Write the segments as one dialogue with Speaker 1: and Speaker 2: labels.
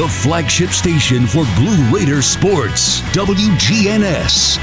Speaker 1: the flagship station for Blue Raider sports, WGNS.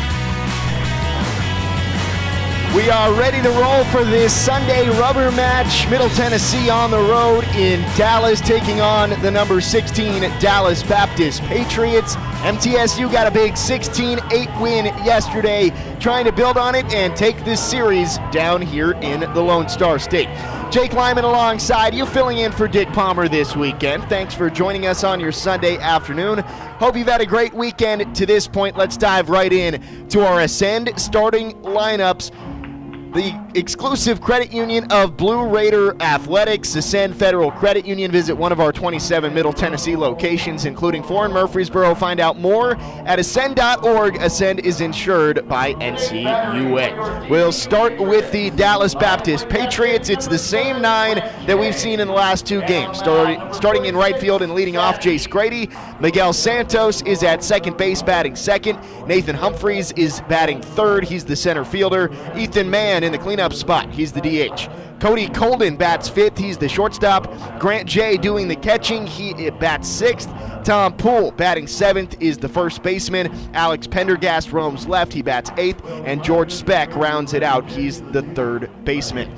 Speaker 2: We are ready to roll for this Sunday rubber match. Middle Tennessee on the road in Dallas, taking on the number 16 Dallas Baptist Patriots. MTSU got a big 16 8 win yesterday, trying to build on it and take this series down here in the Lone Star State. Jake Lyman alongside you, filling in for Dick Palmer this weekend. Thanks for joining us on your Sunday afternoon. Hope you've had a great weekend to this point. Let's dive right in to our Ascend starting lineups the exclusive credit union of Blue Raider Athletics, Ascend Federal Credit Union. Visit one of our 27 Middle Tennessee locations, including four in Murfreesboro. Find out more at ascend.org. Ascend is insured by NCUA. We'll start with the Dallas Baptist Patriots. It's the same nine that we've seen in the last two games. starting in right field and leading off, Jace Grady. Miguel Santos is at second base, batting second. Nathan Humphreys is batting third. He's the center fielder. Ethan Mann in the cleanup spot. He's the DH. Cody Colden bats fifth. He's the shortstop. Grant Jay doing the catching. He bats sixth. Tom Poole batting seventh is the first baseman. Alex Pendergast roams left. He bats eighth. And George Speck rounds it out. He's the third baseman.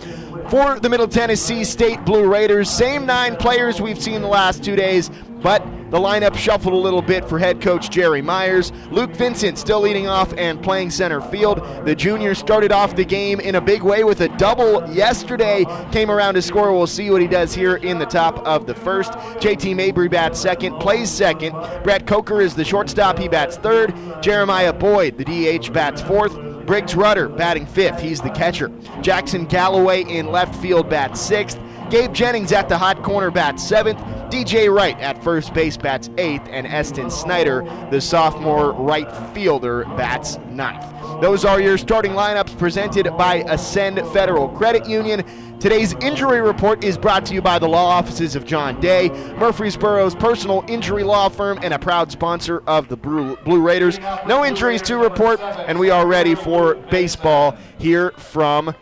Speaker 2: For the Middle Tennessee State Blue Raiders, same nine players we've seen the last two days. But the lineup shuffled a little bit for head coach Jerry Myers. Luke Vincent still leading off and playing center field. The junior started off the game in a big way with a double yesterday. Came around to score. We'll see what he does here in the top of the first. JT Mabry bats second, plays second. Brett Coker is the shortstop. He bats third. Jeremiah Boyd, the DH, bats fourth. Briggs Rudder batting fifth. He's the catcher. Jackson Galloway in left field bats sixth. Gabe Jennings at the hot corner bats seventh. DJ Wright at first base bats eighth. And Eston Snyder, the sophomore right fielder, bats ninth. Those are your starting lineups presented by Ascend Federal Credit Union. Today's injury report is brought to you by the law offices of John Day, Murfreesboro's personal injury law firm, and a proud sponsor of the Blue Raiders. No injuries to report, and we are ready for baseball here from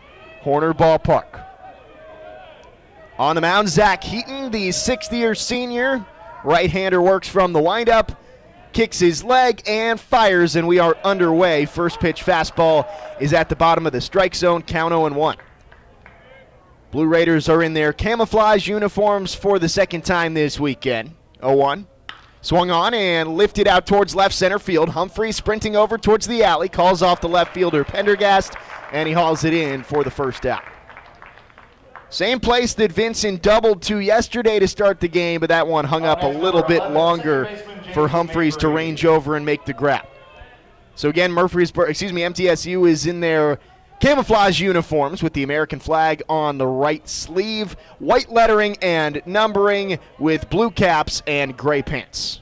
Speaker 2: Horner Ballpark. On the mound, Zach Heaton, the sixth year senior. Right hander works from the windup, kicks his leg, and fires, and we are underway. First pitch fastball is at the bottom of the strike zone, count 0 1. Blue Raiders are in their camouflage uniforms for the second time this weekend. 0 1. Swung on and lifted out towards left center field. Humphrey sprinting over towards the alley, calls off the left fielder Pendergast, and he hauls it in for the first out. Same place that Vincent doubled to yesterday to start the game, but that one hung up a little bit longer for Humphreys to range over and make the grab. So again, Murfreesboro, excuse me, MTSU is in their camouflage uniforms with the American flag on the right sleeve, white lettering and numbering with blue caps and gray pants.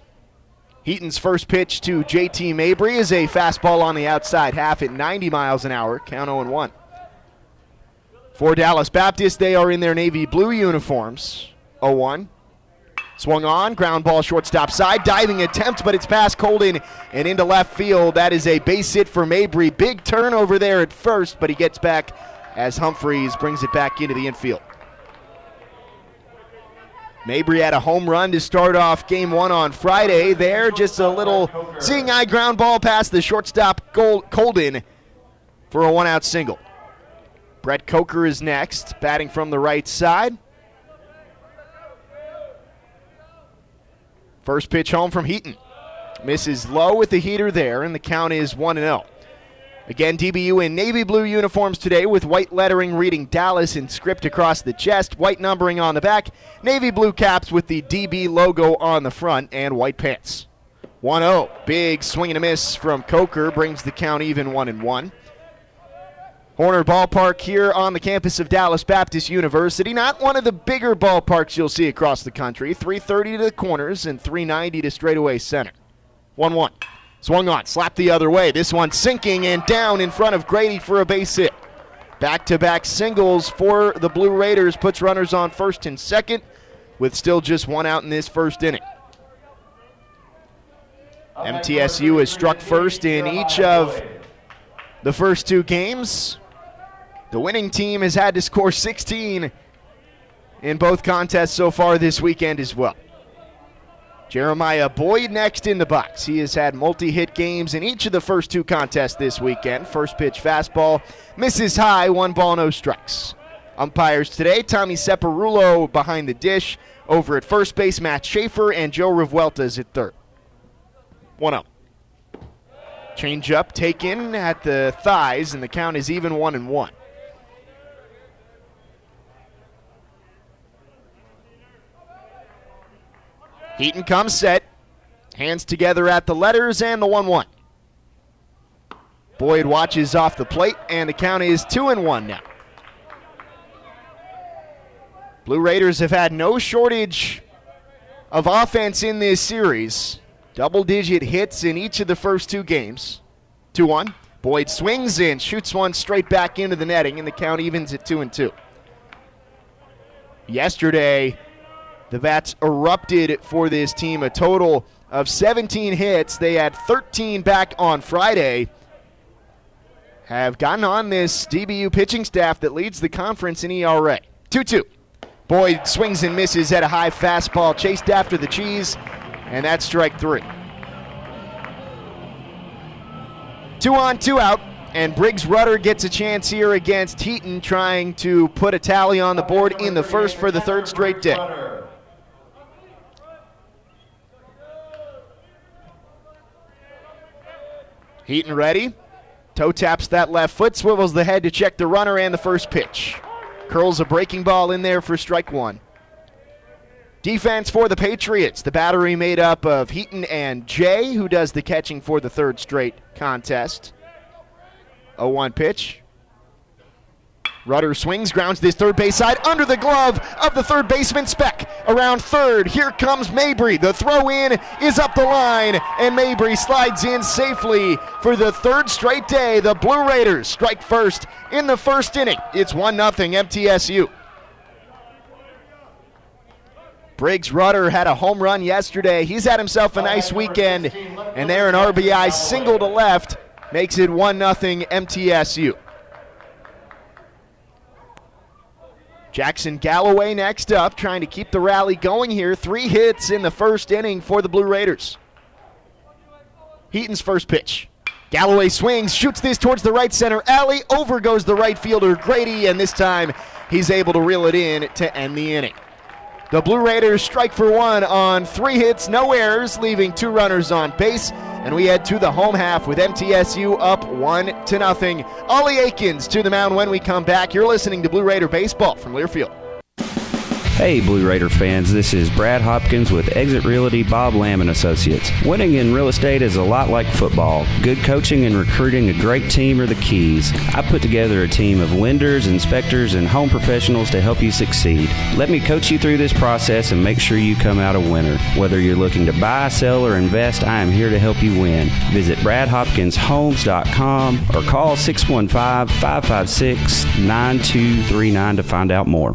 Speaker 2: Heaton's first pitch to JT Mabry is a fastball on the outside half at 90 miles an hour, count 0 1. For Dallas Baptist, they are in their navy blue uniforms. 0 1. Swung on, ground ball shortstop side, diving attempt, but it's past Colden and into left field. That is a base hit for Mabry. Big turnover there at first, but he gets back as Humphreys brings it back into the infield. Mabry had a home run to start off game one on Friday. There, just a little seeing eye ground ball past the shortstop Colden for a one out single. Brett Coker is next, batting from the right side. First pitch home from Heaton. Misses low with the heater there, and the count is 1 0. Again, DBU in navy blue uniforms today with white lettering reading Dallas in script across the chest, white numbering on the back, navy blue caps with the DB logo on the front, and white pants. 1 0. Big swing and a miss from Coker brings the count even 1 1. Horner Ballpark here on the campus of Dallas Baptist University. Not one of the bigger ballparks you'll see across the country. 330 to the corners and 390 to straightaway center. 1 1. Swung on, slapped the other way. This one sinking and down in front of Grady for a base hit. Back to back singles for the Blue Raiders puts runners on first and second with still just one out in this first inning. MTSU has struck first in each of the first two games. The winning team has had to score 16 in both contests so far this weekend as well. Jeremiah Boyd next in the box. He has had multi hit games in each of the first two contests this weekend. First pitch fastball, misses high, one ball, no strikes. Umpires today Tommy Separulo behind the dish. Over at first base, Matt Schaefer and Joe Revueltas at third. 1 0. Change up, taken at the thighs, and the count is even 1 and 1. Heaton comes set. Hands together at the letters and the 1 1. Boyd watches off the plate, and the count is 2 and 1 now. Blue Raiders have had no shortage of offense in this series. Double digit hits in each of the first two games. 2 1. Boyd swings in, shoots one straight back into the netting, and the count evens at 2 and 2. Yesterday, the Bats erupted for this team a total of 17 hits. They had 13 back on Friday. Have gotten on this DBU pitching staff that leads the conference in ERA. 2 2. Boyd swings and misses at a high fastball, chased after the cheese, and that's strike three. Two on, two out, and Briggs Rudder gets a chance here against Heaton, trying to put a tally on the board in the first for the third straight day. Heaton ready. Toe taps that left foot, swivels the head to check the runner and the first pitch. Curls a breaking ball in there for strike one. Defense for the Patriots. The battery made up of Heaton and Jay, who does the catching for the third straight contest. 0 1 pitch. Rudder swings, grounds this third base side under the glove of the third baseman Speck. Around third, here comes Mabry. The throw in is up the line, and Mabry slides in safely for the third straight day. The Blue Raiders strike first in the first inning. It's 1 0 MTSU. Briggs Rudder had a home run yesterday. He's had himself a nice weekend, and there an RBI single to left makes it 1 0 MTSU. Jackson Galloway next up, trying to keep the rally going here. Three hits in the first inning for the Blue Raiders. Heaton's first pitch. Galloway swings, shoots this towards the right center alley. Over goes the right fielder, Grady, and this time he's able to reel it in to end the inning. The Blue Raiders strike for one on three hits, no errors, leaving two runners on base. And we head to the home half with MTSU up one to nothing. Ollie Aikens to the mound when we come back. You're listening to Blue Raider Baseball from Learfield.
Speaker 3: Hey, Blue Raider fans, this is Brad Hopkins with Exit Realty Bob Lamb and Associates. Winning in real estate is a lot like football. Good coaching and recruiting a great team are the keys. I put together a team of lenders, inspectors, and home professionals to help you succeed. Let me coach you through this process and make sure you come out a winner. Whether you're looking to buy, sell, or invest, I am here to help you win. Visit bradhopkinshomes.com or call 615 556 9239 to find out more.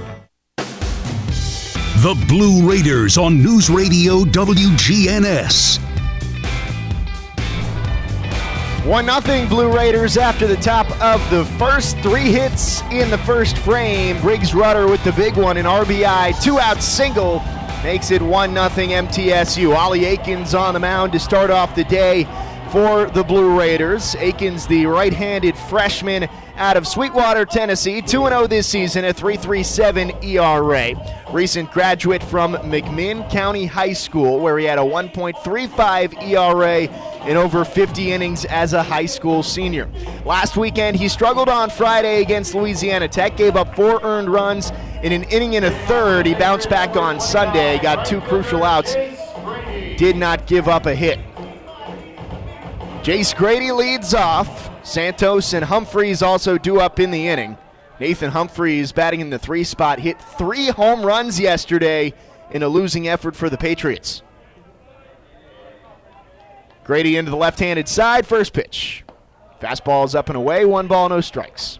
Speaker 1: The Blue Raiders on News Radio WGNS.
Speaker 2: 1 0 Blue Raiders after the top of the first. Three hits in the first frame. Briggs Rudder with the big one, an RBI, two out single. Makes it 1 0 MTSU. Ollie Aikens on the mound to start off the day for the Blue Raiders. Aikens, the right handed freshman out of Sweetwater, Tennessee, 2 0 this season, a 3.37 ERA. Recent graduate from McMinn County High School, where he had a 1.35 ERA in over 50 innings as a high school senior. Last weekend, he struggled on Friday against Louisiana Tech, gave up four earned runs in an inning and a third. He bounced back on Sunday, got two crucial outs, did not give up a hit. Jace Grady leads off. Santos and Humphreys also do up in the inning. Nathan Humphreys batting in the three spot hit three home runs yesterday in a losing effort for the Patriots. Grady into the left handed side, first pitch. Fastball is up and away, one ball, no strikes.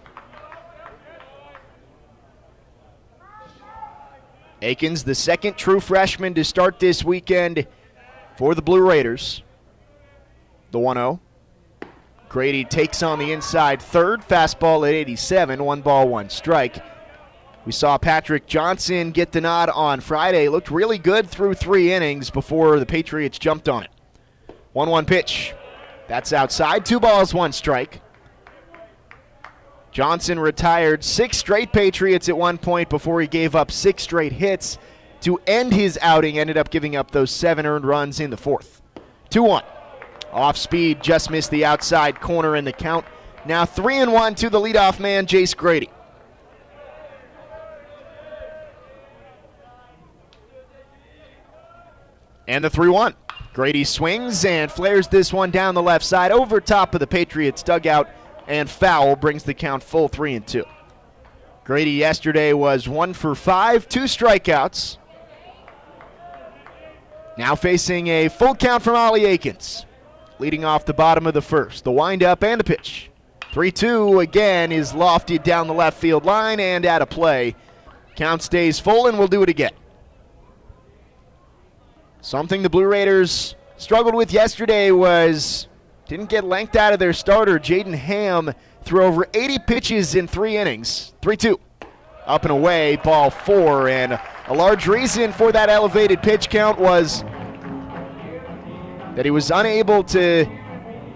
Speaker 2: Akins, the second true freshman to start this weekend for the Blue Raiders. The 1 0. Grady takes on the inside third, fastball at 87, one ball, one strike. We saw Patrick Johnson get the nod on Friday. Looked really good through three innings before the Patriots jumped on it. 1 1 pitch. That's outside. Two balls, one strike. Johnson retired six straight Patriots at one point before he gave up six straight hits to end his outing. Ended up giving up those seven earned runs in the fourth. 2 1. Off speed, just missed the outside corner in the count. Now 3 and 1 to the leadoff man, Jace Grady. And the 3 1. Grady swings and flares this one down the left side over top of the Patriots dugout, and foul brings the count full 3 and 2. Grady yesterday was 1 for 5, two strikeouts. Now facing a full count from Ollie Akins, leading off the bottom of the first. The windup and the pitch. 3 2 again is lofted down the left field line and out of play. Count stays full, and we'll do it again. Something the Blue Raiders struggled with yesterday was didn't get length out of their starter. Jaden Ham threw over 80 pitches in three innings. 3 2. Up and away, ball four. And a large reason for that elevated pitch count was that he was unable to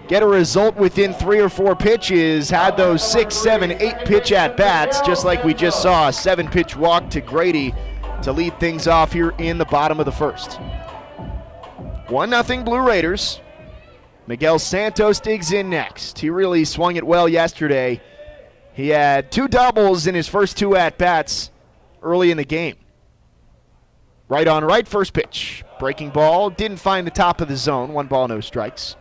Speaker 2: get a result within three or four pitches, had those six, seven, eight pitch at bats, just like we just saw a seven pitch walk to Grady to lead things off here in the bottom of the first. 1 0 Blue Raiders. Miguel Santos digs in next. He really swung it well yesterday. He had two doubles in his first two at bats early in the game. Right on right, first pitch. Breaking ball, didn't find the top of the zone. One ball, no strikes.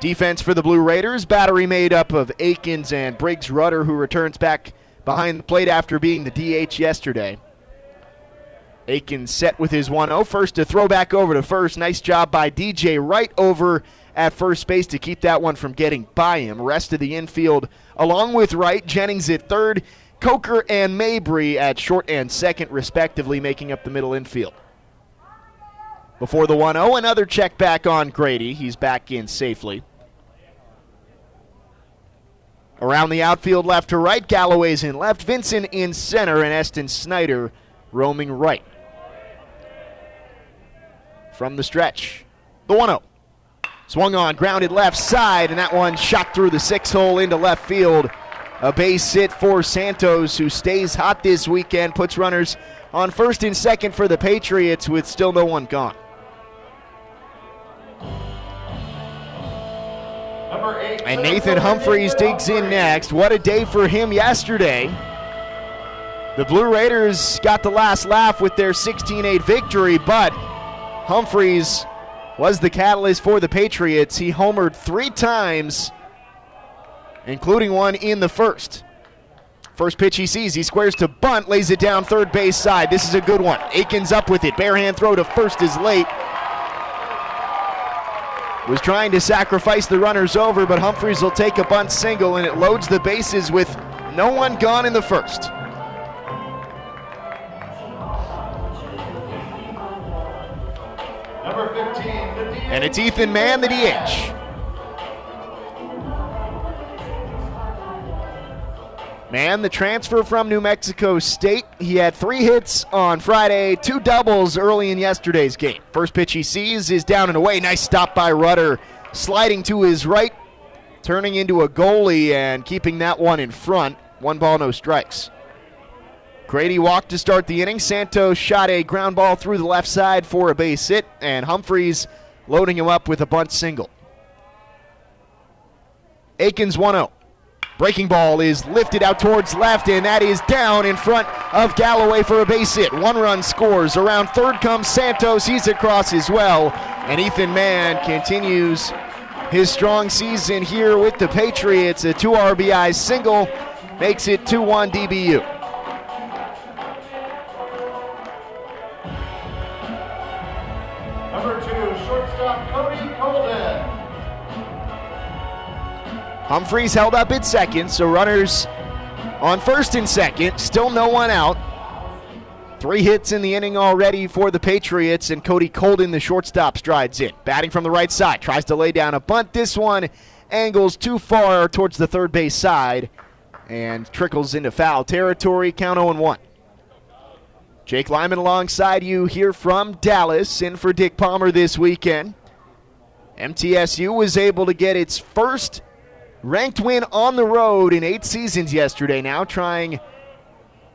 Speaker 2: Defense for the Blue Raiders, battery made up of Akins and Briggs Rudder, who returns back behind the plate after being the DH yesterday. Aiken set with his 1 0. First to throw back over to first. Nice job by DJ Wright over at first base to keep that one from getting by him. Rest of the infield along with Wright, Jennings at third, Coker and Mabry at short and second, respectively, making up the middle infield. Before the 1 0, another check back on Grady. He's back in safely. Around the outfield, left to right, Galloway's in left, Vincent in center, and Eston Snyder roaming right from the stretch. The 1 0. Swung on, grounded left side, and that one shot through the six hole into left field. A base hit for Santos, who stays hot this weekend, puts runners on first and second for the Patriots with still no one gone. And Nathan Humphreys digs in next. What a day for him yesterday. The Blue Raiders got the last laugh with their 16 8 victory, but Humphreys was the catalyst for the Patriots. He homered three times, including one in the first. First pitch he sees, he squares to bunt, lays it down third base side. This is a good one. Aikens up with it. Bare hand throw to first is late. Was trying to sacrifice the runners over, but Humphreys will take a bunt single, and it loads the bases with no one gone in the first. And it's Ethan Mann, the DH. Mann, the transfer from New Mexico State. He had three hits on Friday, two doubles early in yesterday's game. First pitch he sees is down and away. Nice stop by Rudder, sliding to his right, turning into a goalie and keeping that one in front. One ball, no strikes. Grady walked to start the inning. Santos shot a ground ball through the left side for a base hit, and Humphreys loading him up with a bunt single. Aikens 1 0. Breaking ball is lifted out towards left, and that is down in front of Galloway for a base hit. One run scores. Around third comes Santos. He's across as well. And Ethan Mann continues his strong season here with the Patriots. A two RBI single makes it 2 1 DBU. Humphreys held up at second, so runners on first and second. Still no one out. Three hits in the inning already for the Patriots, and Cody Colden, the shortstop, strides in. Batting from the right side, tries to lay down a bunt. This one angles too far towards the third base side and trickles into foul territory. Count 0 1. Jake Lyman alongside you here from Dallas, in for Dick Palmer this weekend. MTSU was able to get its first ranked win on the road in eight seasons yesterday, now trying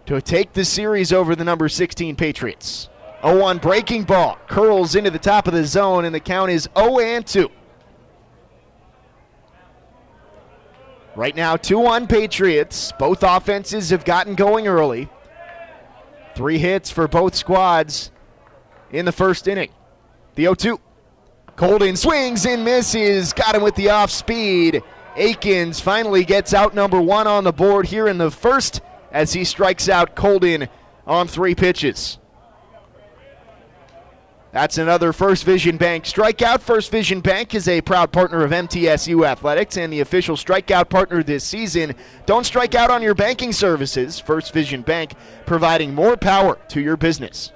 Speaker 2: to take the series over the number 16 Patriots. 0 1 breaking ball curls into the top of the zone, and the count is 0 and 2. Right now, 2 1 Patriots. Both offenses have gotten going early. Three hits for both squads in the first inning. The 0 2. Colden swings and misses. Got him with the off speed. Akins finally gets out number one on the board here in the first as he strikes out Colden on three pitches. That's another First Vision Bank strikeout. First Vision Bank is a proud partner of MTSU Athletics and the official strikeout partner this season. Don't strike out on your banking services. First Vision Bank providing more power to your business.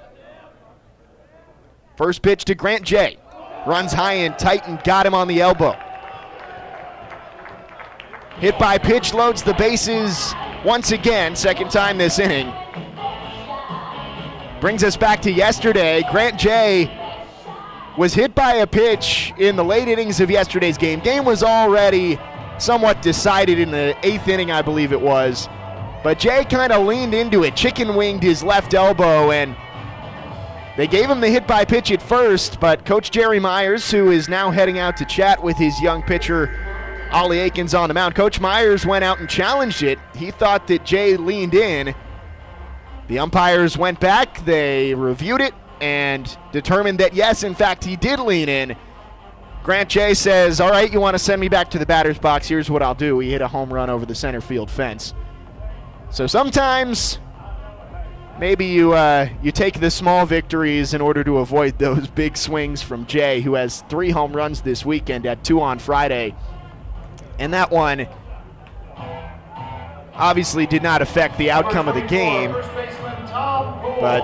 Speaker 2: First pitch to Grant Jay. Runs high and tight and got him on the elbow. Hit by pitch loads the bases once again, second time this inning. Brings us back to yesterday. Grant Jay was hit by a pitch in the late innings of yesterday's game. Game was already somewhat decided in the eighth inning, I believe it was. But Jay kind of leaned into it, chicken winged his left elbow, and they gave him the hit by pitch at first. But Coach Jerry Myers, who is now heading out to chat with his young pitcher, Ollie Akins on the mound. Coach Myers went out and challenged it. He thought that Jay leaned in. The umpires went back, they reviewed it, and determined that yes, in fact, he did lean in. Grant Jay says, All right, you want to send me back to the batter's box? Here's what I'll do. He hit a home run over the center field fence. So sometimes maybe you uh, you take the small victories in order to avoid those big swings from Jay, who has three home runs this weekend at two on Friday. And that one obviously did not affect the outcome of the game. But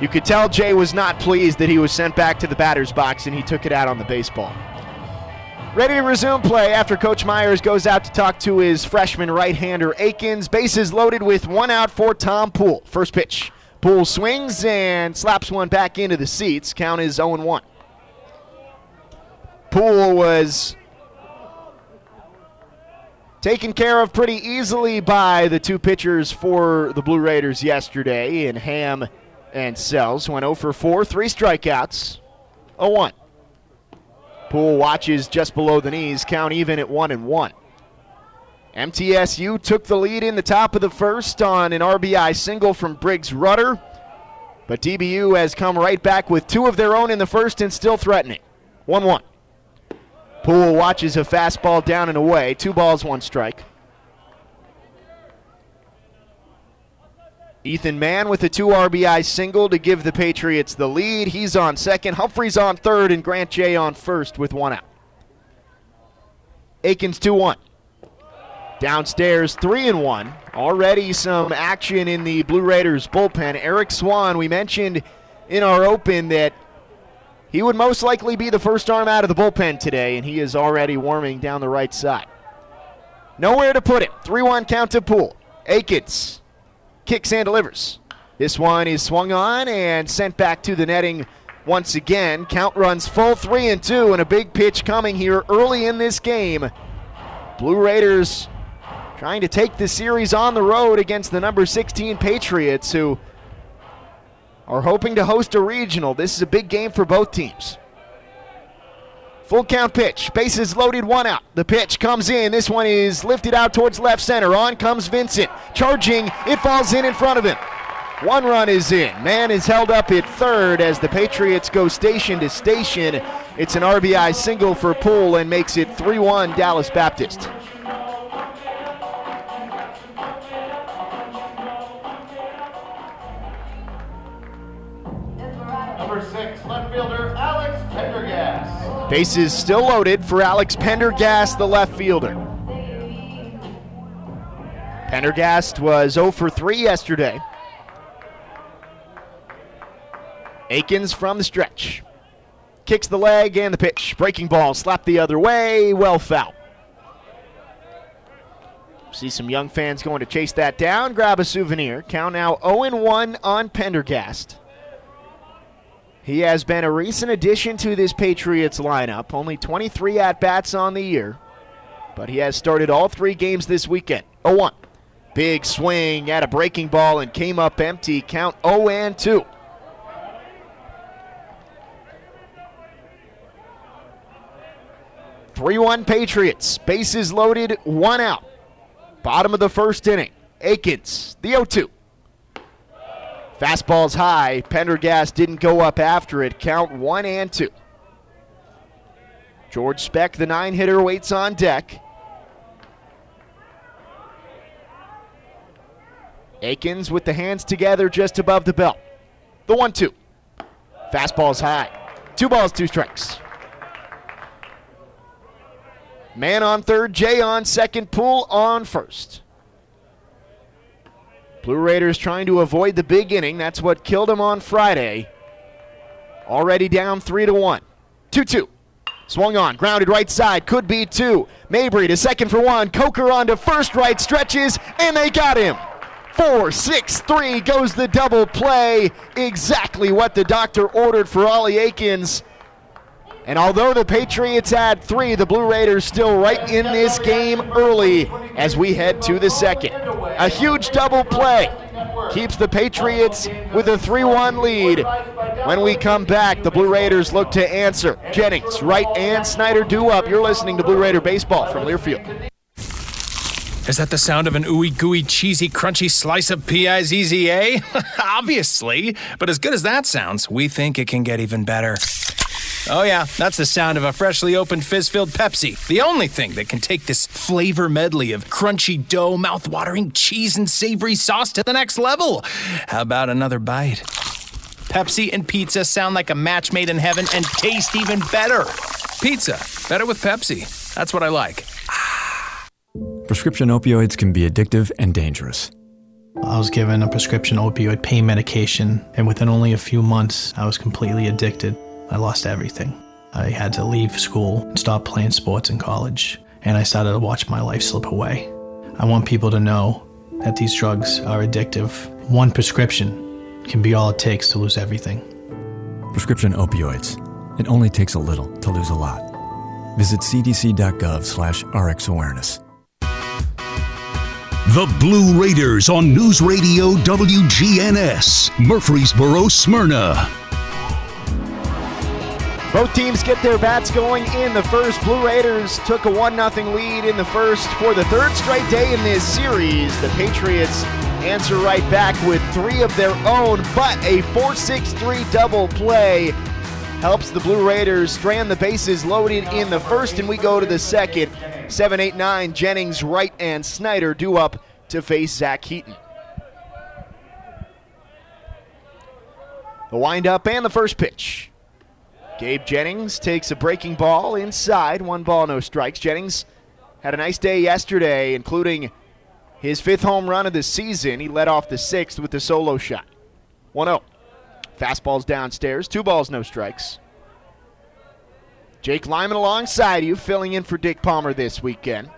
Speaker 2: you could tell Jay was not pleased that he was sent back to the batter's box and he took it out on the baseball. Ready to resume play after Coach Myers goes out to talk to his freshman right hander Akins. Bases loaded with one out for Tom Poole. First pitch. Poole swings and slaps one back into the seats. Count is 0 1. Poole was taken care of pretty easily by the two pitchers for the Blue Raiders yesterday in Ham and Sells. Went 0 for 4, three strikeouts, 0 1. Poole watches just below the knees, count even at 1 and 1. MTSU took the lead in the top of the first on an RBI single from Briggs Rudder, but DBU has come right back with two of their own in the first and still threatening. 1 1. Poole watches a fastball down and away. Two balls, one strike. Ethan Mann with a two RBI single to give the Patriots the lead. He's on second. Humphreys on third, and Grant Jay on first with one out. Aikens 2 1. Downstairs 3 and 1. Already some action in the Blue Raiders bullpen. Eric Swan, we mentioned in our open that he would most likely be the first arm out of the bullpen today, and he is already warming down the right side. Nowhere to put it. 3 1 count to Poole. Akins kicks and delivers. This one is swung on and sent back to the netting once again. Count runs full 3 and 2, and a big pitch coming here early in this game. Blue Raiders trying to take the series on the road against the number 16 Patriots, who are hoping to host a regional. This is a big game for both teams. Full count pitch. Bases loaded, one out. The pitch comes in. This one is lifted out towards left center. On comes Vincent. Charging. It falls in in front of him. One run is in. Mann is held up at third as the Patriots go station to station. It's an RBI single for Poole and makes it 3 1 Dallas Baptist. Bases still loaded for Alex Pendergast, the left fielder. Pendergast was 0 for 3 yesterday. Akins from the stretch. Kicks the leg and the pitch. Breaking ball, slap the other way, well foul. See some young fans going to chase that down, grab a souvenir. Count now 0 1 on Pendergast. He has been a recent addition to this Patriots lineup, only 23 at bats on the year, but he has started all three games this weekend. 0 1. Big swing at a breaking ball and came up empty. Count 0 and 2. Three-one Patriots. Bases loaded, one out. Bottom of the first inning. Akins, the 0 2. Fastball's high. Pendergast didn't go up after it. Count one and two. George Speck, the nine hitter, waits on deck. Akins with the hands together just above the belt. The 1 2. Fastball's high. Two balls, two strikes. Mann on third, Jay on second, Poole on first. Blue Raiders trying to avoid the big inning. That's what killed them on Friday. Already down 3 to 1. 2 2. Swung on, grounded right side, could be two. Mabry to second for one. Coker on to first right, stretches, and they got him. Four, six, three goes the double play. Exactly what the doctor ordered for Ollie Akins. And although the Patriots had three, the Blue Raiders still right in this game early as we head to the second. A huge double play keeps the Patriots with a 3 1 lead. When we come back, the Blue Raiders look to answer. Jennings, Wright, and Snyder do up. You're listening to Blue Raider Baseball from Learfield.
Speaker 4: Is that the sound of an ooey gooey cheesy crunchy slice of P-I-Z-Z-A? Obviously, but as good as that sounds, we think it can get even better. Oh, yeah, that's the sound of a freshly opened fizz filled Pepsi. The only thing that can take this flavor medley of crunchy dough, mouth-watering cheese, and savory sauce to the next level. How about another bite? Pepsi and pizza sound like a match made in heaven and taste even better. Pizza, better with Pepsi. That's what I like.
Speaker 5: Prescription opioids can be addictive and dangerous.
Speaker 6: I was given a prescription opioid pain medication, and within only a few months, I was completely addicted. I lost everything. I had to leave school and stop playing sports in college, and I started to watch my life slip away. I want people to know that these drugs are addictive. One prescription can be all it takes to lose everything.
Speaker 5: Prescription opioids. It only takes a little to lose a lot. Visit cdc.gov slash rxawareness.
Speaker 1: The Blue Raiders on News Radio WGNS, Murfreesboro, Smyrna.
Speaker 2: Both teams get their bats going in the first. Blue Raiders took a 1 0 lead in the first for the third straight day in this series. The Patriots answer right back with three of their own, but a 4 6 3 double play helps the Blue Raiders strand the bases loaded in the first, and we go to the second. 7 8 9, Jennings, Wright, and Snyder do up to face Zach Heaton. The windup and the first pitch. Gabe Jennings takes a breaking ball inside, one ball, no strikes. Jennings had a nice day yesterday, including his fifth home run of the season. He led off the sixth with a solo shot. 1 0. Fastballs downstairs, two balls, no strikes. Jake Lyman alongside you, filling in for Dick Palmer this weekend.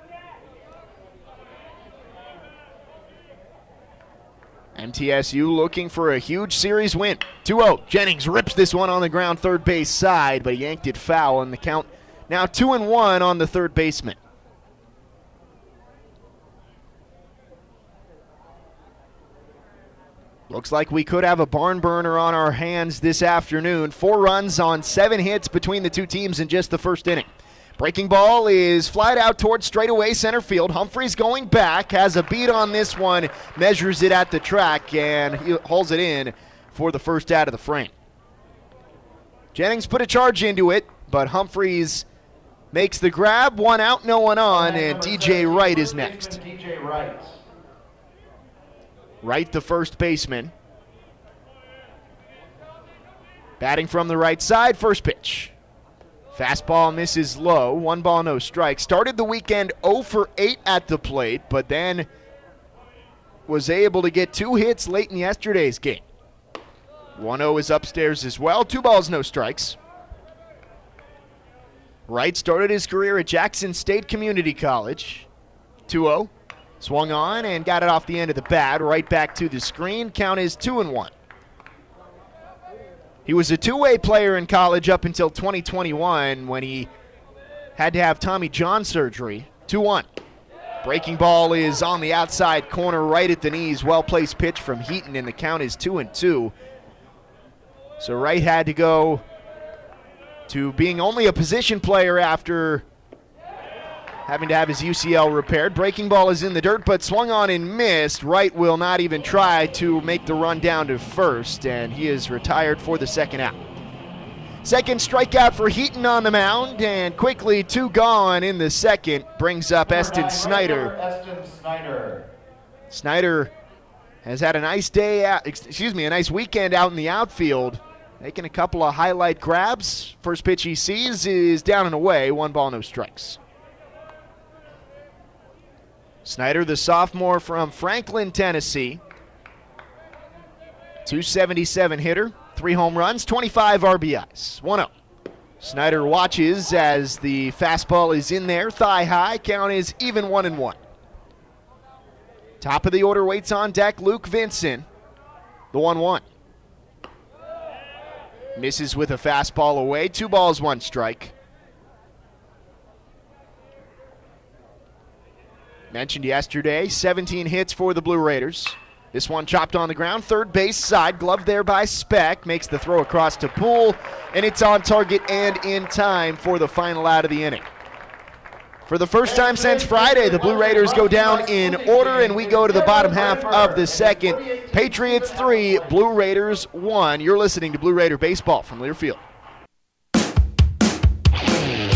Speaker 2: MTSU looking for a huge series win. 2 0. Jennings rips this one on the ground, third base side, but he yanked it foul, and the count now 2 and 1 on the third baseman. Looks like we could have a barn burner on our hands this afternoon. Four runs on seven hits between the two teams in just the first inning. Breaking ball is flied out towards straightaway center field. Humphreys going back, has a beat on this one, measures it at the track, and he holds it in for the first out of the frame. Jennings put a charge into it, but Humphreys makes the grab. One out, no one on, and DJ Wright is next. Wright, the first baseman. Batting from the right side, first pitch. Fastball misses low, one ball, no strike. Started the weekend 0 for 8 at the plate, but then was able to get two hits late in yesterday's game. 1 0 is upstairs as well. Two balls, no strikes. Wright started his career at Jackson State Community College. 2 0. Swung on and got it off the end of the bat, right back to the screen. Count is 2 and 1. He was a two way player in college up until 2021 when he had to have Tommy John surgery. 2 1. Breaking ball is on the outside corner, right at the knees. Well placed pitch from Heaton, and the count is 2 and 2. So Wright had to go to being only a position player after having to have his UCL repaired. Breaking ball is in the dirt, but swung on and missed. Wright will not even try to make the run down to first, and he is retired for the second out. Second strikeout for Heaton on the mound, and quickly two gone in the second brings up Eston Snyder.
Speaker 7: Eston Snyder.
Speaker 2: Snyder has had a nice day out, excuse me, a nice weekend out in the outfield, making a couple of highlight grabs. First pitch he sees is down and away, one ball, no strikes. Snyder, the sophomore from Franklin, Tennessee. 277 hitter, three home runs, 25 RBIs. 1 0. Snyder watches as the fastball is in there, thigh high. Count is even 1 and 1. Top of the order waits on deck, Luke Vincent. The 1 1. Misses with a fastball away. Two balls, one strike. Mentioned yesterday, 17 hits for the Blue Raiders. This one chopped on the ground, third base side, glove there by Speck, makes the throw across to Poole, and it's on target and in time for the final out of the inning. For the first time since Friday, the Blue Raiders go down in order, and we go to the bottom half of the second. Patriots 3, Blue Raiders 1. You're listening to Blue Raider Baseball from Learfield.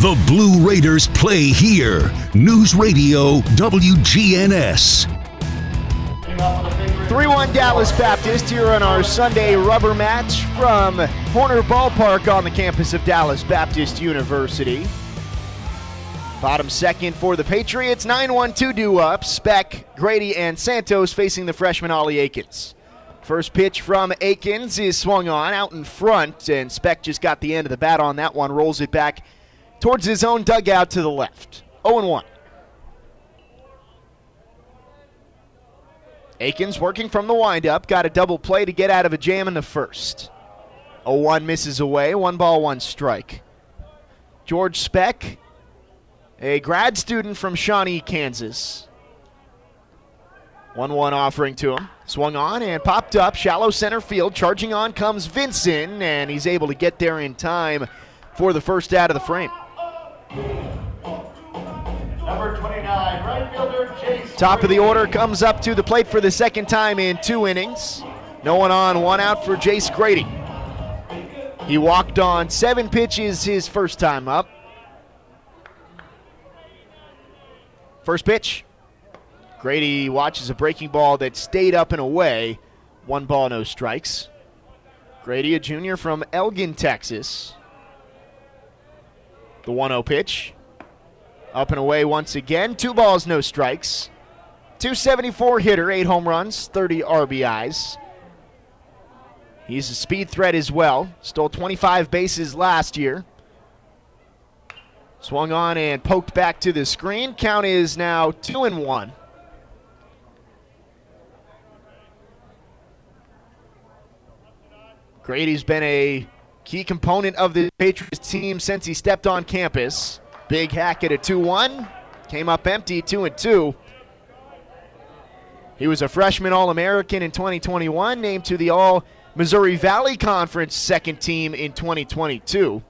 Speaker 1: The Blue Raiders play here. News Radio WGNS.
Speaker 2: 3 1 Dallas Baptist here on our Sunday rubber match from Horner Ballpark on the campus of Dallas Baptist University. Bottom second for the Patriots. 9 1 2 due up. Speck, Grady, and Santos facing the freshman Ollie Akins. First pitch from Akins is swung on out in front, and Speck just got the end of the bat on that one, rolls it back towards his own dugout to the left. 0 1. Akins working from the windup, got a double play to get out of a jam in the first. 0 1 misses away, one ball, one strike. George Speck, a grad student from Shawnee, Kansas. 1 1 offering to him. Swung on and popped up, shallow center field. Charging on comes Vincent, and he's able to get there in time for the first out of the frame.
Speaker 7: Number 29, right fielder Jace.
Speaker 2: Top of the order comes up to the plate for the second time in two innings. No one on, one out for Jace Grady. He walked on seven pitches his first time up. First pitch. Grady watches a breaking ball that stayed up and away. One ball, no strikes. Grady, a junior from Elgin, Texas. The 1 0 pitch. Up and away once again. Two balls, no strikes. 274 hitter, eight home runs, 30 RBIs. He's a speed threat as well. Stole 25 bases last year. Swung on and poked back to the screen. Count is now 2 and 1. Grady's been a key component of the Patriots team since he stepped on campus. Big hack at a 2 1. Came up empty, 2 and 2. He was a freshman All American in 2021, named to the All Missouri Valley Conference second team in 2022.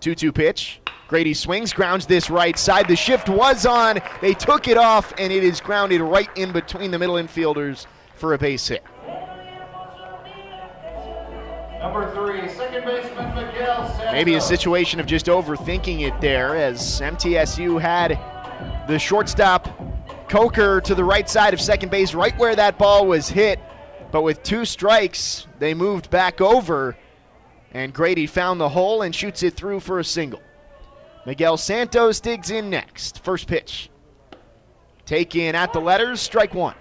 Speaker 2: 2 2 pitch. Grady swings, grounds this right side. The shift was on. They took it off, and it is grounded right in between the middle infielders for a base hit.
Speaker 7: Number three, second baseman Miguel Santos.
Speaker 2: Maybe a situation of just overthinking it there as MTSU had the shortstop Coker to the right side of second base, right where that ball was hit. But with two strikes, they moved back over, and Grady found the hole and shoots it through for a single. Miguel Santos digs in next. First pitch. Take in at the letters, strike one.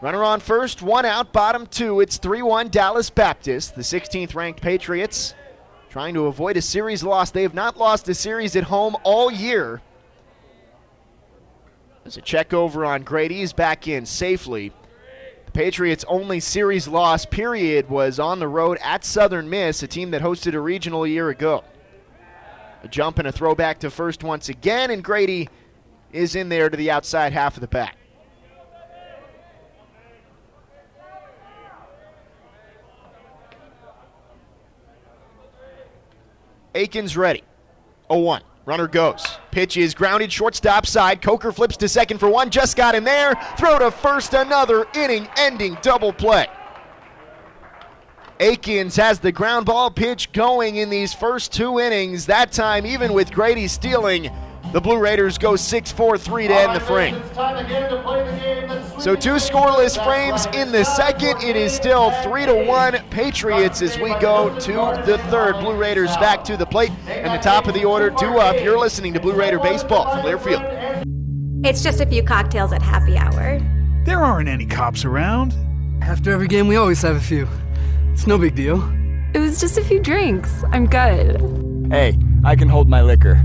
Speaker 2: Runner on first, one out, bottom two. It's 3 1 Dallas Baptist, the 16th ranked Patriots, trying to avoid a series loss. They have not lost a series at home all year. There's a check over on Grady. He's back in safely. The Patriots' only series loss, period, was on the road at Southern Miss, a team that hosted a regional a year ago. A jump and a throwback to first once again, and Grady is in there to the outside half of the bat. Aikens ready. 0 1. Runner goes. Pitch is grounded, shortstop side. Coker flips to second for one. Just got in there. Throw to first, another inning ending double play. Aikens has the ground ball pitch going in these first two innings. That time, even with Grady stealing, the Blue Raiders go 6 4 3 to end the frame. So, two scoreless frames in the second. It is still 3 to 1 Patriots as we go to the third. Blue Raiders back to the plate. And the top of the order, due up. You're listening to Blue Raider Baseball from Learfield.
Speaker 8: It's just a few cocktails at happy hour.
Speaker 9: There aren't any cops around.
Speaker 10: After every game, we always have a few. It's no big deal.
Speaker 8: It was just a few drinks. I'm good.
Speaker 11: Hey, I can hold my liquor.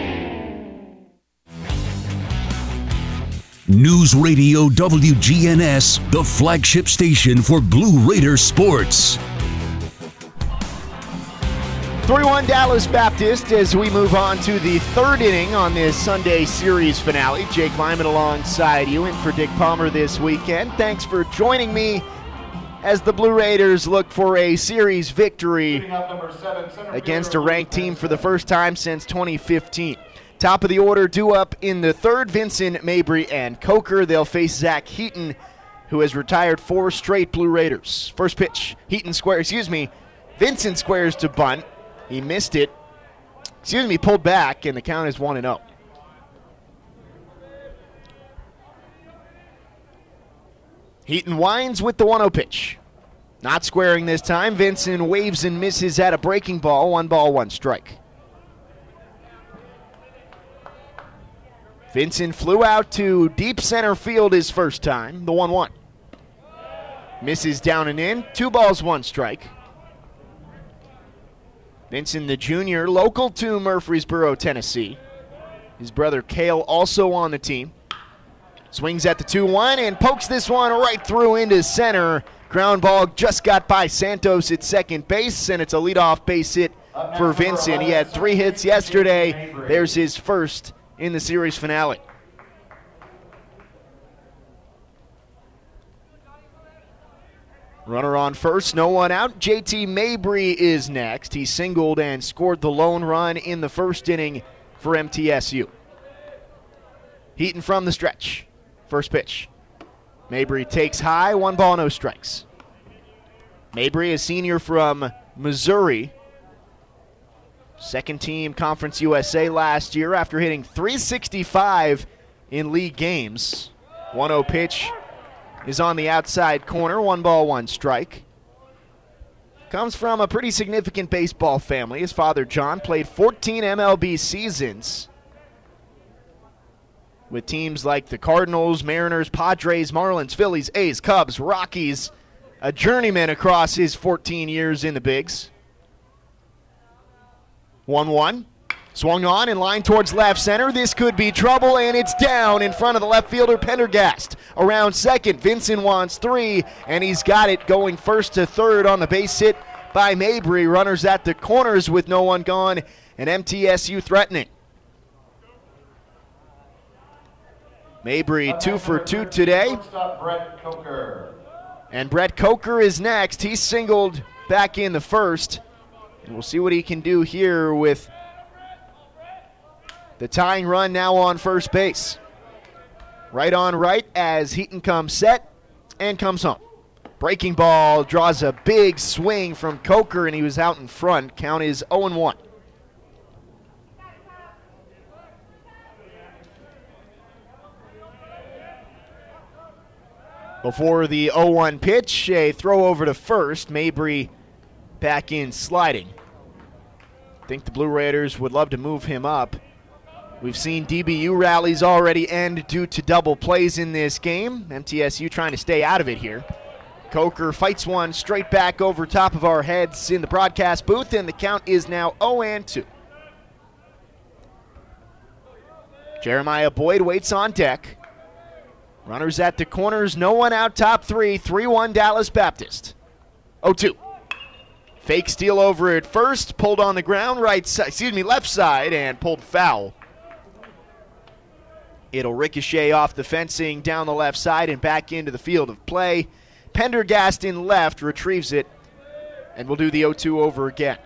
Speaker 1: News Radio WGNS, the flagship station for Blue Raider sports.
Speaker 2: 3 1 Dallas Baptist as we move on to the third inning on this Sunday series finale. Jake Lyman alongside you and for Dick Palmer this weekend. Thanks for joining me as the Blue Raiders look for a series victory against a ranked team for the first time since 2015. Top of the order, due up in the third, Vincent Mabry and Coker. They'll face Zach Heaton, who has retired four straight Blue Raiders. First pitch, Heaton squares, excuse me, Vincent squares to bunt. He missed it. Excuse me, pulled back, and the count is 1 0. Heaton winds with the 1 0 pitch. Not squaring this time. Vincent waves and misses at a breaking ball. One ball, one strike. Vincent flew out to deep center field his first time, the 1 1. Misses down and in. Two balls, one strike. Vincent, the junior, local to Murfreesboro, Tennessee. His brother Kale also on the team. Swings at the 2 1 and pokes this one right through into center. Ground ball just got by Santos at second base, and it's a leadoff base hit for Vincent. He had three hits yesterday. There's his first in the series finale. Runner on first, no one out. JT Mabry is next. He singled and scored the lone run in the first inning for MTSU. Heaton from the stretch. First pitch. Mabry takes high, one ball, no strikes. Mabry, a senior from Missouri. Second team Conference USA last year after hitting 365 in league games. 1 0 pitch is on the outside corner. One ball, one strike. Comes from a pretty significant baseball family. His father, John, played 14 MLB seasons with teams like the Cardinals, Mariners, Padres, Marlins, Phillies, A's, Cubs, Rockies. A journeyman across his 14 years in the Bigs. 1 1. Swung on in line towards left center. This could be trouble, and it's down in front of the left fielder Pendergast. Around second, Vincent wants three, and he's got it going first to third on the base hit by Mabry. Runners at the corners with no one gone, and MTSU threatening. Mabry two for two today. And Brett Coker is next. He's singled back in the first. And we'll see what he can do here with the tying run now on first base. Right on right as Heaton comes set and comes home. Breaking ball draws a big swing from Coker, and he was out in front. Count is 0 1. Before the 0 1 pitch, a throw over to first. Mabry back in sliding. I think the Blue Raiders would love to move him up. We've seen DBU rallies already end due to double plays in this game. MTSU trying to stay out of it here. Coker fights one straight back over top of our heads in the broadcast booth, and the count is now 0 2. Jeremiah Boyd waits on deck. Runners at the corners, no one out top three. 3 1 Dallas Baptist. 0 2. Fake steal over at first, pulled on the ground, right side, excuse me, left side, and pulled foul. It'll ricochet off the fencing down the left side and back into the field of play. Pendergast in left retrieves it, and we'll do the 0 2 over again.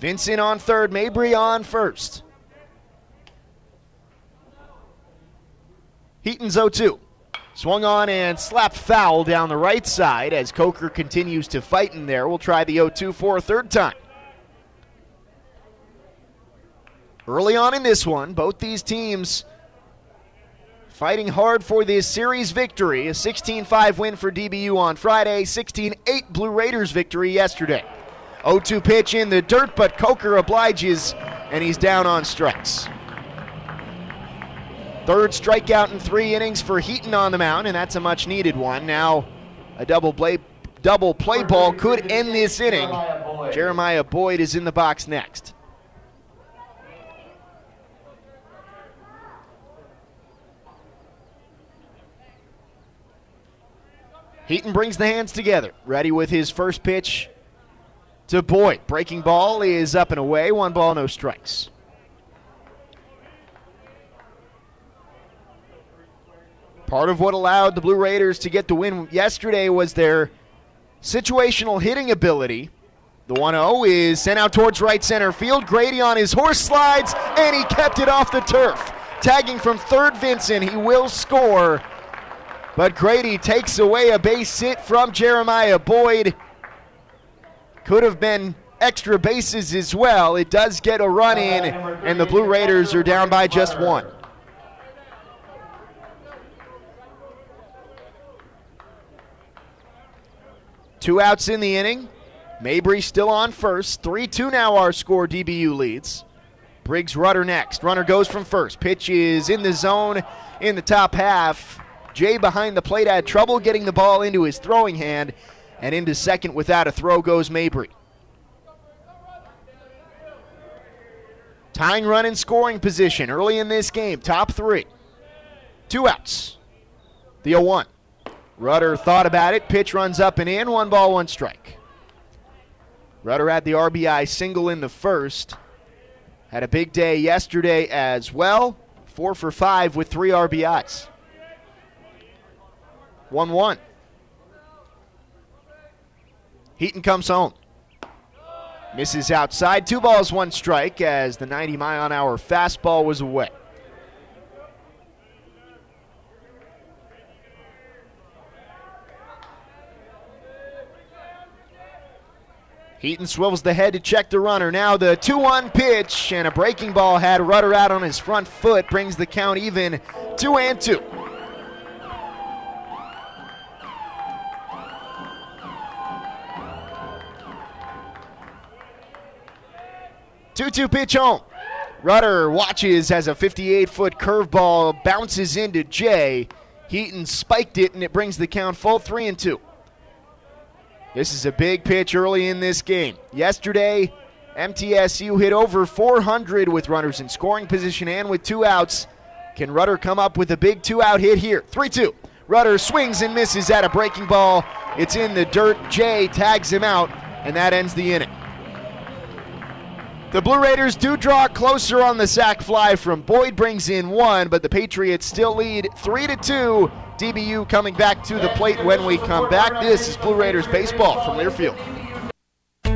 Speaker 2: Vincent on third, Mabry on first. Heaton's 0 2. Swung on and slapped foul down the right side as Coker continues to fight in there. We'll try the 0 2 for a third time. Early on in this one, both these teams fighting hard for this series victory. A 16 5 win for DBU on Friday, 16 8 Blue Raiders victory yesterday. 0 2 pitch in the dirt, but Coker obliges and he's down on strikes. Third strikeout in three innings for Heaton on the mound, and that's a much needed one. Now, a double play, double play ball could end this inning. Jeremiah Boyd is in the box next. Heaton brings the hands together, ready with his first pitch to Boyd. Breaking ball is up and away, one ball, no strikes. Part of what allowed the Blue Raiders to get the win yesterday was their situational hitting ability. The 1 0 is sent out towards right center field. Grady on his horse slides, and he kept it off the turf. Tagging from third, Vincent. He will score. But Grady takes away a base hit from Jeremiah Boyd. Could have been extra bases as well. It does get a run in, and the Blue Raiders are down by just one. Two outs in the inning. Mabry still on first. 3 2 now our score. DBU leads. Briggs Rudder next. Runner goes from first. Pitch is in the zone in the top half. Jay behind the plate had trouble getting the ball into his throwing hand, and into second without a throw goes Mabry. Tying run in scoring position early in this game. Top three. Two outs. The 0 1. Rudder thought about it. Pitch runs up and in. One ball, one strike. Rudder had the RBI single in the first. Had a big day yesterday as well. Four for five with three RBIs. 1 1. Heaton comes home. Misses outside. Two balls, one strike as the 90 mile an hour fastball was away. Heaton swivels the head to check the runner. Now the 2 1 pitch, and a breaking ball had Rudder out on his front foot, brings the count even 2 and 2. Two-two pitch home. Rudder watches as a 58-foot curveball bounces into Jay. Heaton spiked it, and it brings the count full three and two. This is a big pitch early in this game. Yesterday, MTSU hit over 400 with runners in scoring position and with two outs. Can Rudder come up with a big two-out hit here? 3-2. Rudder swings and misses at a breaking ball. It's in the dirt. Jay tags him out, and that ends the inning. The Blue Raiders do draw closer on the sac fly from Boyd brings in one, but the Patriots still lead three to two. DBU coming back to the plate when we come back. This is Blue Raiders baseball from Learfield.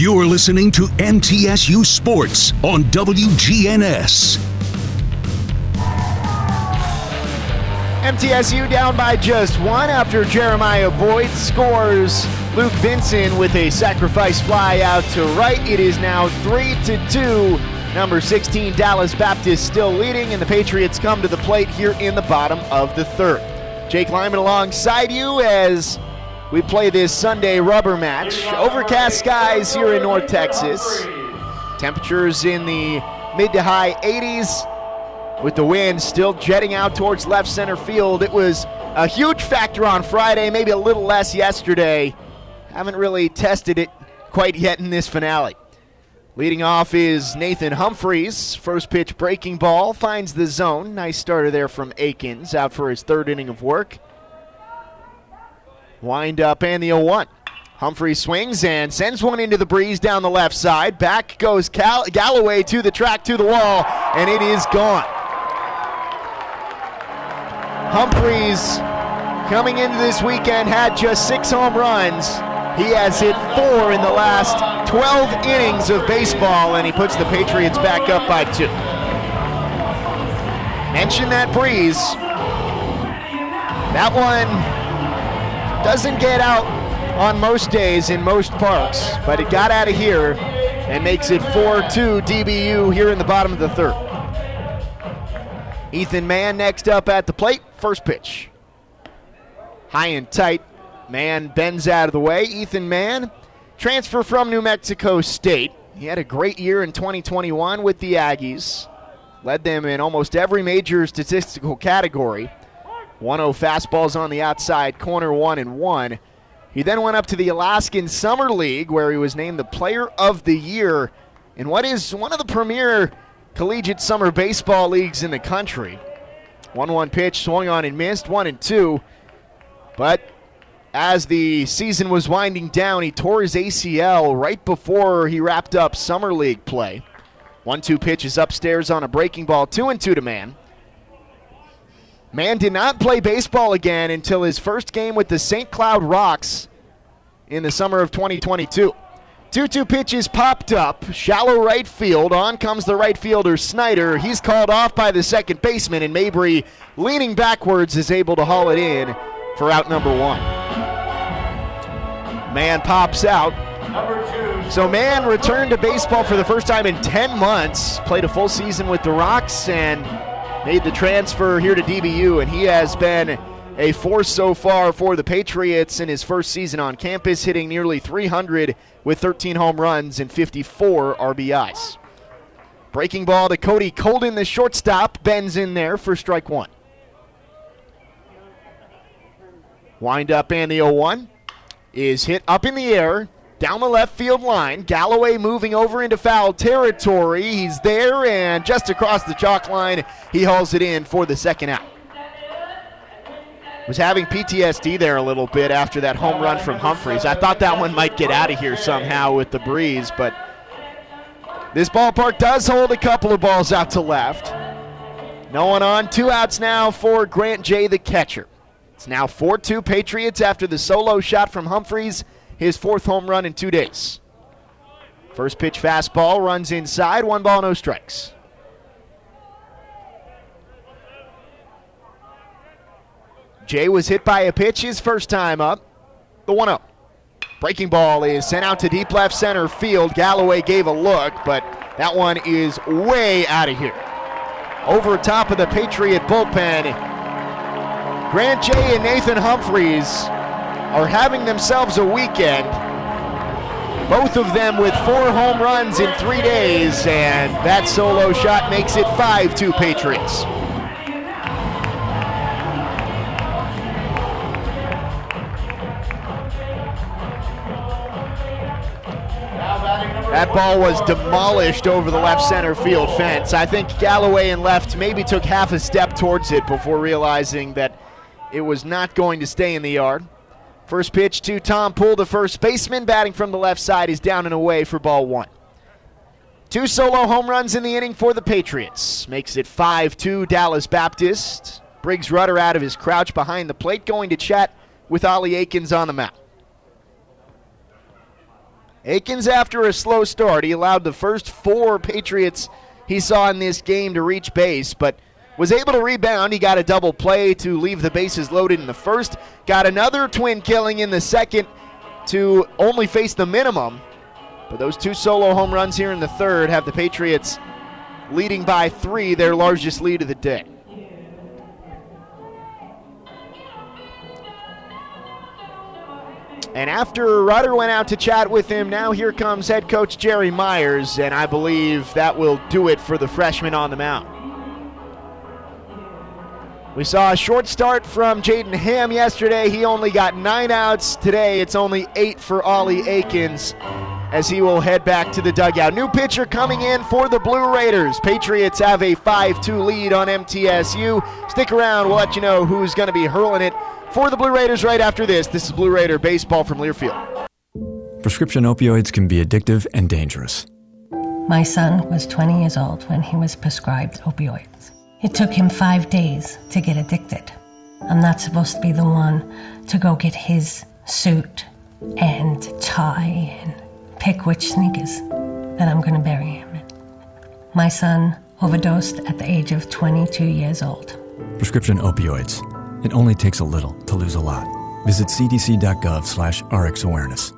Speaker 1: You're listening to MTSU Sports on WGNS.
Speaker 2: MTSU down by just one after Jeremiah Boyd scores. Luke Vincent with a sacrifice fly out to right. It is now three to two. Number 16 Dallas Baptist still leading, and the Patriots come to the plate here in the bottom of the third. Jake Lyman alongside you as we play this Sunday rubber match. Overcast skies here in North Texas. Temperatures in the mid to high 80s with the wind still jetting out towards left center field. It was a huge factor on Friday, maybe a little less yesterday. Haven't really tested it quite yet in this finale. Leading off is Nathan Humphreys. First pitch breaking ball finds the zone. Nice starter there from Aikens, out for his third inning of work. Wind up and the 0 1. Humphrey swings and sends one into the breeze down the left side. Back goes Cal- Galloway to the track, to the wall, and it is gone. Humphreys coming into this weekend had just six home runs. He has hit four in the last 12 innings of baseball, and he puts the Patriots back up by two. Mention that breeze. That one doesn't get out on most days in most parks, but it got out of here and makes it 4-2 DBU here in the bottom of the third. Ethan Mann next up at the plate. First pitch. High and tight. Mann bends out of the way. Ethan Mann, transfer from New Mexico State. He had a great year in 2021 with the Aggies. Led them in almost every major statistical category. 1 0 fastballs on the outside, corner 1 and 1. He then went up to the Alaskan Summer League, where he was named the Player of the Year in what is one of the premier collegiate summer baseball leagues in the country. 1 1 pitch, swung on and missed, 1 and 2. But as the season was winding down, he tore his ACL right before he wrapped up Summer League play. 1 2 pitch is upstairs on a breaking ball, 2 and 2 to Mann. Mann did not play baseball again until his first game with the St. Cloud Rox in the summer of 2022. 2 2 pitches popped up, shallow right field. On comes the right fielder, Snyder. He's called off by the second baseman, and Mabry, leaning backwards, is able to haul it in for out number one. Mann pops out. So Mann returned to baseball for the first time in 10 months, played a full season with the Rox, and made the transfer here to DBU, and he has been a force so far for the Patriots in his first season on campus, hitting nearly 300 with 13 home runs and 54 RBIs. Breaking ball to Cody Colden, the shortstop, bends in there for strike one. Wind up and the 0 1 is hit up in the air down the left field line. Galloway moving over into foul territory. He's there and just across the chalk line, he hauls it in for the second out. Was having PTSD there a little bit after that home run from Humphreys. I thought that one might get out of here somehow with the breeze, but this ballpark does hold a couple of balls out to left. No one on. Two outs now for Grant Jay, the catcher. It's now 4 2 Patriots after the solo shot from Humphreys his fourth home run in two days. First pitch fastball runs inside, one ball, no strikes. Jay was hit by a pitch his first time up. The 1 0. Breaking ball is sent out to deep left center field. Galloway gave a look, but that one is way out of here. Over top of the Patriot bullpen. Grant Jay and Nathan Humphreys are having themselves a weekend. Both of them with four home runs in three days, and that solo shot makes it 5 2 Patriots. That ball was demolished over the left center field fence. I think Galloway and left maybe took half a step towards it before realizing that it was not going to stay in the yard. First pitch to Tom Poole, the first baseman, batting from the left side, is down and away for ball one. Two solo home runs in the inning for the Patriots. Makes it 5 2 Dallas Baptist. Briggs Rudder out of his crouch behind the plate, going to chat with Ollie Aikens on the mound. Aikens, after a slow start, he allowed the first four Patriots he saw in this game to reach base, but was able to rebound. He got a double play to leave the bases loaded in the first, got another twin killing in the second to only face the minimum. But those two solo home runs here in the third have the Patriots leading by three, their largest lead of the day. And after Rudder went out to chat with him, now here comes head coach Jerry Myers, and I believe that will do it for the freshman on the mound. We saw a short start from Jaden Ham yesterday. He only got nine outs. Today, it's only eight for Ollie Aikens as he will head back to the dugout. New pitcher coming in for the Blue Raiders. Patriots have a 5 2 lead on MTSU. Stick around, we'll let you know who's going to be hurling it for the Blue Raiders right after this. This is Blue Raider Baseball from Learfield.
Speaker 5: Prescription opioids can be addictive and dangerous.
Speaker 12: My son was 20 years old when he was prescribed opioids. It took him five days to get addicted. I'm not supposed to be the one to go get his suit and tie and pick which sneakers that I'm going to bury him in. My son overdosed at the age of 22 years old.
Speaker 5: Prescription opioids. It only takes a little to lose a lot. Visit cdc.gov slash rxawareness.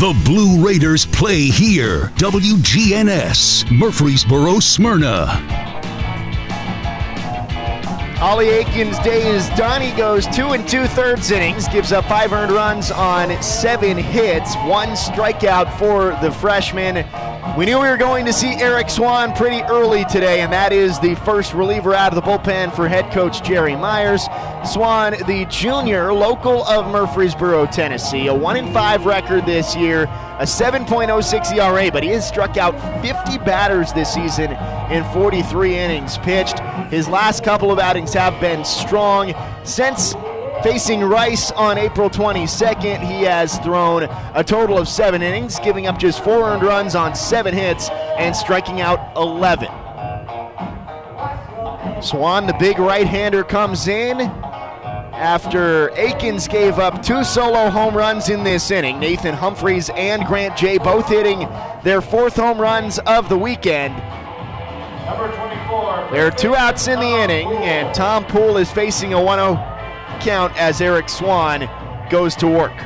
Speaker 1: The Blue Raiders play here. WGNS, Murfreesboro, Smyrna.
Speaker 2: Ollie Aikens' day is done. He goes two and two thirds innings, gives up five earned runs on seven hits, one strikeout for the freshman. We knew we were going to see Eric Swan pretty early today, and that is the first reliever out of the bullpen for head coach Jerry Myers. Swan, the junior, local of Murfreesboro, Tennessee, a 1 in 5 record this year, a 7.06 ERA, but he has struck out 50 batters this season in 43 innings pitched. His last couple of outings have been strong. Since Facing Rice on April 22nd, he has thrown a total of seven innings, giving up just four earned runs on seven hits and striking out 11. Swan, the big right hander, comes in after Aikens gave up two solo home runs in this inning. Nathan Humphreys and Grant Jay both hitting their fourth home runs of the weekend. There are two outs in the inning, and Tom Poole is facing a 1 0 count as Eric Swan goes to work.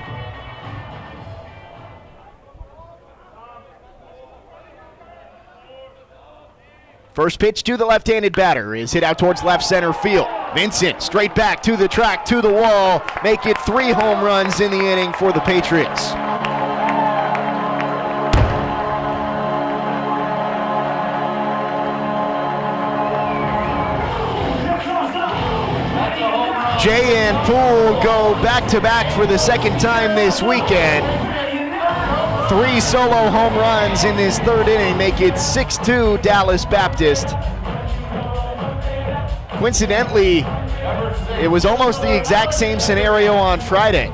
Speaker 2: First pitch to the left handed batter is hit out towards left center field. Vincent straight back to the track, to the wall, make it three home runs in the inning for the Patriots. Jay and Poole go back to back for the second time this weekend. Three solo home runs in this third inning make it 6 2 Dallas Baptist. Coincidentally, it was almost the exact same scenario on Friday.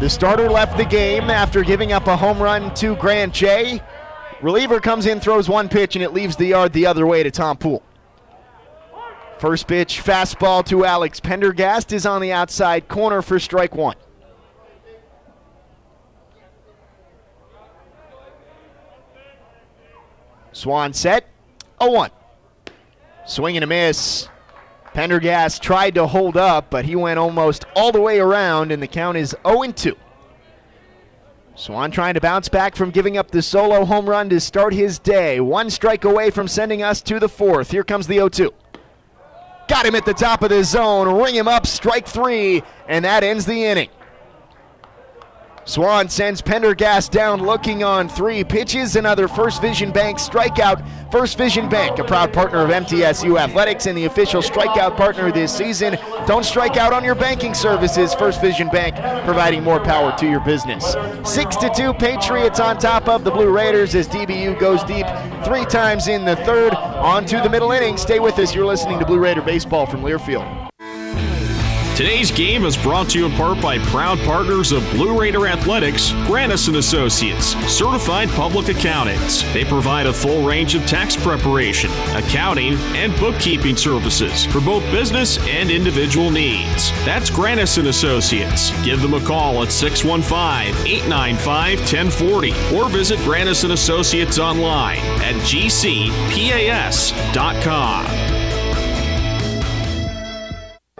Speaker 2: The starter left the game after giving up a home run to Grant Jay. Reliever comes in, throws one pitch, and it leaves the yard the other way to Tom Poole. First pitch, fastball to Alex Pendergast is on the outside corner for strike one. Swan set, a 1. Swing and a miss. Pendergast tried to hold up, but he went almost all the way around, and the count is 0 2. Swan trying to bounce back from giving up the solo home run to start his day. One strike away from sending us to the fourth. Here comes the 0 2. Got him at the top of the zone. Ring him up, strike three, and that ends the inning. Swan sends Pendergast down looking on three pitches. Another First Vision Bank strikeout. First Vision Bank, a proud partner of MTSU Athletics and the official strikeout partner this season. Don't strike out on your banking services. First Vision Bank providing more power to your business. 6 to 2 Patriots on top of the Blue Raiders as DBU goes deep three times in the third. On to the middle inning. Stay with us. You're listening to Blue Raider Baseball from Learfield.
Speaker 13: Today's game is brought to you in part by proud partners of Blue Raider Athletics, Granis and Associates, certified public accountants. They provide a full range of tax preparation, accounting, and bookkeeping services for both business and individual needs. That's Granis and Associates. Give them a call at 615-895-1040 or visit Granis and Associates online at gcpas.com.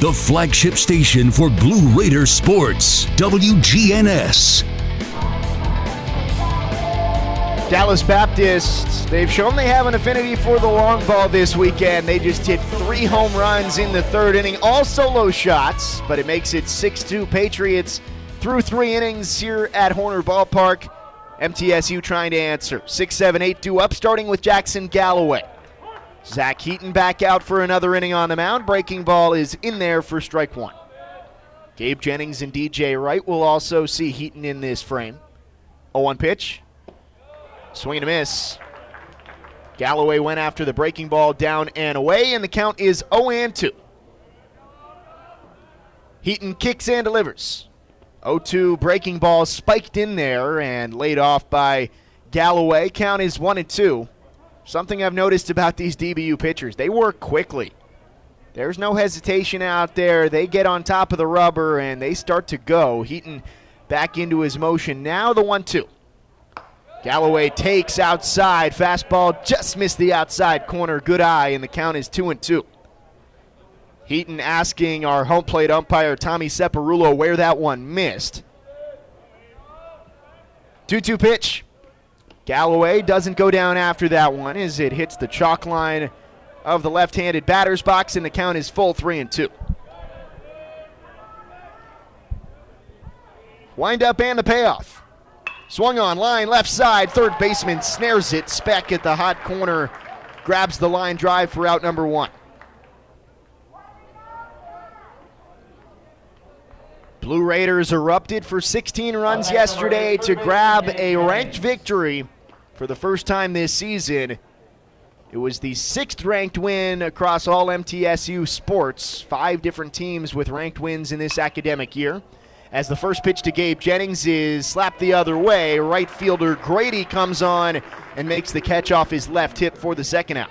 Speaker 1: The flagship station for Blue Raider sports, WGNS.
Speaker 2: Dallas Baptist, they've shown they have an affinity for the long ball this weekend. They just hit three home runs in the third inning, all solo shots, but it makes it 6 2 Patriots through three innings here at Horner Ballpark. MTSU trying to answer. 6 7 8 2 up, starting with Jackson Galloway. Zach Heaton back out for another inning on the mound. Breaking ball is in there for strike one. Gabe Jennings and DJ Wright will also see Heaton in this frame. 0 1 pitch. Swing and a miss. Galloway went after the breaking ball down and away, and the count is 0 and 2. Heaton kicks and delivers. 0 2 breaking ball spiked in there and laid off by Galloway. Count is 1 and 2. Something I've noticed about these DBU pitchers, they work quickly. There's no hesitation out there. They get on top of the rubber and they start to go. Heaton back into his motion. Now the 1 2. Galloway takes outside. Fastball just missed the outside corner. Good eye, and the count is 2 and 2. Heaton asking our home plate umpire, Tommy Separulo, where that one missed. 2 2 pitch. Galloway doesn't go down after that one as it hits the chalk line of the left handed batter's box, and the count is full 3 and 2. Wind up and the payoff. Swung on line, left side, third baseman snares it. Speck at the hot corner grabs the line drive for out number one. Blue Raiders erupted for 16 runs yesterday to grab a ranked victory for the first time this season. It was the sixth ranked win across all MTSU sports, five different teams with ranked wins in this academic year. As the first pitch to Gabe Jennings is slapped the other way, right fielder Grady comes on and makes the catch off his left hip for the second out.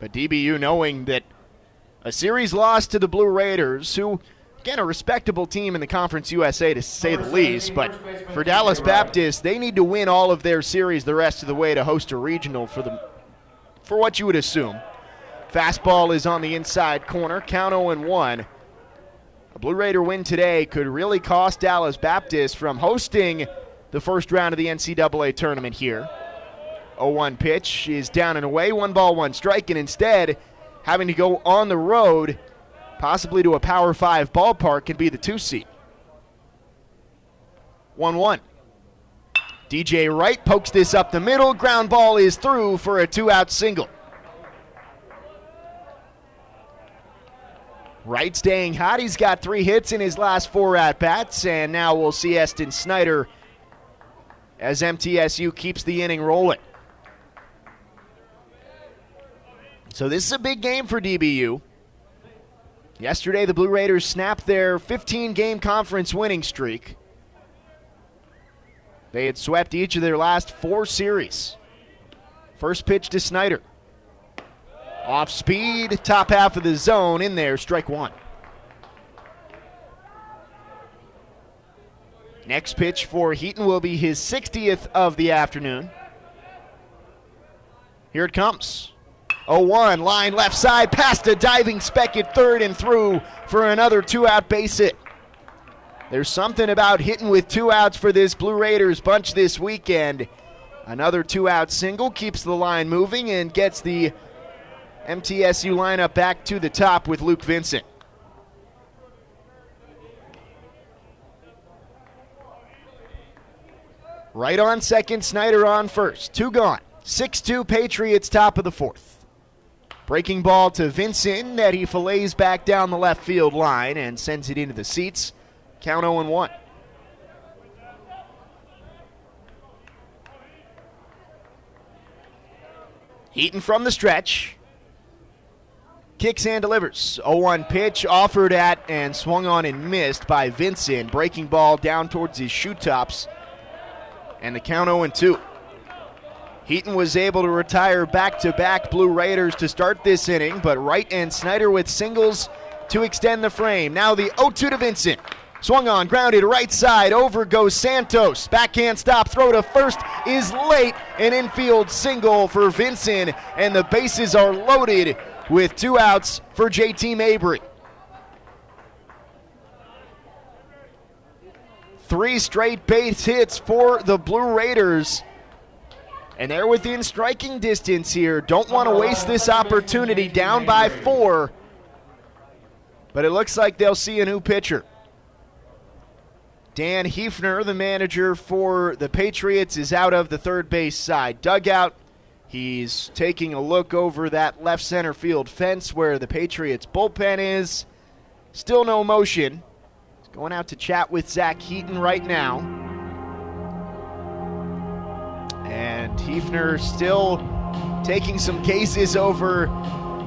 Speaker 2: But DBU knowing that a series loss to the Blue Raiders, who, again, a respectable team in the Conference USA to say the least, but for Dallas Baptist, they need to win all of their series the rest of the way to host a regional for the for what you would assume. Fastball is on the inside corner, count 0 and 1. A Blue Raider win today could really cost Dallas Baptist from hosting the first round of the NCAA tournament here. 0 1 pitch is down and away, one ball, one strike, and instead having to go on the road, possibly to a Power 5 ballpark, can be the two seat. 1 1. DJ Wright pokes this up the middle. Ground ball is through for a two out single. Wright staying hot. He's got three hits in his last four at bats, and now we'll see Eston Snyder as MTSU keeps the inning rolling. So this is a big game for DBU. Yesterday, the Blue Raiders snapped their 15 game conference winning streak. They had swept each of their last four series. First pitch to Snyder. Off speed, top half of the zone in there, strike one. Next pitch for Heaton will be his 60th of the afternoon. Here it comes. 0 1, line left side, past a diving Speck at third and through for another two out base hit. There's something about hitting with two outs for this Blue Raiders bunch this weekend. Another two out single keeps the line moving and gets the MTSU lineup back to the top with Luke Vincent. Right on second, Snyder on first. Two gone. 6 2 Patriots, top of the fourth. Breaking ball to Vincent that he fillets back down the left field line and sends it into the seats. Count 0 1. Heaton from the stretch. Kicks and delivers. 0 1 pitch offered at and swung on and missed by Vincent. Breaking ball down towards his shoe tops. And the count 0 2. Heaton was able to retire back to back Blue Raiders to start this inning, but Wright and Snyder with singles to extend the frame. Now the 0 2 to Vincent. Swung on, grounded right side. Over goes Santos. Backhand stop, throw to first is late. An infield single for Vincent, and the bases are loaded with two outs for JT Mabry. Three straight base hits for the Blue Raiders. And they're within striking distance here. Don't want to waste this opportunity down by four. But it looks like they'll see a new pitcher. Dan Heefner, the manager for the Patriots, is out of the third base side dugout. He's taking a look over that left center field fence where the Patriots bullpen is. Still no motion. He's going out to chat with Zach Heaton right now. And Heefner still taking some cases over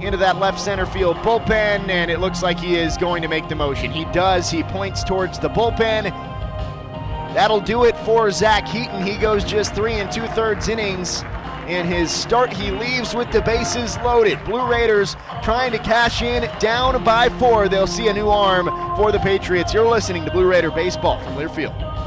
Speaker 2: into that left center field bullpen, and it looks like he is going to make the motion. He does. He points towards the bullpen. That'll do it for Zach Heaton. He goes just three and two thirds innings in his start. He leaves with the bases loaded. Blue Raiders trying to cash in down by four. They'll see a new arm for the Patriots. You're listening to Blue Raider Baseball from Learfield.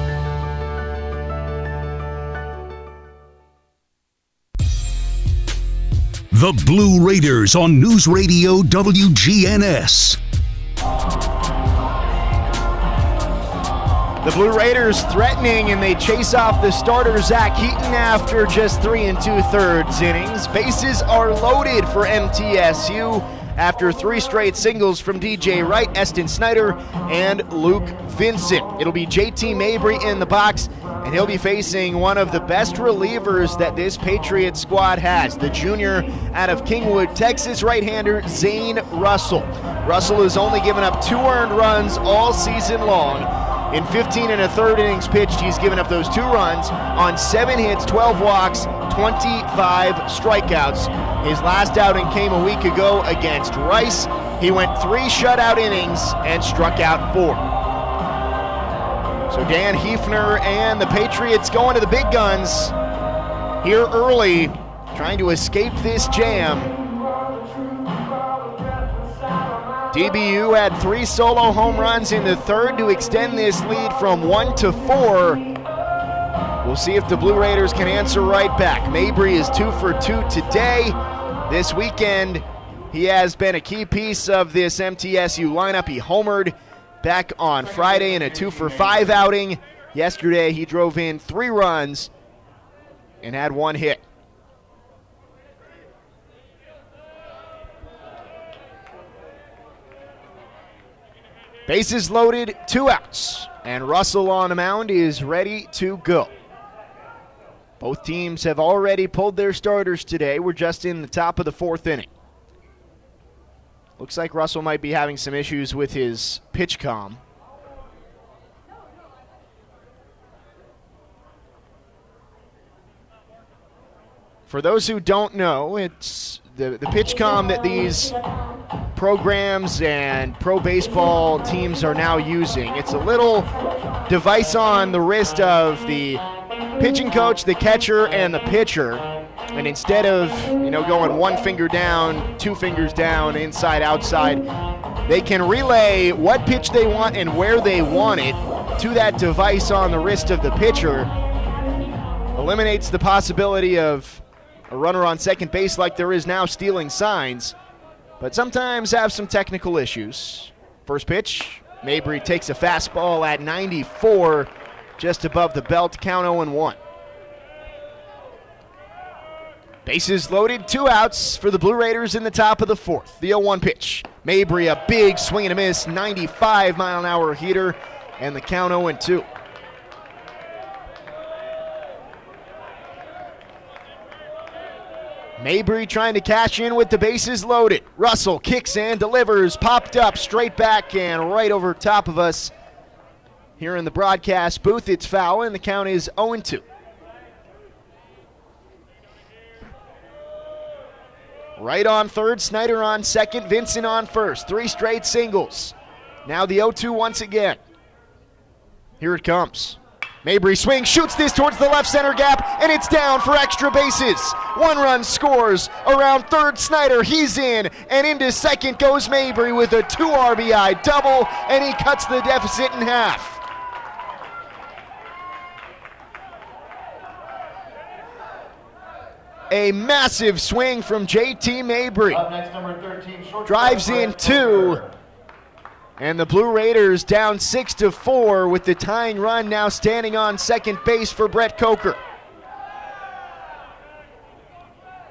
Speaker 1: The Blue Raiders on News Radio WGNS.
Speaker 2: The Blue Raiders threatening and they chase off the starter Zach Heaton after just three and two thirds innings. Bases are loaded for MTSU after three straight singles from DJ Wright, Eston Snyder, and Luke Vincent. It'll be JT Mabry in the box, and he'll be facing one of the best relievers that this Patriot squad has, the junior out of Kingwood, Texas right hander Zane Russell. Russell has only given up two earned runs all season long. In 15 and a third innings pitched, he's given up those two runs on seven hits, 12 walks, 25 strikeouts. His last outing came a week ago against Rice. He went three shutout innings and struck out four. So Dan Heefner and the Patriots going to the big guns here early, trying to escape this jam. DBU had three solo home runs in the third to extend this lead from one to four. We'll see if the Blue Raiders can answer right back. Mabry is two for two today. This weekend, he has been a key piece of this MTSU lineup. He homered back on Friday in a two for five outing. Yesterday, he drove in three runs and had one hit. Bases loaded, two outs, and Russell on the mound is ready to go. Both teams have already pulled their starters today. We're just in the top of the fourth inning. Looks like Russell might be having some issues with his PitchCom. For those who don't know, it's the, the PitchCom that these programs and pro baseball teams are now using. It's a little device on the wrist of the pitching coach, the catcher, and the pitcher. And instead of, you know, going one finger down, two fingers down, inside, outside, they can relay what pitch they want and where they want it to that device on the wrist of the pitcher. Eliminates the possibility of a runner on second base like there is now stealing signs but sometimes have some technical issues. First pitch, Mabry takes a fastball at 94, just above the belt, count 0 1. Bases loaded, two outs for the Blue Raiders in the top of the fourth. The 0 1 pitch. Mabry, a big swing and a miss, 95 mile an hour heater, and the count 0 2. Mabry trying to cash in with the bases loaded. Russell kicks and delivers, popped up straight back and right over top of us. Here in the broadcast booth, it's foul, and the count is 0 2. Wright on third, Snyder on second, Vincent on first. Three straight singles. Now the 0 2 once again. Here it comes. Mabry swings, shoots this towards the left center gap, and it's down for extra bases. One run scores around third. Snyder, he's in, and into second goes Mabry with a two RBI double, and he cuts the deficit in half. A massive swing from JT Mabry. Drives in two. And the Blue Raiders down six to four with the tying run now standing on second base for Brett Coker.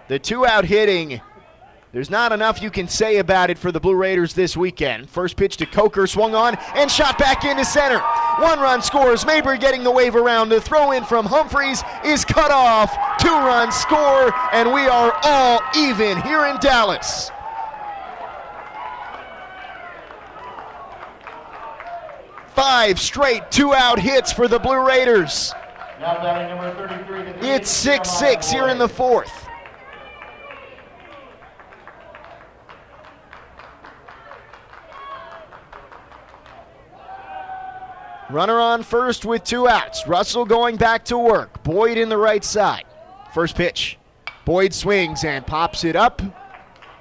Speaker 2: The two out hitting, there's not enough you can say about it for the Blue Raiders this weekend. First pitch to Coker, swung on and shot back into center. One run scores, Mabry getting the wave around. The throw in from Humphreys is cut off. Two runs score, and we are all even here in Dallas. Five straight two out hits for the Blue Raiders. It's 6 6 here in the fourth. Runner on first with two outs. Russell going back to work. Boyd in the right side. First pitch. Boyd swings and pops it up.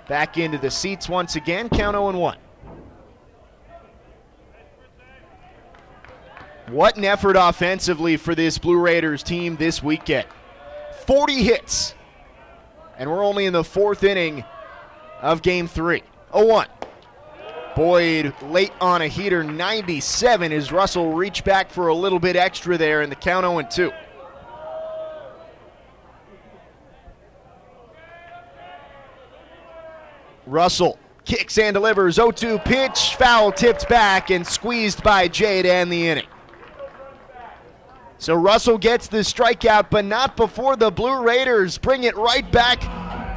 Speaker 2: Back into the seats once again. Count 0 1. What an effort offensively for this Blue Raiders team this weekend. 40 hits. And we're only in the fourth inning of game three. 0 1. Boyd late on a heater, 97 as Russell reached back for a little bit extra there in the count 0 2. Russell kicks and delivers 0 2 pitch, foul tipped back and squeezed by Jay and the inning. So Russell gets the strikeout, but not before the Blue Raiders bring it right back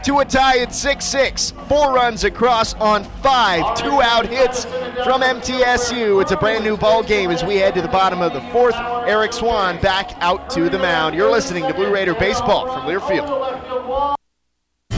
Speaker 2: to a tie at 6 6. Four runs across on five two out hits from MTSU. It's a brand new ball game as we head to the bottom of the fourth. Eric Swan back out to the mound. You're listening to Blue Raider Baseball from Learfield.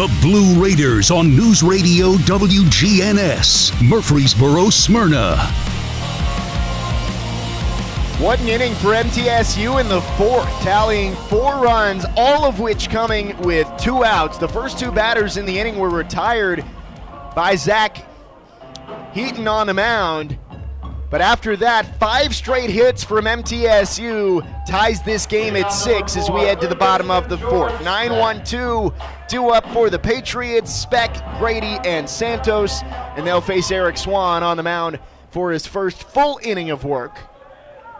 Speaker 1: The Blue Raiders on News Radio WGNS, Murfreesboro, Smyrna.
Speaker 2: What an inning for MTSU in the fourth, tallying four runs, all of which coming with two outs. The first two batters in the inning were retired by Zach Heaton on the mound. But after that, five straight hits from MTSU ties this game at six as we head to the bottom of the fourth. 9 1 2, two up for the Patriots, Speck, Grady, and Santos. And they'll face Eric Swan on the mound for his first full inning of work.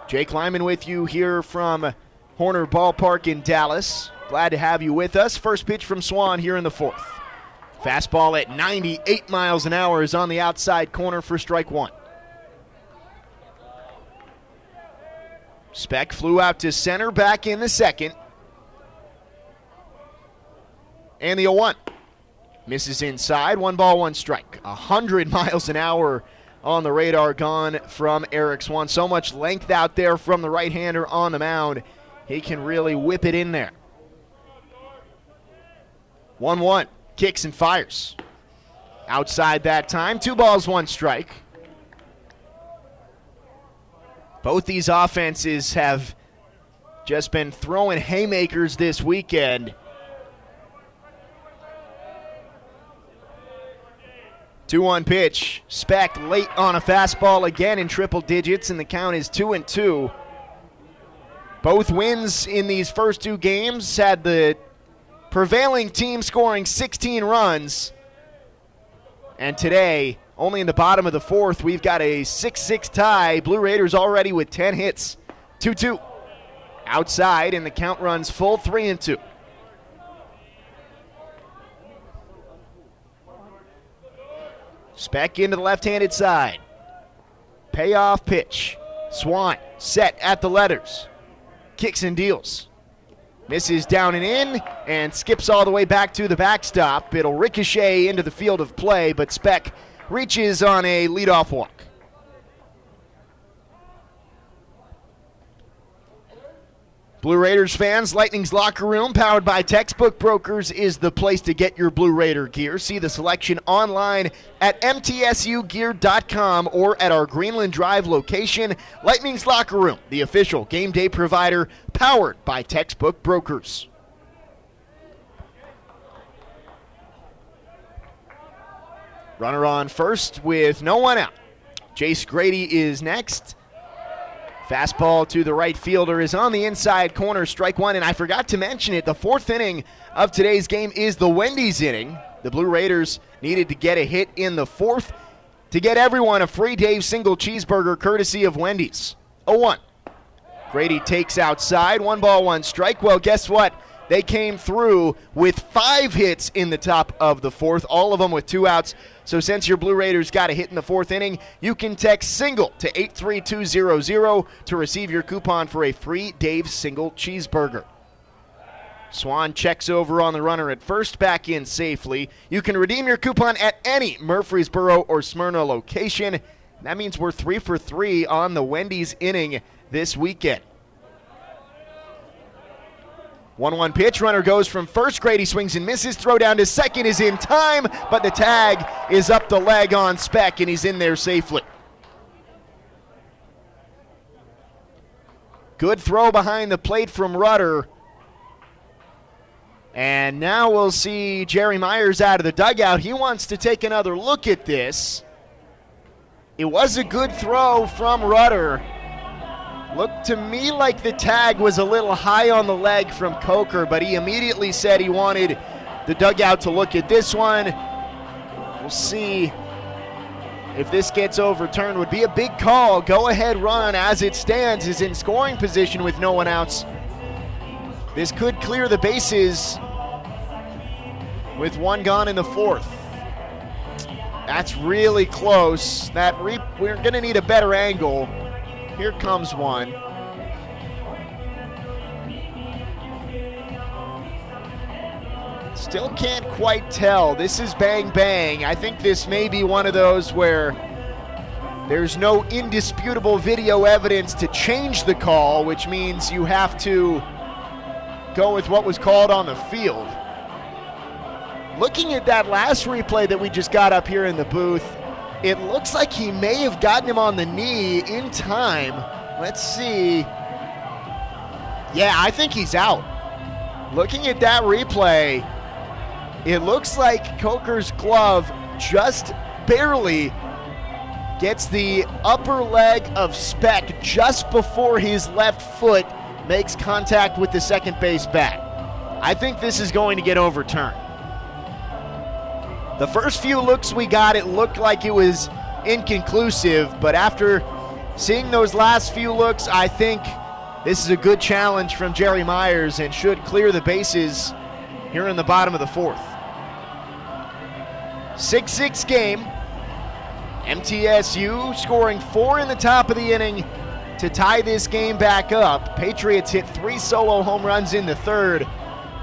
Speaker 2: Jake Lyman with you here from Horner Ballpark in Dallas. Glad to have you with us. First pitch from Swan here in the fourth. Fastball at 98 miles an hour is on the outside corner for strike one. Speck flew out to center, back in the second. And the 0 1. Misses inside, one ball, one strike. 100 miles an hour on the radar gone from Eric Swan. So much length out there from the right hander on the mound. He can really whip it in there. 1 1. Kicks and fires. Outside that time. Two balls, one strike. Both these offenses have just been throwing haymakers this weekend. Two one pitch. Speck late on a fastball again in triple digits, and the count is two and two. Both wins in these first two games had the prevailing team scoring 16 runs. And today, only in the bottom of the fourth, we've got a 6 6 tie. Blue Raiders already with 10 hits. 2 2. Outside, and the count runs full 3 and 2. Speck into the left handed side. Payoff pitch. Swan set at the letters. Kicks and deals. Misses down and in and skips all the way back to the backstop. It'll ricochet into the field of play, but Speck reaches on a leadoff walk. Blue Raiders fans, Lightning's Locker Room, powered by Textbook Brokers, is the place to get your Blue Raider gear. See the selection online at mtsugear.com or at our Greenland Drive location. Lightning's Locker Room, the official game day provider, powered by Textbook Brokers. Runner on first with no one out. Jace Grady is next. Fastball to the right fielder is on the inside corner, strike one. And I forgot to mention it the fourth inning of today's game is the Wendy's inning. The Blue Raiders needed to get a hit in the fourth to get everyone a free Dave single cheeseburger courtesy of Wendy's. 0 1. Grady takes outside, one ball, one strike. Well, guess what? They came through with five hits in the top of the fourth, all of them with two outs. So since your Blue Raiders got a hit in the fourth inning, you can text single to 83200 to receive your coupon for a free Dave single cheeseburger. Swan checks over on the runner at first, back in safely. You can redeem your coupon at any Murfreesboro or Smyrna location. That means we're three for three on the Wendy's inning this weekend. 1 1 pitch. Runner goes from first. Grady swings and misses. Throw down to second is in time, but the tag is up the leg on Speck, and he's in there safely. Good throw behind the plate from Rudder. And now we'll see Jerry Myers out of the dugout. He wants to take another look at this. It was a good throw from Rudder. Looked to me like the tag was a little high on the leg from Coker, but he immediately said he wanted the dugout to look at this one. We'll see if this gets overturned. Would be a big call. Go ahead run as it stands is in scoring position with no one outs. This could clear the bases with one gone in the fourth. That's really close. That re- we're going to need a better angle. Here comes one. Still can't quite tell. This is bang bang. I think this may be one of those where there's no indisputable video evidence to change the call, which means you have to go with what was called on the field. Looking at that last replay that we just got up here in the booth, it looks like he may have gotten him on the knee in time. Let's see. Yeah, I think he's out. Looking at that replay, it looks like Coker's glove just barely gets the upper leg of Speck just before his left foot makes contact with the second base bat. I think this is going to get overturned. The first few looks we got, it looked like it was inconclusive, but after seeing those last few looks, I think this is a good challenge from Jerry Myers and should clear the bases here in the bottom of the fourth. 6 6 game. MTSU scoring four in the top of the inning to tie this game back up. Patriots hit three solo home runs in the third.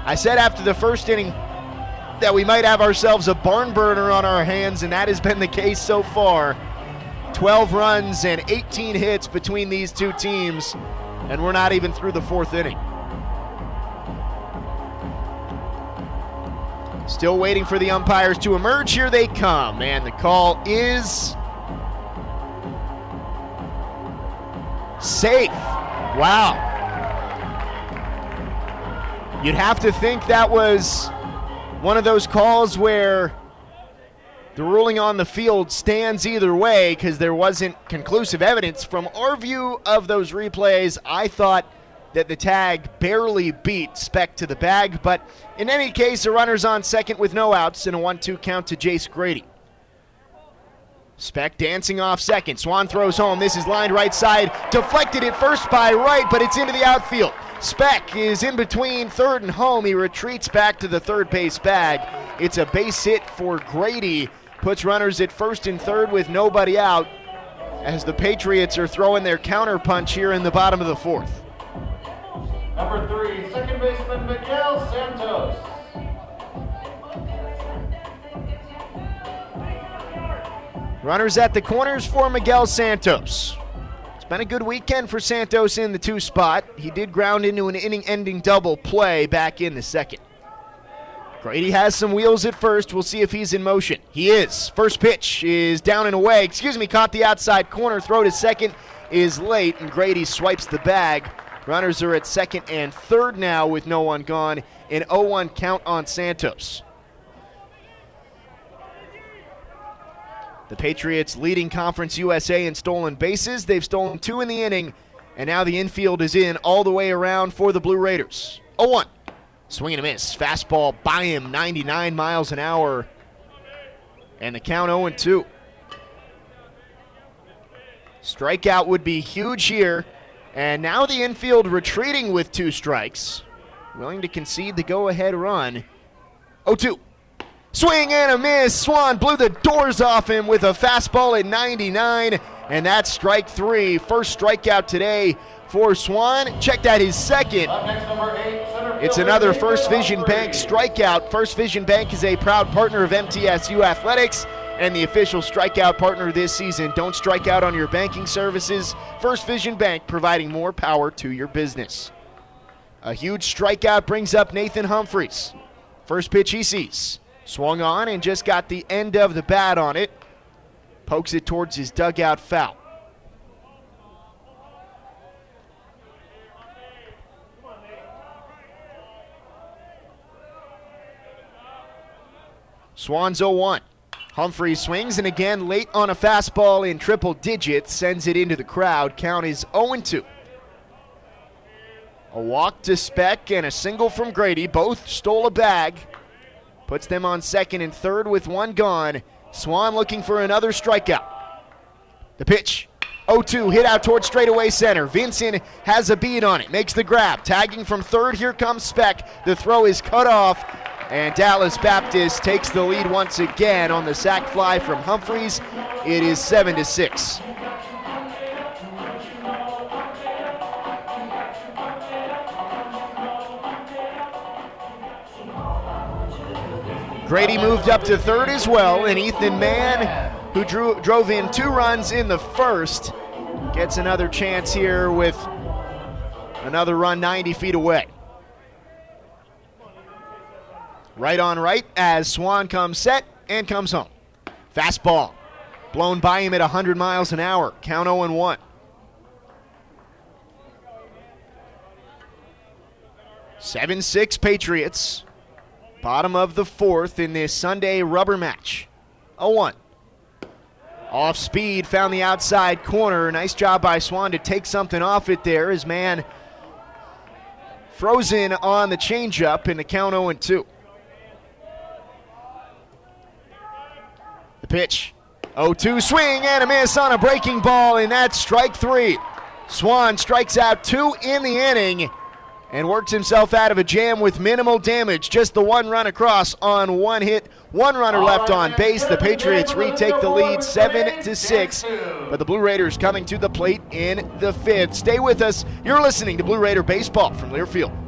Speaker 2: I said after the first inning, that we might have ourselves a barn burner on our hands, and that has been the case so far. 12 runs and 18 hits between these two teams, and we're not even through the fourth inning. Still waiting for the umpires to emerge. Here they come, and the call is safe. Wow. You'd have to think that was one of those calls where the ruling on the field stands either way because there wasn't conclusive evidence. From our view of those replays, I thought that the tag barely beat Speck to the bag, but in any case, the runner's on second with no outs and a 1 2 count to Jace Grady. Speck dancing off second. Swan throws home. This is lined right side. Deflected at first by Wright, but it's into the outfield. Speck is in between third and home. He retreats back to the third base bag. It's a base hit for Grady. Puts runners at first and third with nobody out as the Patriots are throwing their counter punch here in the bottom of the fourth.
Speaker 7: Number three, second baseman Miguel Santos.
Speaker 2: Runners at the corners for Miguel Santos. Been a good weekend for Santos in the two spot. He did ground into an inning ending double play back in the second. Grady has some wheels at first. We'll see if he's in motion. He is. First pitch is down and away. Excuse me, caught the outside corner. Throw to second is late, and Grady swipes the bag. Runners are at second and third now with no one gone. An 0 1 count on Santos. The Patriots leading Conference USA in stolen bases. They've stolen two in the inning, and now the infield is in all the way around for the Blue Raiders. 0 1. Swing and a miss. Fastball by him, 99 miles an hour. And the count 0 2. Strikeout would be huge here. And now the infield retreating with two strikes. Willing to concede the go ahead run. 0 2. Swing and a miss. Swan blew the doors off him with a fastball at 99. And that's strike three. First strikeout today for Swan. Checked out his second. It's another First Vision Bank strikeout. First Vision Bank is a proud partner of MTSU Athletics and the official strikeout partner this season. Don't strike out on your banking services. First Vision Bank providing more power to your business. A huge strikeout brings up Nathan Humphreys. First pitch he sees. Swung on and just got the end of the bat on it. Pokes it towards his dugout foul. Swans 0 1. Humphrey swings and again late on a fastball in triple digits, sends it into the crowd. Count is 0 2. A walk to Speck and a single from Grady. Both stole a bag. Puts them on second and third with one gone. Swan looking for another strikeout. The pitch. 0 2 hit out towards straightaway center. Vincent has a bead on it, makes the grab. Tagging from third, here comes Speck. The throw is cut off, and Dallas Baptist takes the lead once again on the sac fly from Humphreys. It is 7 to 6. Grady moved up to third as well, and Ethan Mann, who drew, drove in two runs in the first, gets another chance here with another run 90 feet away. Right on right as Swan comes set and comes home. Fastball blown by him at 100 miles an hour. Count 0 and 1. Seven six Patriots. Bottom of the fourth in this Sunday rubber match. 0 1. Off speed, found the outside corner. Nice job by Swan to take something off it there. His man frozen on the changeup in the count 0 2. The pitch. 0 2 swing and a miss on a breaking ball, and that's strike three. Swan strikes out two in the inning and works himself out of a jam with minimal damage. Just the one run across on one hit, one runner left on base. The Patriots retake the lead, seven to six. But the Blue Raiders coming to the plate in the fifth. Stay with us. You're listening to Blue Raider baseball from Learfield.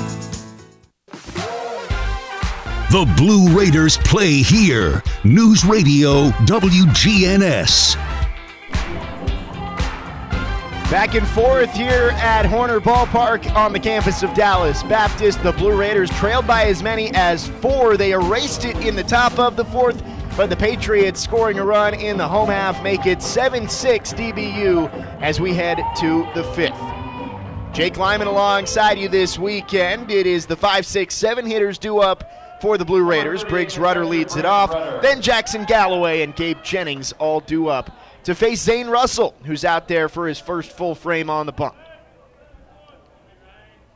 Speaker 1: The Blue Raiders play here. News Radio WGNS.
Speaker 2: Back and forth here at Horner Ballpark on the campus of Dallas Baptist. The Blue Raiders trailed by as many as four. They erased it in the top of the fourth But the Patriots scoring a run in the home half make it 7 6 DBU as we head to the fifth. Jake Lyman alongside you this weekend. It is the 5 6 7 hitters due up for the Blue Raiders. Briggs Rudder leads it off. Then Jackson Galloway and Gabe Jennings all due up to face Zane Russell, who's out there for his first full frame on the bump.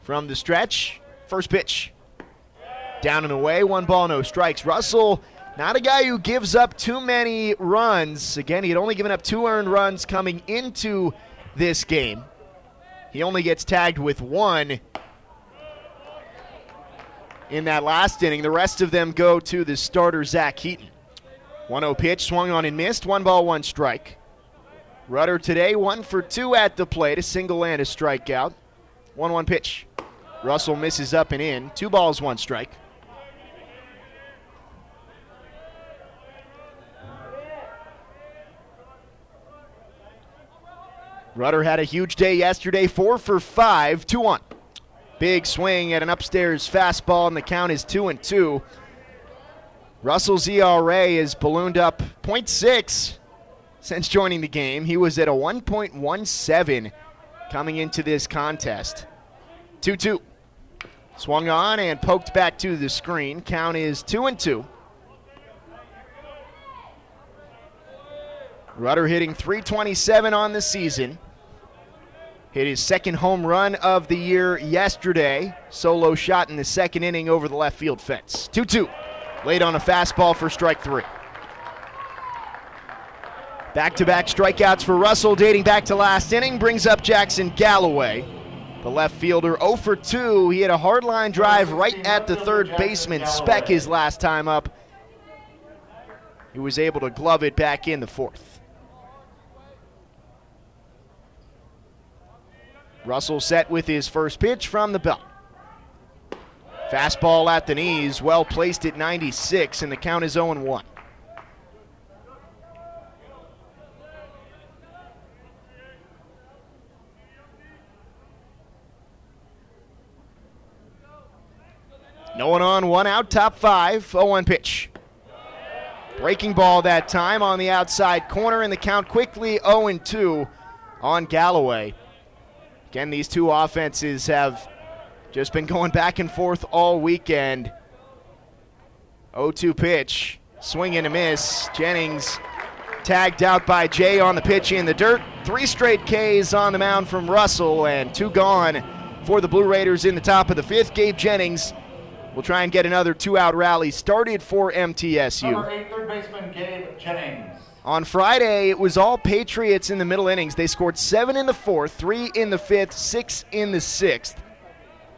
Speaker 2: From the stretch, first pitch. Down and away, one ball, no strikes. Russell, not a guy who gives up too many runs. Again, he had only given up two earned runs coming into this game. He only gets tagged with one in that last inning. The rest of them go to the starter, Zach Heaton. 1 0 pitch, swung on and missed. One ball, one strike. Rudder today, one for two at the plate, a single and a strikeout. 1 1 pitch. Russell misses up and in. Two balls, one strike. Rudder had a huge day yesterday, four for five, two one. Big swing at an upstairs fastball, and the count is two and two. Russell's ERA is ballooned up 0.6 since joining the game. He was at a 1.17 coming into this contest. 2 2. Swung on and poked back to the screen. Count is 2 and 2. Rudder hitting 327 on the season. Hit his second home run of the year yesterday. Solo shot in the second inning over the left field fence. 2 2. Laid on a fastball for strike three. Back to back strikeouts for Russell dating back to last inning brings up Jackson Galloway. The left fielder 0 for 2. He had a hard line drive right at the third baseman Speck his last time up. He was able to glove it back in the fourth. Russell set with his first pitch from the belt. Fastball at the knees, well placed at 96, and the count is 0 1. No one on, one out, top five, 0 1 pitch. Breaking ball that time on the outside corner, and the count quickly 0 2 on Galloway. Again, these two offenses have just been going back and forth all weekend. 0 2 pitch, swing and a miss. Jennings tagged out by Jay on the pitch in the dirt. Three straight Ks on the mound from Russell, and two gone for the Blue Raiders in the top of the fifth. Gabe Jennings will try and get another two out rally started for MTSU.
Speaker 7: Number eight, third baseman Gabe Jennings.
Speaker 2: On Friday, it was all Patriots in the middle innings. They scored seven in the fourth, three in the fifth, six in the sixth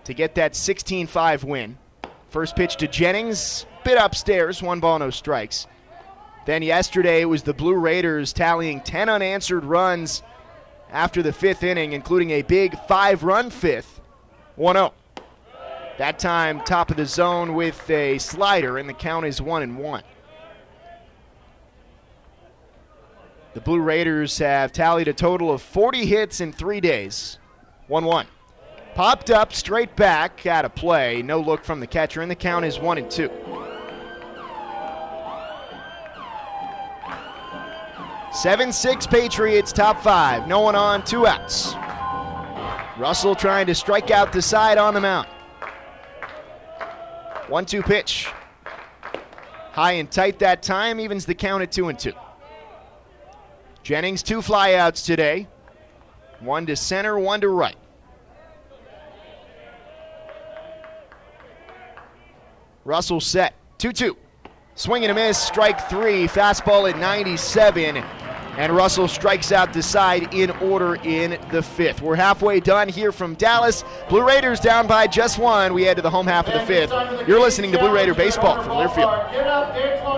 Speaker 2: to get that 16 5 win. First pitch to Jennings, bit upstairs, one ball, no strikes. Then yesterday, it was the Blue Raiders tallying 10 unanswered runs after the fifth inning, including a big five run fifth, 1 0. That time, top of the zone with a slider, and the count is 1 and 1. The Blue Raiders have tallied a total of 40 hits in three days. 1 1. Popped up straight back out of play. No look from the catcher, and the count is 1 and 2. 7 6 Patriots, top five. No one on, two outs. Russell trying to strike out the side on the mound. 1 2 pitch. High and tight that time, evens the count at 2 and 2. Jennings, two flyouts today. One to center, one to right. Russell set. 2 2. Swing and a miss, strike three. Fastball at 97. And Russell strikes out the side in order in the fifth. We're halfway done here from Dallas. Blue Raiders down by just one. We head to the home half of the fifth. You're listening to Blue Raider Baseball from Learfield.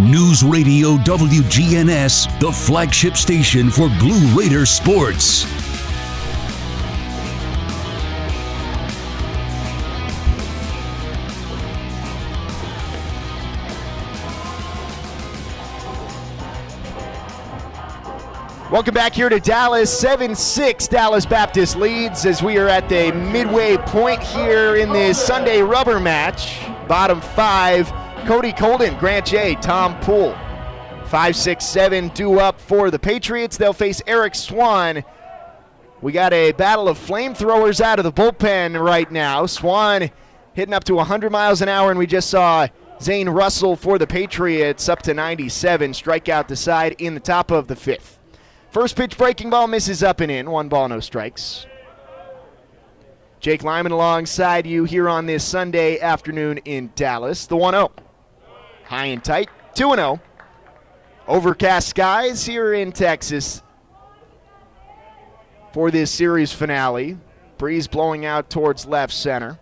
Speaker 1: News Radio WGNS, the flagship station for Blue Raider sports.
Speaker 2: Welcome back here to Dallas. 7 6 Dallas Baptist leads as we are at the midway point here in this Sunday rubber match. Bottom five Cody Colden, Grant Jay, Tom Poole. 5 6 7 due up for the Patriots. They'll face Eric Swan. We got a battle of flamethrowers out of the bullpen right now. Swan hitting up to 100 miles an hour, and we just saw Zane Russell for the Patriots up to 97. Strikeout the side in the top of the fifth. First pitch breaking ball misses up and in. One ball, no strikes. Jake Lyman alongside you here on this Sunday afternoon in Dallas. The 1 0. High and tight. 2 0. Overcast skies here in Texas for this series finale. Breeze blowing out towards left center.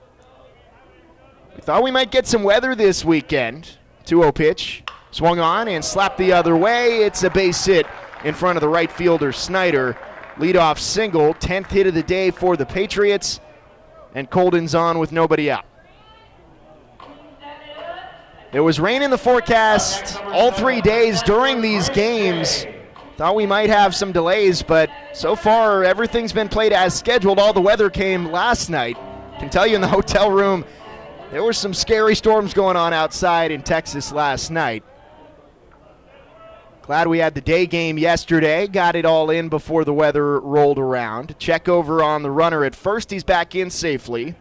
Speaker 2: We thought we might get some weather this weekend. 2 0 pitch. Swung on and slapped the other way. It's a base hit in front of the right fielder Snyder. Leadoff single, 10th hit of the day for the Patriots, and Colden's on with nobody out. There was rain in the forecast all three days during these games. Thought we might have some delays, but so far everything's been played as scheduled. All the weather came last night. Can tell you in the hotel room, there were some scary storms going on outside in Texas last night. Glad we had the day game yesterday. Got it all in before the weather rolled around. Check over on the runner at first. He's back in safely.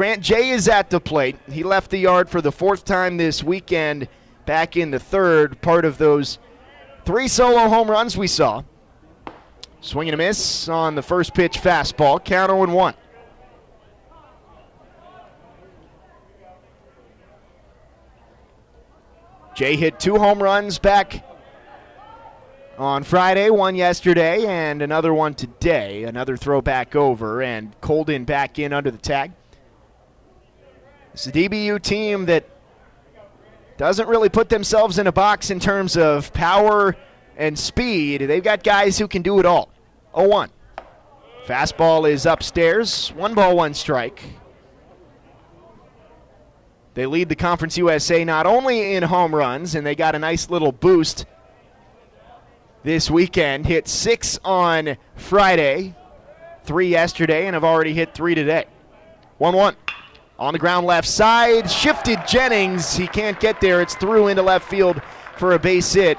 Speaker 2: Grant Jay is at the plate. He left the yard for the fourth time this weekend, back in the third, part of those three solo home runs we saw. Swinging a miss on the first pitch fastball. Count 0 1. Jay hit two home runs back on Friday, one yesterday, and another one today. Another throw back over, and Colden back in under the tag. It's a DBU team that doesn't really put themselves in a box in terms of power and speed. They've got guys who can do it all. 0 1. Fastball is upstairs. One ball, one strike. They lead the Conference USA not only in home runs, and they got a nice little boost this weekend. Hit six on Friday, three yesterday, and have already hit three today. 1 1. On the ground left side, shifted Jennings. He can't get there. It's through into left field for a base hit.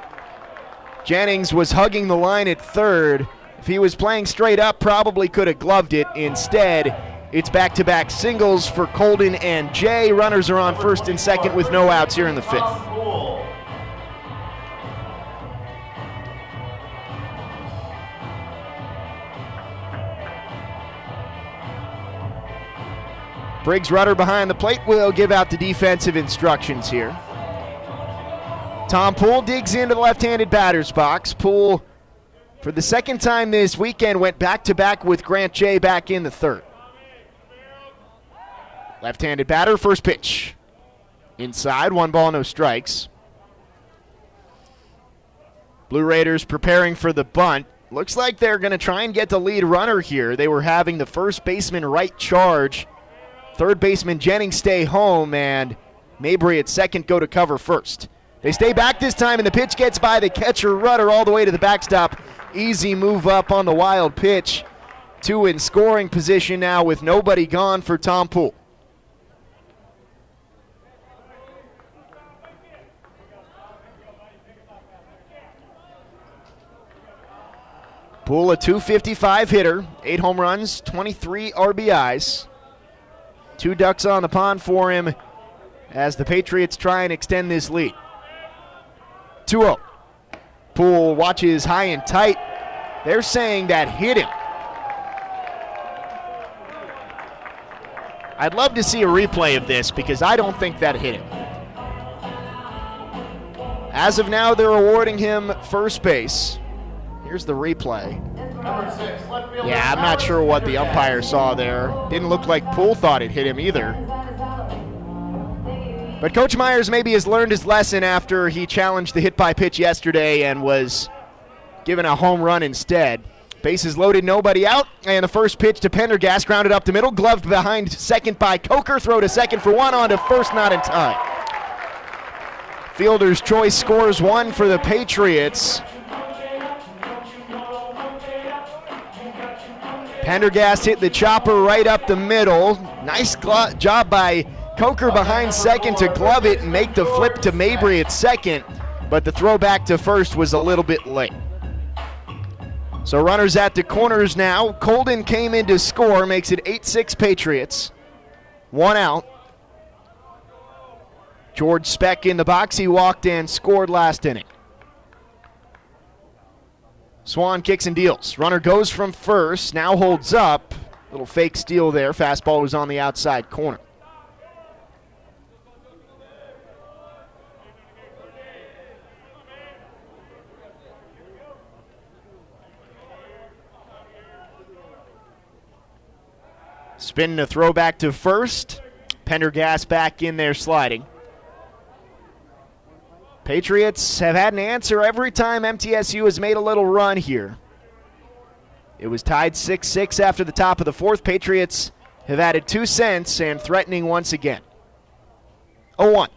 Speaker 2: Jennings was hugging the line at third. If he was playing straight up, probably could have gloved it. Instead, it's back to back singles for Colden and Jay. Runners are on first and second with no outs here in the fifth. Briggs Rudder behind the plate will give out the defensive instructions here. Tom Poole digs into the left handed batter's box. Poole, for the second time this weekend, went back to back with Grant Jay back in the third. Left handed batter, first pitch. Inside, one ball, no strikes. Blue Raiders preparing for the bunt. Looks like they're going to try and get the lead runner here. They were having the first baseman Wright charge Third baseman Jennings stay home, and Mabry at second go to cover first. They stay back this time, and the pitch gets by the catcher Rudder all the way to the backstop. Easy move up on the wild pitch. Two in scoring position now with nobody gone for Tom Poole. Poole, a 255 hitter, eight home runs, 23 RBIs. Two ducks on the pond for him as the Patriots try and extend this lead. 2 0. Poole watches high and tight. They're saying that hit him. I'd love to see a replay of this because I don't think that hit him. As of now, they're awarding him first base. Here's the replay. Yeah, I'm not sure what the umpire saw there. Didn't look like Poole thought it hit him either. But Coach Myers maybe has learned his lesson after he challenged the hit by pitch yesterday and was given a home run instead. Bases loaded, nobody out, and the first pitch to Pendergast grounded up the middle, gloved behind second by Coker. Throw to second for one, on to first, not in time. Fielder's choice scores one for the Patriots. Pendergast hit the chopper right up the middle. Nice glo- job by Coker behind second to glove it and make the flip to Mabry at second, but the throw back to first was a little bit late. So runners at the corners now. Colden came in to score, makes it 8 6 Patriots. One out. George Speck in the box. He walked and scored last inning. Swan kicks and deals. Runner goes from first, now holds up. Little fake steal there. Fastball was on the outside corner. Spin to throw back to first. Pendergast back in there sliding. Patriots have had an answer every time MTSU has made a little run here. It was tied 6 6 after the top of the fourth. Patriots have added two cents and threatening once again. 0 1.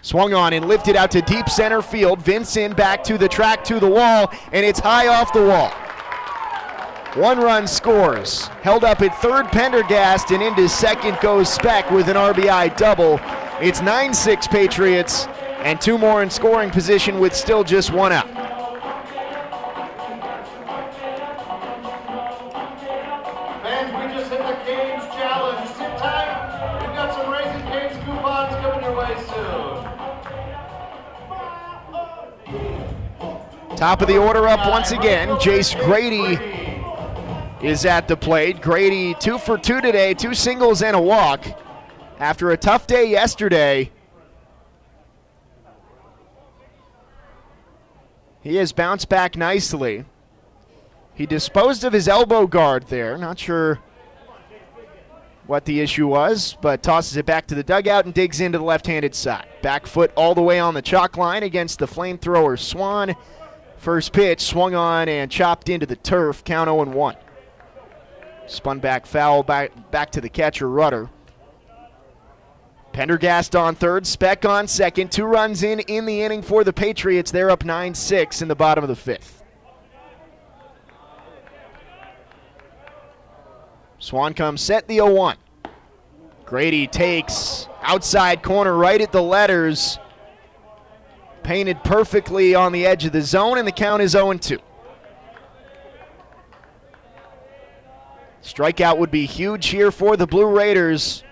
Speaker 2: Swung on and lifted out to deep center field. Vincent back to the track to the wall, and it's high off the wall. One run scores. Held up at third, Pendergast, and into second goes Speck with an RBI double. It's 9 6 Patriots, and two more in scoring position with still just one out.
Speaker 7: Fans, we just hit the Canes Challenge. Sit tight. We've got some Raising Cane's coupons coming your way soon.
Speaker 2: Top of the order up once again. Jace Grady is at the plate. Grady, two for two today, two singles and a walk. After a tough day yesterday, he has bounced back nicely. He disposed of his elbow guard there. Not sure what the issue was, but tosses it back to the dugout and digs into the left handed side. Back foot all the way on the chalk line against the flamethrower Swan. First pitch swung on and chopped into the turf. Count 0 1. Spun back foul back, back to the catcher Rudder. Pendergast on third, Speck on second. Two runs in in the inning for the Patriots. They're up 9 6 in the bottom of the fifth. Swan comes set the 0 1. Grady takes outside corner right at the letters. Painted perfectly on the edge of the zone, and the count is 0 2. Strikeout would be huge here for the Blue Raiders.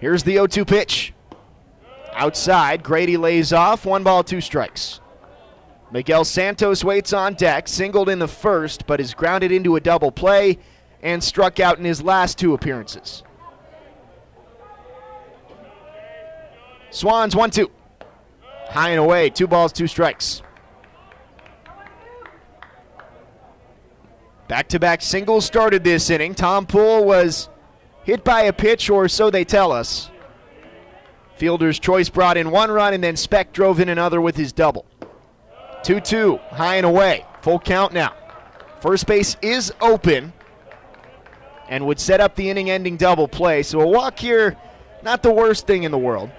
Speaker 2: Here's the 0 2 pitch. Outside, Grady lays off. One ball, two strikes. Miguel Santos waits on deck, singled in the first, but is grounded into a double play and struck out in his last two appearances. Swans 1 2. High and away, two balls, two strikes. Back to back singles started this inning. Tom Poole was hit by a pitch, or so they tell us. Fielder's choice brought in one run, and then Speck drove in another with his double. 2 2, high and away. Full count now. First base is open and would set up the inning ending double play. So a walk here, not the worst thing in the world.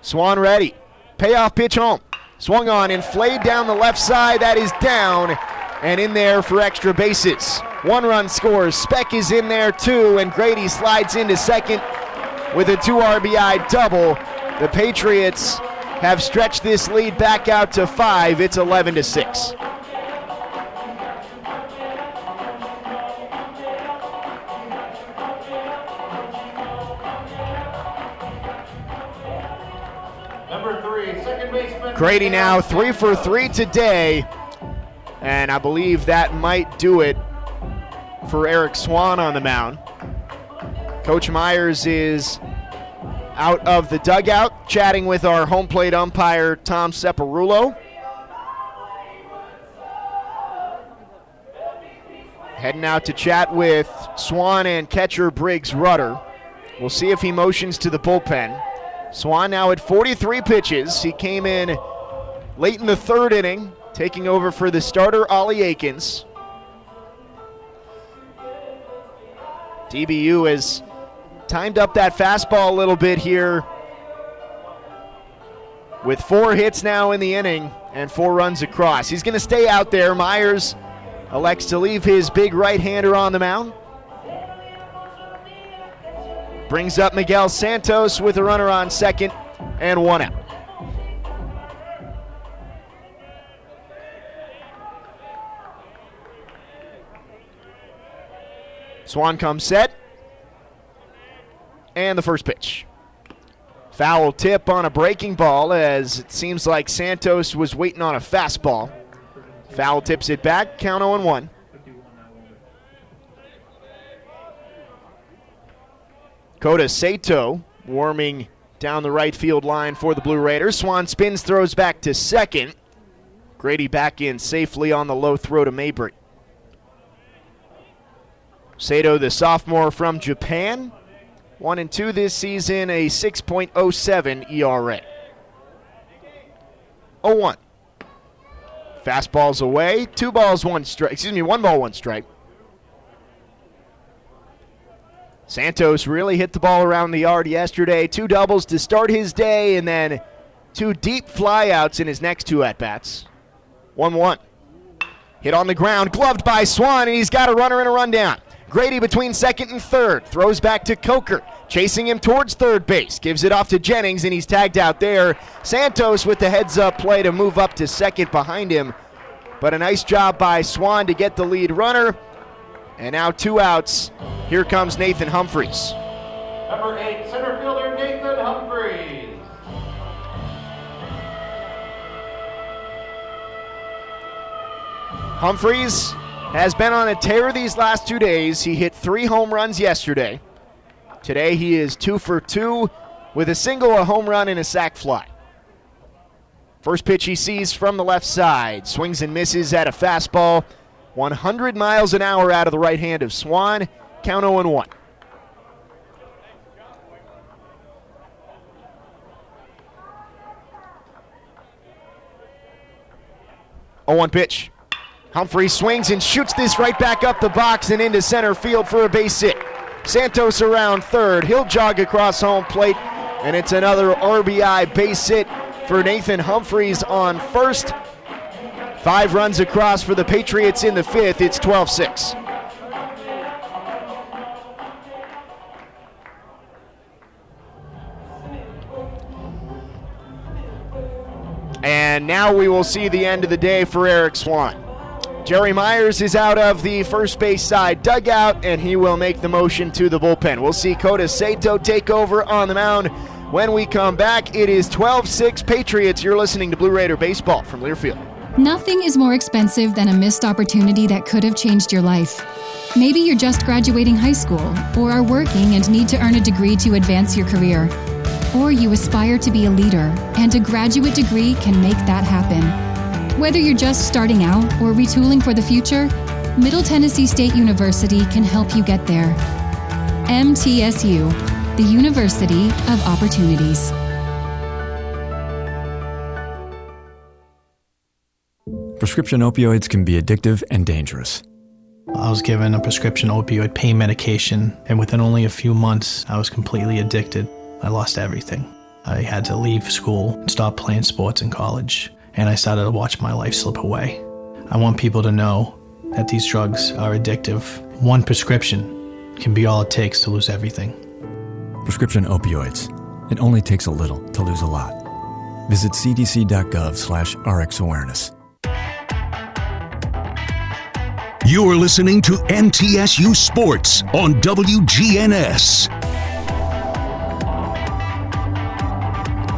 Speaker 2: Swan ready. Payoff pitch home. Swung on and flayed down the left side. That is down and in there for extra bases. One run scores. Speck is in there too, and Grady slides into second with a two RBI double. The Patriots have stretched this lead back out to five. It's 11 to 6. Grady now three for three today, and I believe that might do it for Eric Swan on the mound. Coach Myers is out of the dugout, chatting with our home plate umpire, Tom Separulo. Heading out to chat with Swan and catcher Briggs Rudder. We'll see if he motions to the bullpen. Swan now at 43 pitches. He came in late in the third inning, taking over for the starter, Ollie Aikens. DBU has timed up that fastball a little bit here with four hits now in the inning and four runs across. He's going to stay out there. Myers elects to leave his big right hander on the mound. Brings up Miguel Santos with a runner on second and one out. Swan comes set. And the first pitch. Foul tip on a breaking ball as it seems like Santos was waiting on a fastball. Foul tips it back, count 0 1. Kota Sato warming down the right field line for the Blue Raiders. Swan spins, throws back to second. Grady back in safely on the low throw to Mabry. Sato, the sophomore from Japan, one and two this season, a 6.07 ERA. 0 1. Fastballs away, two balls, one strike. Excuse me, one ball, one strike. Santos really hit the ball around the yard yesterday. Two doubles to start his day, and then two deep flyouts in his next two at bats. 1 1. Hit on the ground, gloved by Swan, and he's got a runner and a rundown. Grady between second and third. Throws back to Coker. Chasing him towards third base. Gives it off to Jennings, and he's tagged out there. Santos with the heads up play to move up to second behind him. But a nice job by Swan to get the lead runner. And now two outs. Here comes Nathan Humphreys.
Speaker 7: Number eight, center fielder Nathan Humphreys.
Speaker 2: Humphreys has been on a tear these last two days. He hit three home runs yesterday. Today he is two for two with a single, a home run, and a sac fly. First pitch he sees from the left side. Swings and misses at a fastball. 100 miles an hour out of the right hand of Swan. Count 0 1. Oh, one pitch. Humphrey swings and shoots this right back up the box and into center field for a base hit. Santos around third. He'll jog across home plate, and it's another RBI base hit for Nathan Humphreys on first. Five runs across for the Patriots in the fifth. It's 12 6. And now we will see the end of the day for Eric Swan. Jerry Myers is out of the first base side dugout, and he will make the motion to the bullpen. We'll see Kota Sato take over on the mound when we come back. It is 12 6 Patriots. You're listening to Blue Raider Baseball from Learfield.
Speaker 14: Nothing is more expensive than a missed opportunity that could have changed your life. Maybe you're just graduating high school, or are working and need to earn a degree to advance your career. Or you aspire to be a leader, and a graduate degree can make that happen. Whether you're just starting out or retooling for the future, Middle Tennessee State University can help you get there. MTSU, the University of Opportunities.
Speaker 5: Prescription opioids can be addictive and dangerous.
Speaker 15: I was given a prescription opioid pain medication, and within only a few months, I was completely addicted. I lost everything. I had to leave school and stop playing sports in college, and I started to watch my life slip away. I want people to know that these drugs are addictive. One prescription can be all it takes to lose everything.
Speaker 5: Prescription opioids. It only takes a little to lose a lot. Visit cdc.gov slash rxawareness.
Speaker 1: You're listening to MTSU Sports on WGNS.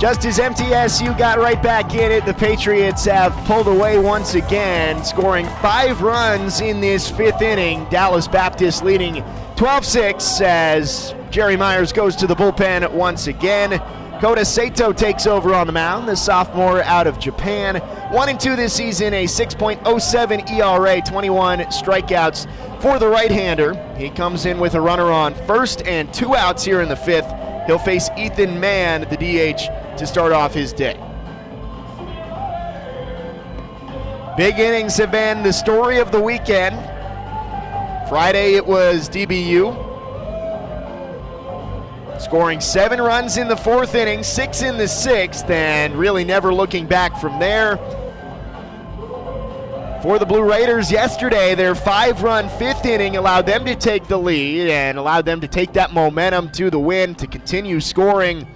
Speaker 2: Just as MTSU got right back in it, the Patriots have pulled away once again, scoring five runs in this fifth inning. Dallas Baptist leading 12 6 as Jerry Myers goes to the bullpen once again. Kota Sato takes over on the mound, the sophomore out of Japan. 1 and 2 this season, a 6.07 ERA, 21 strikeouts for the right hander. He comes in with a runner on first and two outs here in the fifth. He'll face Ethan Mann, the DH, to start off his day. Big innings have been the story of the weekend. Friday it was DBU. Scoring seven runs in the fourth inning, six in the sixth, and really never looking back from there. For the Blue Raiders yesterday, their five run fifth inning allowed them to take the lead and allowed them to take that momentum to the win to continue scoring.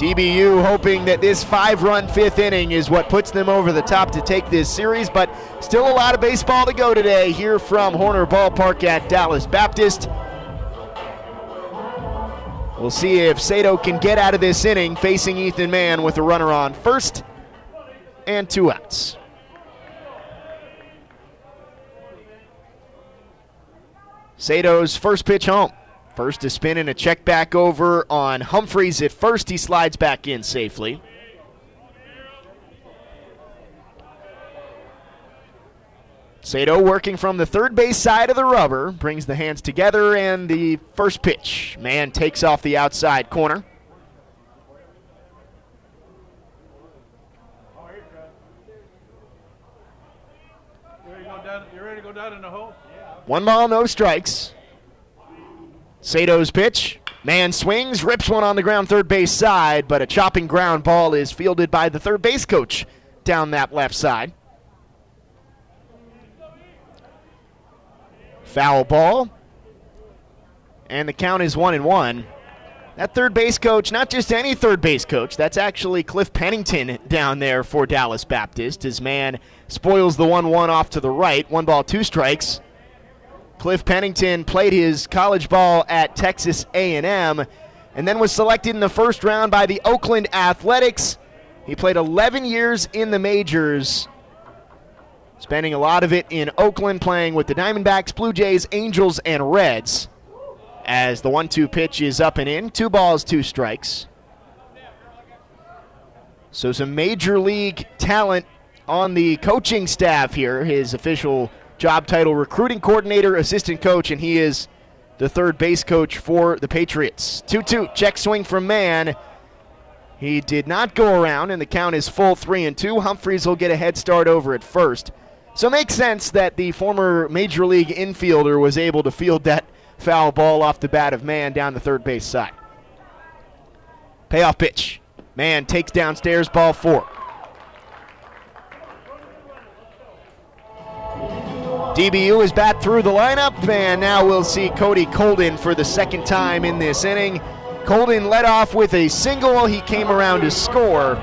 Speaker 2: DBU hoping that this five run fifth inning is what puts them over the top to take this series, but still a lot of baseball to go today here from Horner Ballpark at Dallas Baptist. We'll see if Sato can get out of this inning facing Ethan Mann with a runner on first and two outs. Sato's first pitch home. First to spin and a check back over on Humphreys at first. He slides back in safely. Sato working from the third base side of the rubber, brings the hands together, and the first pitch. Mann takes off the outside corner.
Speaker 16: You ready to go down in the hole?
Speaker 2: One ball, no strikes. Sato's pitch. Mann swings, rips one on the ground third base side, but a chopping ground ball is fielded by the third base coach down that left side. Foul ball. And the count is one and one. That third base coach, not just any third base coach, that's actually Cliff Pennington down there for Dallas Baptist. His man spoils the 1 1 off to the right. One ball, two strikes. Cliff Pennington played his college ball at Texas A&M and then was selected in the first round by the Oakland Athletics. He played 11 years in the majors, spending a lot of it in Oakland playing with the Diamondbacks, Blue Jays, Angels, and Reds. As the 1-2 pitch is up and in, two balls, two strikes. So some major league talent on the coaching staff here. His official job title recruiting coordinator, assistant coach, and he is the third base coach for the Patriots. 2 2, check swing from Mann. He did not go around, and the count is full 3 and 2. Humphreys will get a head start over at first. So it makes sense that the former Major League infielder was able to field that foul ball off the bat of Mann down the third base side. Payoff pitch. Mann takes downstairs, ball four. DBU is back through the lineup, and now we'll see Cody Colden for the second time in this inning. Colden led off with a single. He came around to score.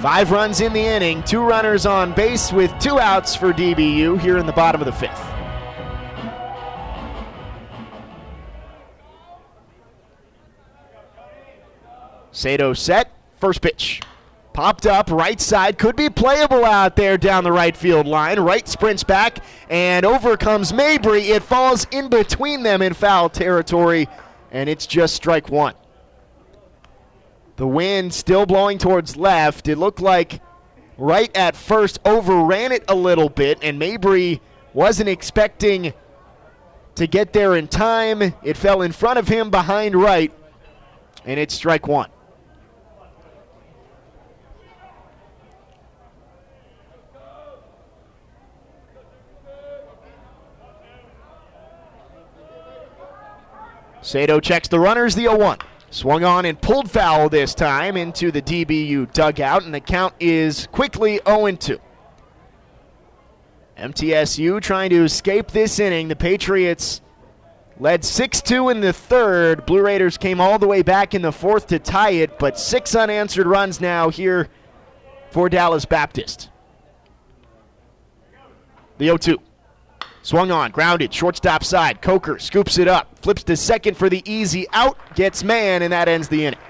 Speaker 2: Five runs in the inning, two runners on base with two outs for DBU here in the bottom of the fifth. Sato set, first pitch. Popped up, right side, could be playable out there down the Wright field line. Wright sprints back, and over comes Mabry. It falls in between them in foul territory, and it's just strike one. The wind still blowing towards left. It looked like Wright at first overran it a little bit, and Mabry wasn't expecting to get there in time. It fell in front of him behind right, and it's strike one. Sato checks the runners, the 0 1. Swung on and pulled foul this time into the DBU dugout, and the count is quickly 0 2. MTSU trying to escape this inning. The Patriots led 6 2 in the third. Blue Raiders came all the way back in the fourth to tie it, but six unanswered runs now here for Dallas Baptist. The 0 2. Swung on, grounded, shortstop side. Coker scoops it up, flips to second for the easy out, gets Mann, and that ends the inning.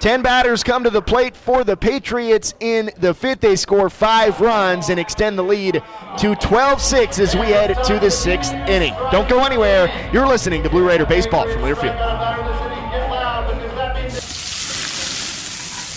Speaker 2: Ten batters come to the plate for the Patriots in the fifth. They score five runs and extend the lead to 12 6 as we head to the sixth inning. Don't go anywhere. You're listening to Blue Raider Baseball from Learfield.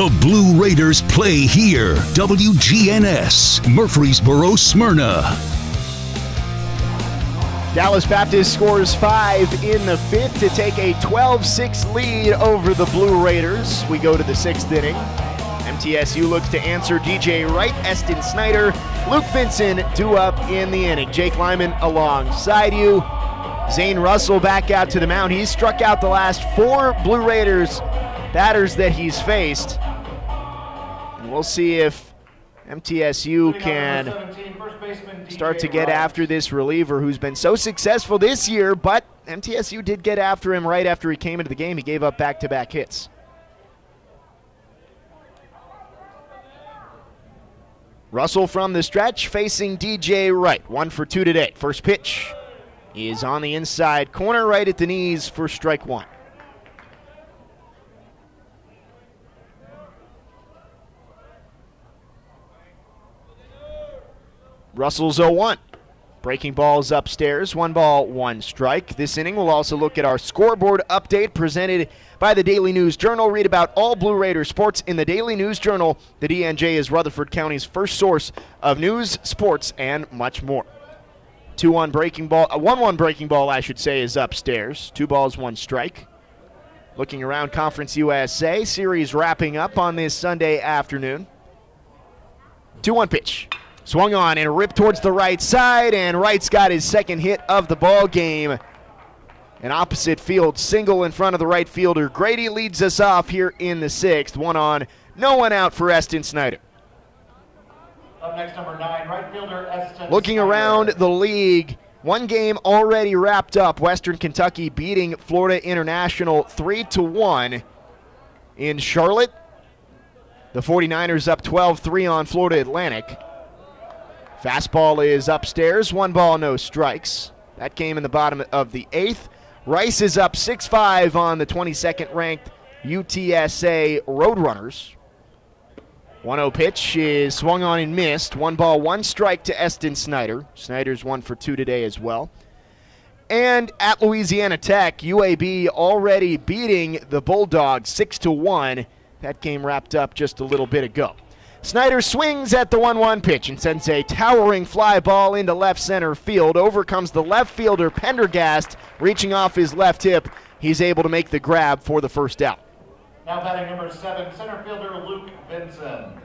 Speaker 1: The Blue Raiders play here. WGNS, Murfreesboro, Smyrna.
Speaker 2: Dallas Baptist scores five in the fifth to take a 12 6 lead over the Blue Raiders. We go to the sixth inning. MTSU looks to answer DJ Wright, Eston Snyder, Luke Vincent due up in the inning. Jake Lyman alongside you. Zane Russell back out to the mound. He's struck out the last four Blue Raiders batters that he's faced. And we'll see if MTSU can start to get after this reliever who's been so successful this year, but MTSU did get after him right after he came into the game. He gave up back to back hits. Russell from the stretch facing DJ Wright. One for two today. First pitch is on the inside corner, right at the knees for strike one. Russell's 0 1. Breaking balls upstairs. One ball, one strike. This inning, we'll also look at our scoreboard update presented by the Daily News Journal. Read about all Blue Raider sports in the Daily News Journal. The DNJ is Rutherford County's first source of news, sports, and much more. 2 1 breaking ball, uh, a 1 1 breaking ball, I should say, is upstairs. Two balls, one strike. Looking around Conference USA, series wrapping up on this Sunday afternoon. 2 1 pitch. Swung on and ripped towards the right side, and Wright's got his second hit of the ball game. An opposite field single in front of the right fielder. Grady leads us off here in the sixth. One on, no one out for Eston Snyder.
Speaker 7: Up next, number nine, right fielder Eston.
Speaker 2: Looking
Speaker 7: Snyder.
Speaker 2: around the league, one game already wrapped up. Western Kentucky beating Florida International 3 to 1 in Charlotte. The 49ers up 12 3 on Florida Atlantic. Fastball is upstairs, one ball, no strikes. That came in the bottom of the eighth. Rice is up 6 5 on the 22nd ranked UTSA Roadrunners. 1 0 pitch is swung on and missed. One ball, one strike to Eston Snyder. Snyder's one for two today as well. And at Louisiana Tech, UAB already beating the Bulldogs 6 to 1. That game wrapped up just a little bit ago. Snyder swings at the 1 1 pitch and sends a towering fly ball into left center field. Overcomes the left fielder Pendergast, reaching off his left hip. He's able to make the grab for the first out.
Speaker 7: Now batting number seven, center fielder Luke Vincent.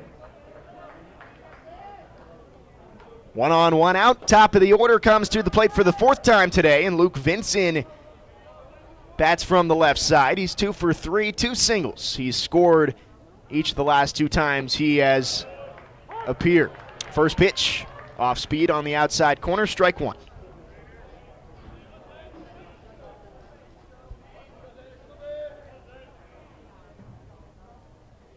Speaker 2: One on, one out. Top of the order comes to the plate for the fourth time today, and Luke Vincent bats from the left side. He's two for three, two singles. He's scored each of the last two times he has appeared. First pitch, off speed on the outside corner, strike one.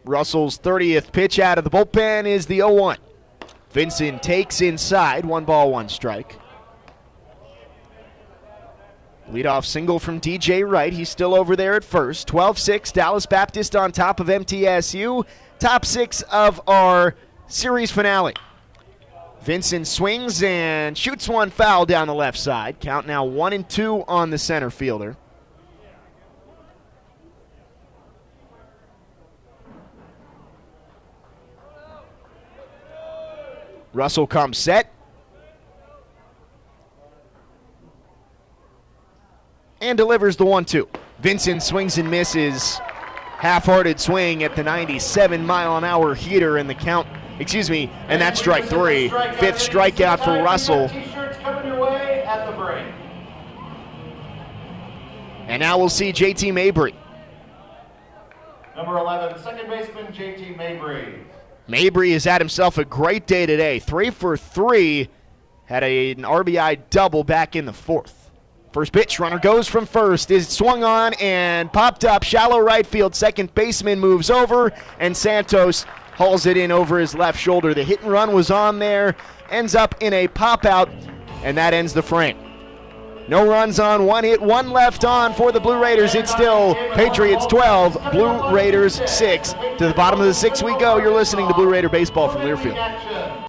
Speaker 2: Russell's 30th pitch out of the bullpen is the 0 1. Vincent takes inside, one ball, one strike. Leadoff single from DJ Wright. He's still over there at first. 12 6, Dallas Baptist on top of MTSU. Top six of our series finale. Vincent swings and shoots one foul down the left side. Count now one and two on the center fielder. Russell comes set. And delivers the 1 2. Vincent swings and misses. Half hearted swing at the 97 mile an hour heater in the count. Excuse me, and that's strike three. Fifth strikeout for Russell. And now we'll see JT Mabry.
Speaker 7: Number 11, second baseman JT Mabry.
Speaker 2: Mabry has had himself a great day today. Three for three. Had a, an RBI double back in the fourth. First pitch, runner goes from first, is swung on and popped up. Shallow right field, second baseman moves over, and Santos hauls it in over his left shoulder. The hit and run was on there, ends up in a pop out, and that ends the frame. No runs on, one hit, one left on for the Blue Raiders. It's still Patriots 12, Blue Raiders 6. To the bottom of the six we go. You're listening to Blue Raider Baseball from Learfield.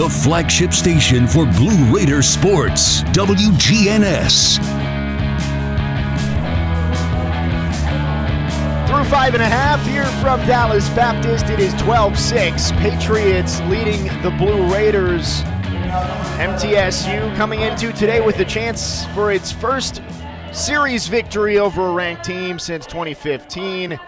Speaker 1: The flagship station for Blue Raider sports, WGNS.
Speaker 2: Through five and a half here from Dallas Baptist, it is 12 6. Patriots leading the Blue Raiders. MTSU coming into today with a chance for its first series victory over a ranked team since 2015.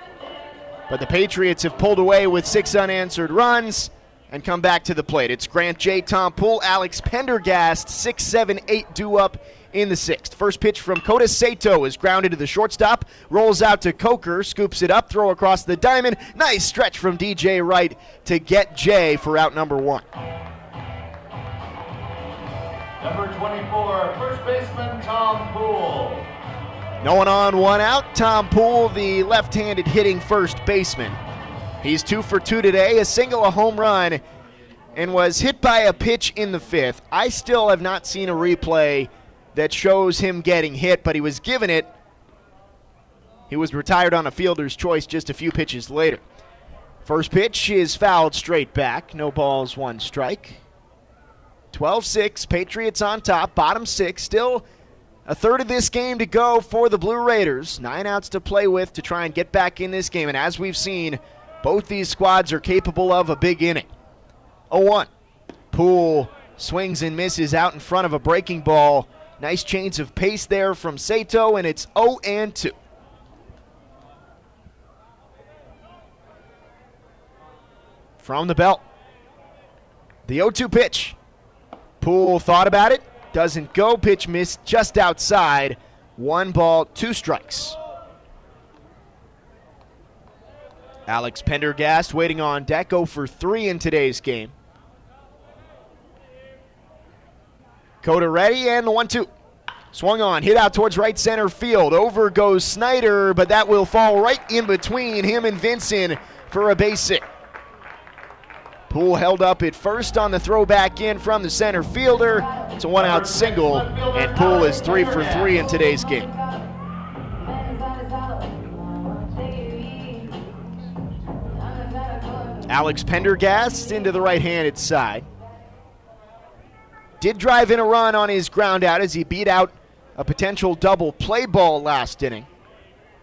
Speaker 2: But the Patriots have pulled away with six unanswered runs and come back to the plate. It's Grant Jay Tom Pool, Alex Pendergast, 6 7 8 due up in the sixth. First pitch from Kota Sato is grounded to the shortstop, rolls out to Coker, scoops it up, throw across the diamond. Nice stretch from DJ Wright to get Jay for out number one.
Speaker 7: Number 24, first baseman Tom Pool.
Speaker 2: No one on, one out. Tom Pool, the left handed hitting first baseman. He's two for two today, a single, a home run, and was hit by a pitch in the fifth. I still have not seen a replay that shows him getting hit, but he was given it. He was retired on a fielder's choice just a few pitches later. First pitch is fouled straight back. No balls, one strike. 12 6, Patriots on top, bottom six. Still a third of this game to go for the Blue Raiders. Nine outs to play with to try and get back in this game. And as we've seen, both these squads are capable of a big inning. 0 1. Pool swings and misses out in front of a breaking ball. Nice change of pace there from Sato, and it's 0 and 2. From the belt. The 0 2 pitch. Pool thought about it, doesn't go. Pitch missed just outside. One ball, two strikes. Alex Pendergast waiting on deck, 0 for 3 in today's game. Kota ready, and the 1 2. Swung on, hit out towards right center field. Over goes Snyder, but that will fall right in between him and Vincent for a base hit. Pool held up at first on the throw back in from the center fielder. It's a one out single, and Pool is three for three in today's game. Alex Pendergast into the right-handed side. Did drive in a run on his ground out as he beat out a potential double play ball last inning.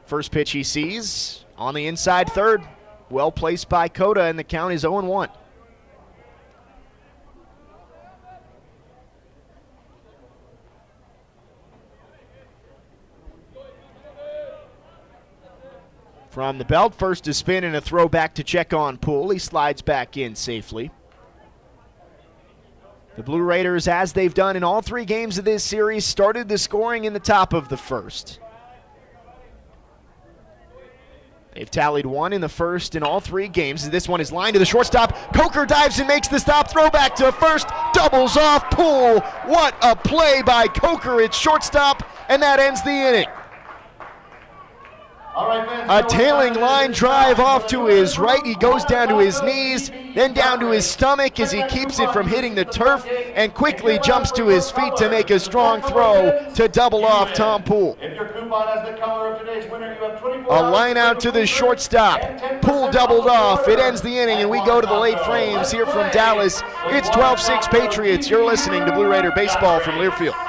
Speaker 2: First pitch he sees on the inside third. well placed by Kota, and the count is 0 1. From the belt, first to spin and a throw back to check on Poole. He slides back in safely. The Blue Raiders, as they've done in all three games of this series, started the scoring in the top of the first. They've tallied one in the first in all three games. This one is lined to the shortstop. Coker dives and makes the stop. Throwback to first. Doubles off Poole. What a play by Coker at shortstop, and that ends the inning. A tailing line drive off to his right. He goes down to his knees, then down to his stomach as he keeps it from hitting the turf and quickly jumps to his feet to make a strong throw to double off Tom Poole. A line out to the shortstop. Poole doubled off. It ends the inning, and we go to the late frames here from Dallas. It's 12 6 Patriots. You're listening to Blue Raider Baseball from Learfield.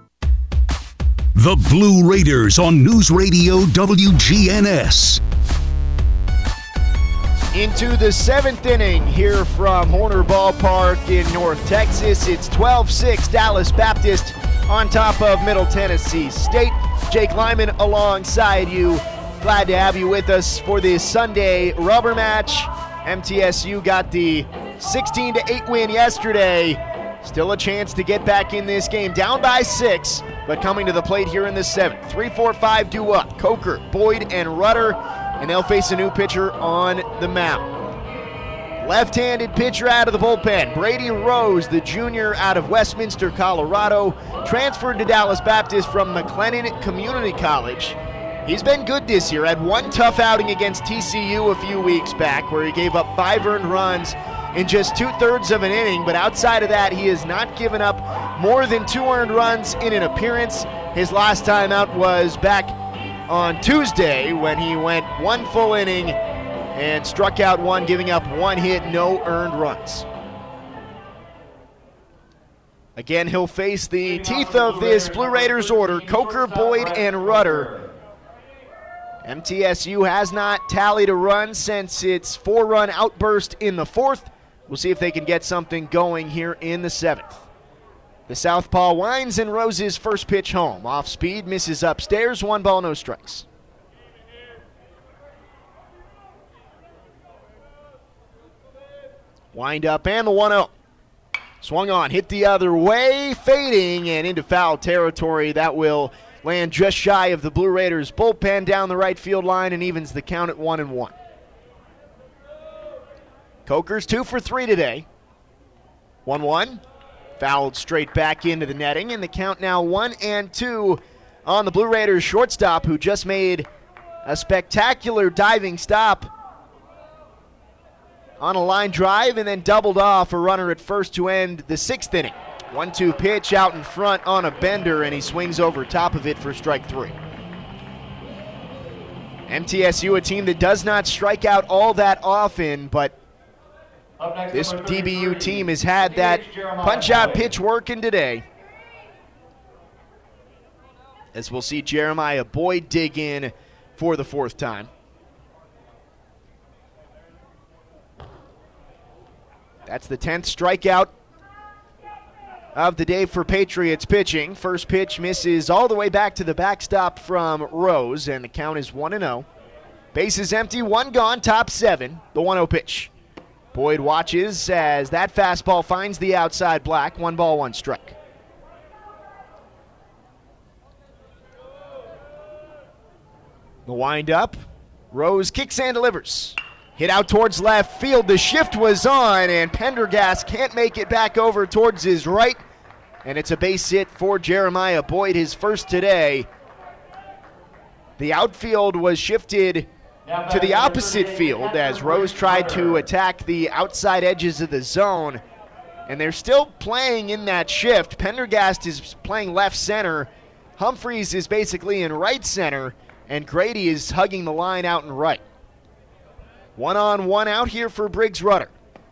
Speaker 1: The Blue Raiders on News Radio WGNS.
Speaker 2: Into the seventh inning here from Horner Ballpark in North Texas. It's 12 6 Dallas Baptist on top of Middle Tennessee State. Jake Lyman alongside you. Glad to have you with us for this Sunday rubber match. MTSU got the 16 8 win yesterday. Still a chance to get back in this game. Down by six, but coming to the plate here in the seventh. Three, four, five do up. Coker, Boyd, and Rudder, and they'll face a new pitcher on the mound. Left handed pitcher out of the bullpen. Brady Rose, the junior out of Westminster, Colorado, transferred to Dallas Baptist from McLennan Community College. He's been good this year. Had one tough outing against TCU a few weeks back where he gave up five earned runs in just two thirds of an inning, but outside of that, he has not given up more than two earned runs in an appearance. His last time out was back on Tuesday when he went one full inning and struck out one, giving up one hit, no earned runs. Again, he'll face the teeth of this Blue Raiders order Coker, Boyd, and Rudder. MTSU has not tallied a run since its four run outburst in the fourth. We'll see if they can get something going here in the seventh. The Southpaw winds and Rose's first pitch home. Off speed, misses upstairs, one ball, no strikes. Wind up and the 1 0. Swung on, hit the other way, fading and into foul territory. That will land just shy of the Blue Raiders bullpen down the right field line and evens the count at 1 and 1. Coker's two for three today. 1 1. Fouled straight back into the netting, and the count now 1 and 2 on the Blue Raiders shortstop, who just made a spectacular diving stop on a line drive and then doubled off a runner at first to end the sixth inning. 1 2 pitch out in front on a bender, and he swings over top of it for strike three. MTSU, a team that does not strike out all that often, but this DBU team has had that punch out pitch working today. As we'll see Jeremiah Boyd dig in for the fourth time. That's the 10th strikeout of the day for Patriots pitching. First pitch misses all the way back to the backstop from Rose, and the count is 1 0. Base is empty, one gone, top seven. The 1 0 pitch. Boyd watches as that fastball finds the outside black. One ball, one strike. The windup. Rose kicks and delivers. Hit out towards left field. The shift was on, and Pendergast can't make it back over towards his right. And it's a base hit for Jeremiah Boyd, his first today. The outfield was shifted to the opposite field as Rose tried to attack the outside edges of the zone. And they're still playing in that shift. Pendergast is playing left center. Humphreys is basically in right center. And Grady is hugging the line out and right. One on, one out here for Briggs Rudder.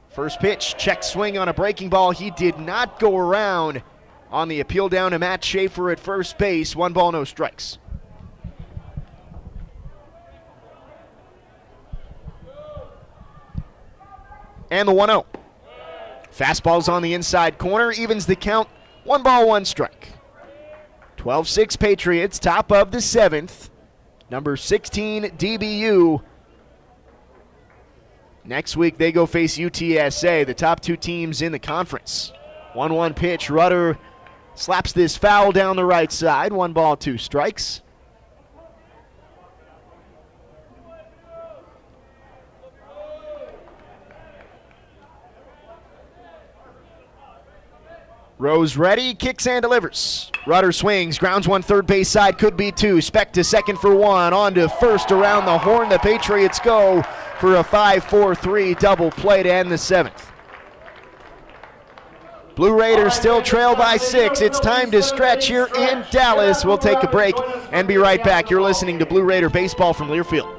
Speaker 2: First pitch, check swing on a breaking ball. He did not go around on the appeal down to Matt Schaefer at first base. One ball, no strikes. And the 1 0. Fastball's on the inside corner, evens the count. One ball, one strike. 12 6 Patriots, top of the seventh. Number 16 DBU. Next week they go face UTSA, the top two teams in the conference. 1 1 pitch. Rudder slaps this foul down the right side. One ball, two strikes. Rose ready, kicks and delivers. Rudder swings, grounds one third base side, could be two. Speck to second for one, on to first around the horn. The Patriots go for a 5 4 3 double play to end the seventh. Blue Raiders still trail by six. It's time to stretch here in Dallas. We'll take a break and be right back. You're listening to Blue Raider Baseball from Learfield.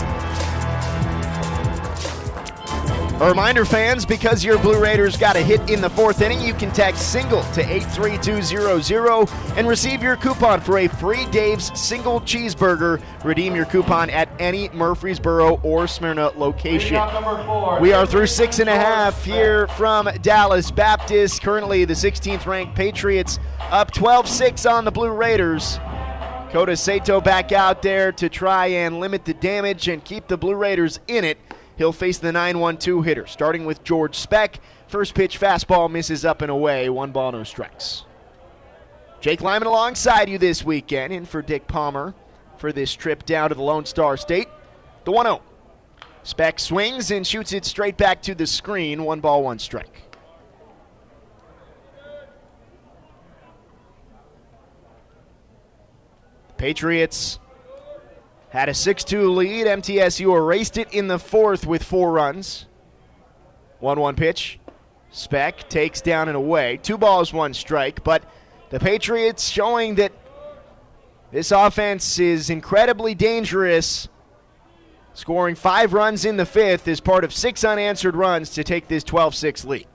Speaker 2: A reminder, fans, because your Blue Raiders got a hit in the fourth inning, you can text single to 83200 and receive your coupon for a free Dave's single cheeseburger. Redeem your coupon at any Murfreesboro or Smyrna location. We are through six and a half here from Dallas Baptist. Currently, the 16th ranked Patriots up 12 6 on the Blue Raiders. Kota Sato back out there to try and limit the damage and keep the Blue Raiders in it. He'll face the 9 1 2 hitter, starting with George Speck. First pitch fastball misses up and away. One ball, no strikes. Jake Lyman alongside you this weekend, in for Dick Palmer for this trip down to the Lone Star State. The 1 0. Speck swings and shoots it straight back to the screen. One ball, one strike. Patriots had a 6 2 lead. MTSU erased it in the fourth with four runs. 1 1 pitch. Speck takes down and away. Two balls, one strike. But the Patriots showing that this offense is incredibly dangerous. Scoring five runs in the fifth is part of six unanswered runs to take this 12 6 lead.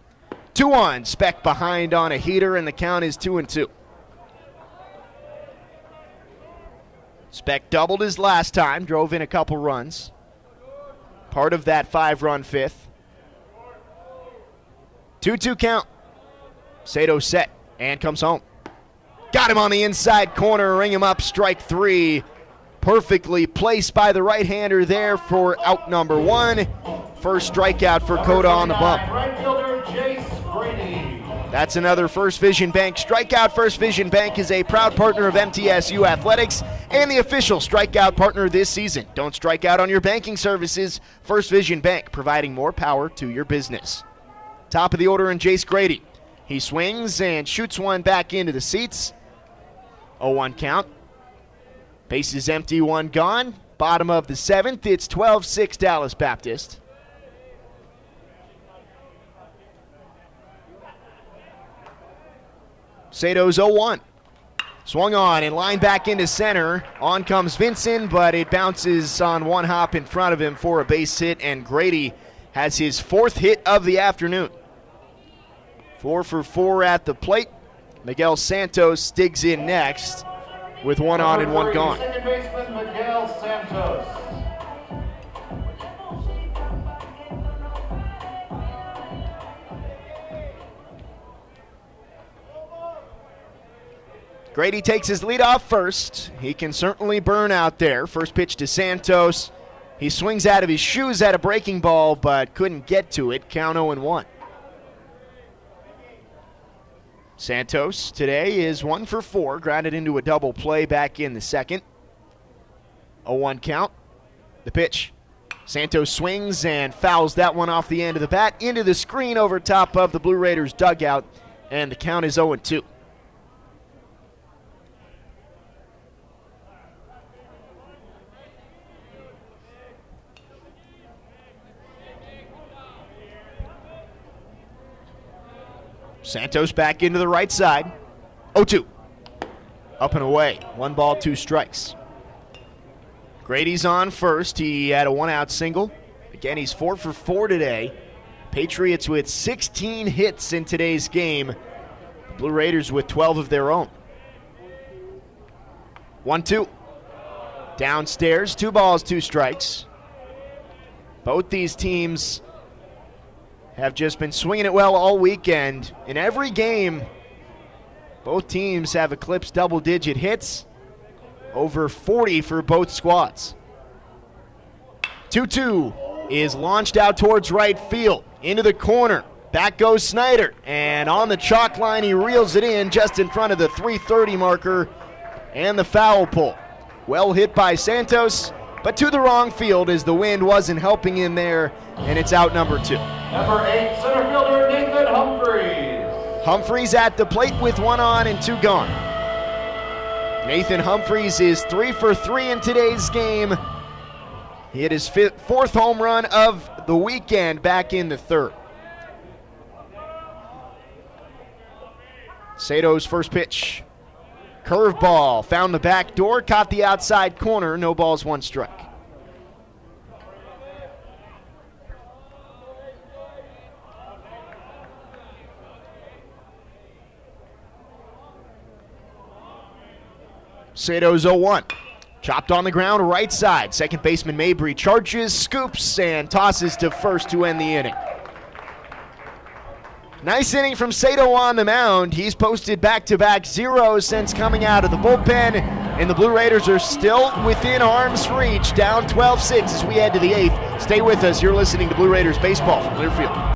Speaker 2: 2 1. Speck behind on a heater, and the count is 2 and 2. Speck doubled his last time, drove in a couple runs. part of that five run fifth. 2 2 count. Sato set and comes home. Got him on the inside corner, ring him up, strike three. Perfectly placed by the right hander there for out number one. First strikeout for Kota on the bump.
Speaker 7: Right fielder Jace.
Speaker 2: That's another First Vision Bank strikeout. First Vision Bank is a proud partner of MTSU Athletics and the official strikeout partner this season. Don't strike out on your banking services. First Vision Bank, providing more power to your business. Top of the order in Jace Grady. He swings and shoots one back into the seats. 0 1 count. Base is empty, one gone. Bottom of the seventh, it's 12 6 Dallas Baptist. Sato's 0 1. Swung on and line back into center. On comes Vincent, but it bounces on one hop in front of him for a base hit, and Grady has his fourth hit of the afternoon. Four for four at the plate. Miguel Santos digs in next with one on and one gone. Grady takes his lead off first. He can certainly burn out there. First pitch to Santos. He swings out of his shoes at a breaking ball, but couldn't get to it. Count 0 1. Santos today is one for four, grounded into a double play back in the second. A 1 count. The pitch. Santos swings and fouls that one off the end of the bat into the screen over top of the Blue Raiders dugout, and the count is 0 2. Santos back into the right side. 0 2. Up and away. One ball, two strikes. Grady's on first. He had a one out single. Again, he's four for four today. Patriots with 16 hits in today's game. The Blue Raiders with 12 of their own. 1 2. Downstairs, two balls, two strikes. Both these teams have just been swinging it well all weekend. In every game, both teams have eclipsed double digit hits, over 40 for both squads. 2 2 is launched out towards right field, into the corner. Back goes Snyder, and on the chalk line, he reels it in just in front of the 330 marker and the foul pole. Well hit by Santos, but to the wrong field as the wind wasn't helping him there, and it's out number two.
Speaker 7: Number eight, center fielder Nathan Humphreys.
Speaker 2: Humphreys at the plate with one on and two gone. Nathan Humphreys is three for three in today's game. He hit his fifth, fourth home run of the weekend back in the third. Sato's first pitch. Curveball found the back door, caught the outside corner. No balls, one strike. Sato's 0 1. Chopped on the ground, right side. Second baseman Mabry charges, scoops, and tosses to first to end the inning. Nice inning from Sato on the mound. He's posted back to back zeros since coming out of the bullpen, and the Blue Raiders are still within arm's reach, down 12 6 as we head to the eighth. Stay with us. You're listening to Blue Raiders Baseball from Learfield.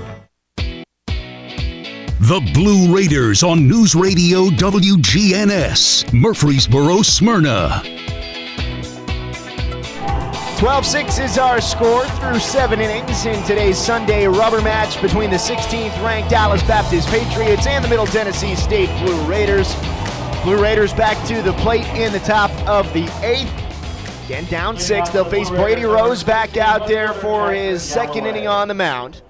Speaker 1: The Blue Raiders on News Radio WGNS, Murfreesboro, Smyrna.
Speaker 2: 12 6 is our score through seven innings in today's Sunday rubber match between the 16th ranked Dallas Baptist Patriots and the Middle Tennessee State Blue Raiders. Blue Raiders back to the plate in the top of the eighth. Again, down six. They'll face Brady Rose back out there for his second inning on the mound.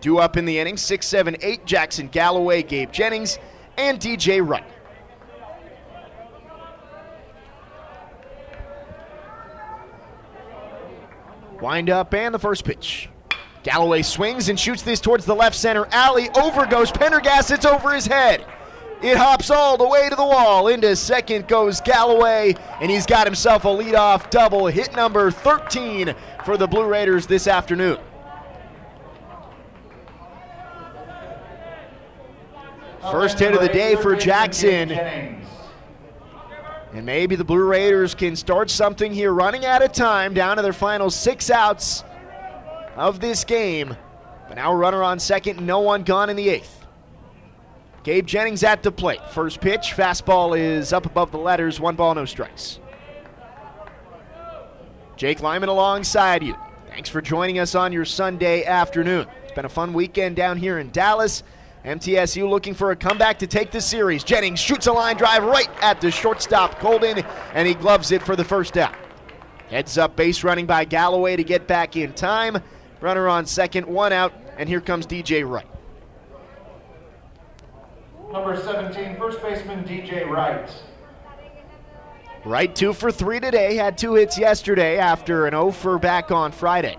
Speaker 2: Due up in the inning, six, seven, eight. Jackson Galloway, Gabe Jennings, and DJ Wright. Wind up and the first pitch. Galloway swings and shoots this towards the left center alley. Over goes Pendergast. It's over his head. It hops all the way to the wall. Into second goes Galloway, and he's got himself a leadoff double. Hit number 13 for the Blue Raiders this afternoon. First hit of the day for Jackson. And maybe the Blue Raiders can start something here, running out of time, down to their final six outs of this game. But now runner on second, no one gone in the eighth. Gabe Jennings at the plate. First pitch, fastball is up above the letters, one ball, no strikes. Jake Lyman alongside you. Thanks for joining us on your Sunday afternoon. It's been a fun weekend down here in Dallas. MTSU looking for a comeback to take the series. Jennings shoots a line drive right at the shortstop Colden, and he gloves it for the first out. Heads up base running by Galloway to get back in time. Runner on second, one out, and here comes DJ Wright.
Speaker 7: Number 17, first baseman DJ Wright.
Speaker 2: Wright two for three today, had two hits yesterday after an 0 for back on Friday.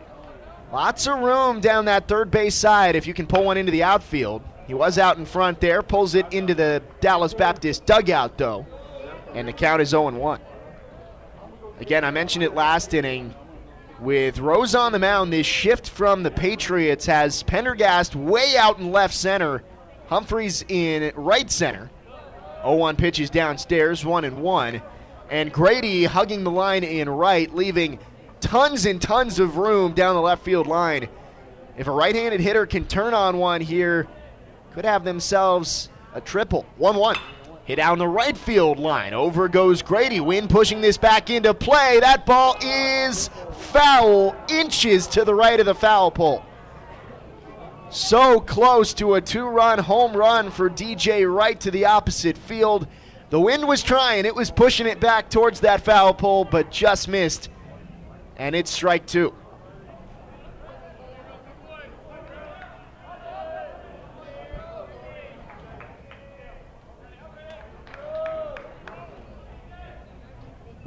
Speaker 2: Lots of room down that third base side if you can pull one into the outfield. He was out in front there, pulls it into the Dallas Baptist dugout, though, and the count is 0 1. Again, I mentioned it last inning. With Rose on the mound, this shift from the Patriots has Pendergast way out in left center, Humphreys in right center. 0 1 pitches downstairs, 1 and 1. And Grady hugging the line in right, leaving tons and tons of room down the left field line. If a right handed hitter can turn on one here, could have themselves a triple. 1 1. Hit down the right field line. Over goes Grady. Wynn pushing this back into play. That ball is foul, inches to the right of the foul pole. So close to a two run home run for DJ Wright to the opposite field. The wind was trying, it was pushing it back towards that foul pole, but just missed. And it's strike two.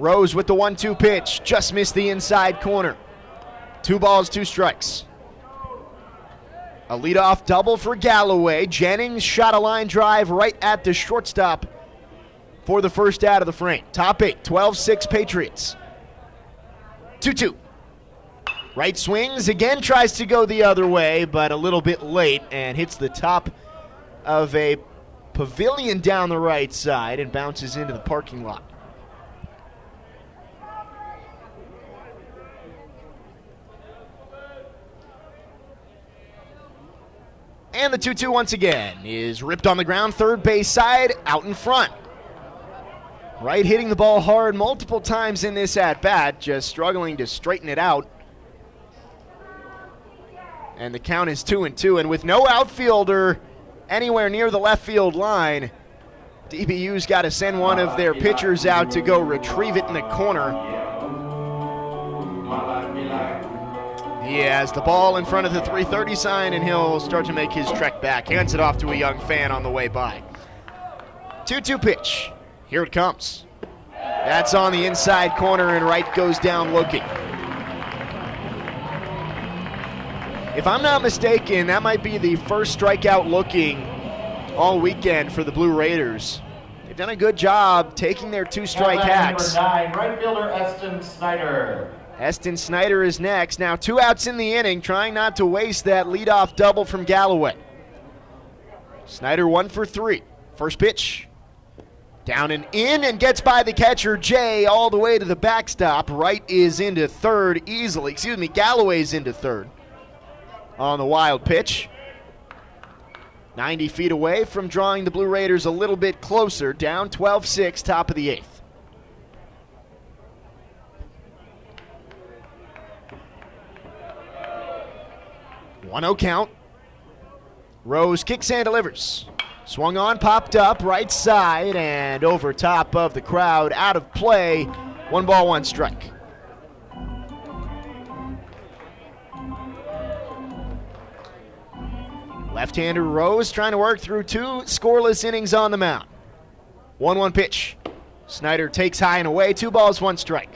Speaker 2: Rose with the one two pitch, just missed the inside corner. Two balls, two strikes. A leadoff double for Galloway. Jennings shot a line drive right at the shortstop for the first out of the frame. Top eight, 12 6 Patriots. 2 2. Wright swings, again tries to go the other way, but a little bit late and hits the top of a pavilion down the right side and bounces into the parking lot. And the 2 2 once again is ripped on the ground, third base side, out in front. Wright hitting the ball hard multiple times in this at bat, just struggling to straighten it out. And the count is 2 and 2. And with no outfielder anywhere near the left field line, DBU's got to send one of their pitchers out to go retrieve it in the corner. He has the ball in front of the 330 sign, and he'll start to make his trek back. Hands it off to a young fan on the way by. 2 2 pitch. Here it comes. That's on the inside corner, and Wright goes down looking. If I'm not mistaken, that might be the first strikeout looking all weekend for the Blue Raiders. They've done a good job taking their two strike hacks.
Speaker 7: Number nine, right fielder Eston Snyder.
Speaker 2: Eston Snyder is next. Now two outs in the inning, trying not to waste that leadoff double from Galloway. Snyder one for three. First pitch. Down and in and gets by the catcher Jay all the way to the backstop. Wright is into third easily. Excuse me, Galloway's into third on the wild pitch. 90 feet away from drawing the Blue Raiders a little bit closer. Down 12 6, top of the eighth. One 0 count. Rose kicks and delivers. Swung on, popped up, right side, and over top of the crowd, out of play. One ball, one strike. Left-hander Rose trying to work through two scoreless innings on the mound. 1-1 pitch. Snyder takes high and away. Two balls, one strike.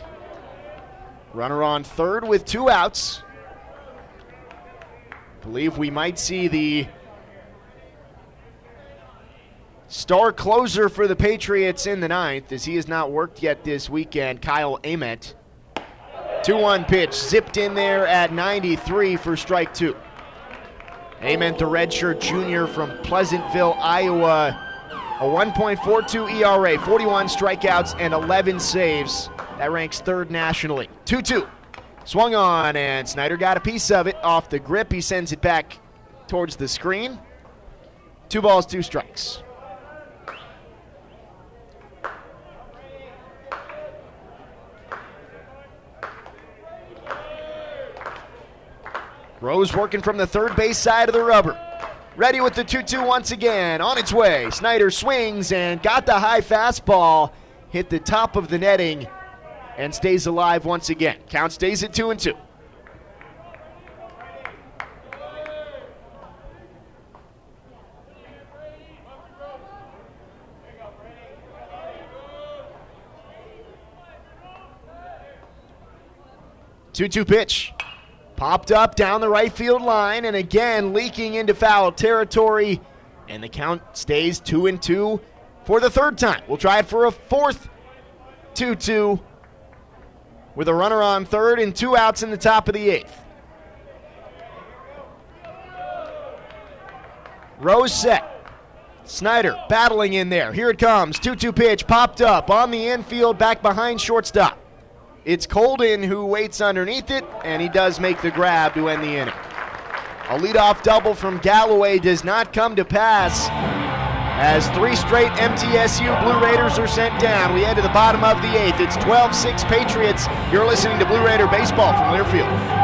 Speaker 2: Runner on third with two outs. Believe we might see the star closer for the Patriots in the ninth, as he has not worked yet this weekend. Kyle Amendt. 2 1 pitch, zipped in there at 93 for strike two. Amendt, the redshirt junior from Pleasantville, Iowa. A 1.42 ERA, 41 strikeouts, and 11 saves. That ranks third nationally. 2 2. Swung on, and Snyder got a piece of it off the grip. He sends it back towards the screen. Two balls, two strikes. Rose working from the third base side of the rubber. Ready with the 2 2 once again. On its way. Snyder swings and got the high fastball. Hit the top of the netting and stays alive once again. Count stays at 2 and 2. Two-two pitch. Popped up down the right field line and again leaking into foul territory. And the count stays two and two for the third time. We'll try it for a fourth 2 2 with a runner on third and two outs in the top of the eighth. Rose set. Snyder battling in there. Here it comes. 2 2 pitch popped up on the infield, back behind shortstop. It's Colden who waits underneath it, and he does make the grab to end the inning. A leadoff double from Galloway does not come to pass as three straight MTSU Blue Raiders are sent down. We head to the bottom of the eighth. It's 12 6 Patriots. You're listening to Blue Raider Baseball from Learfield.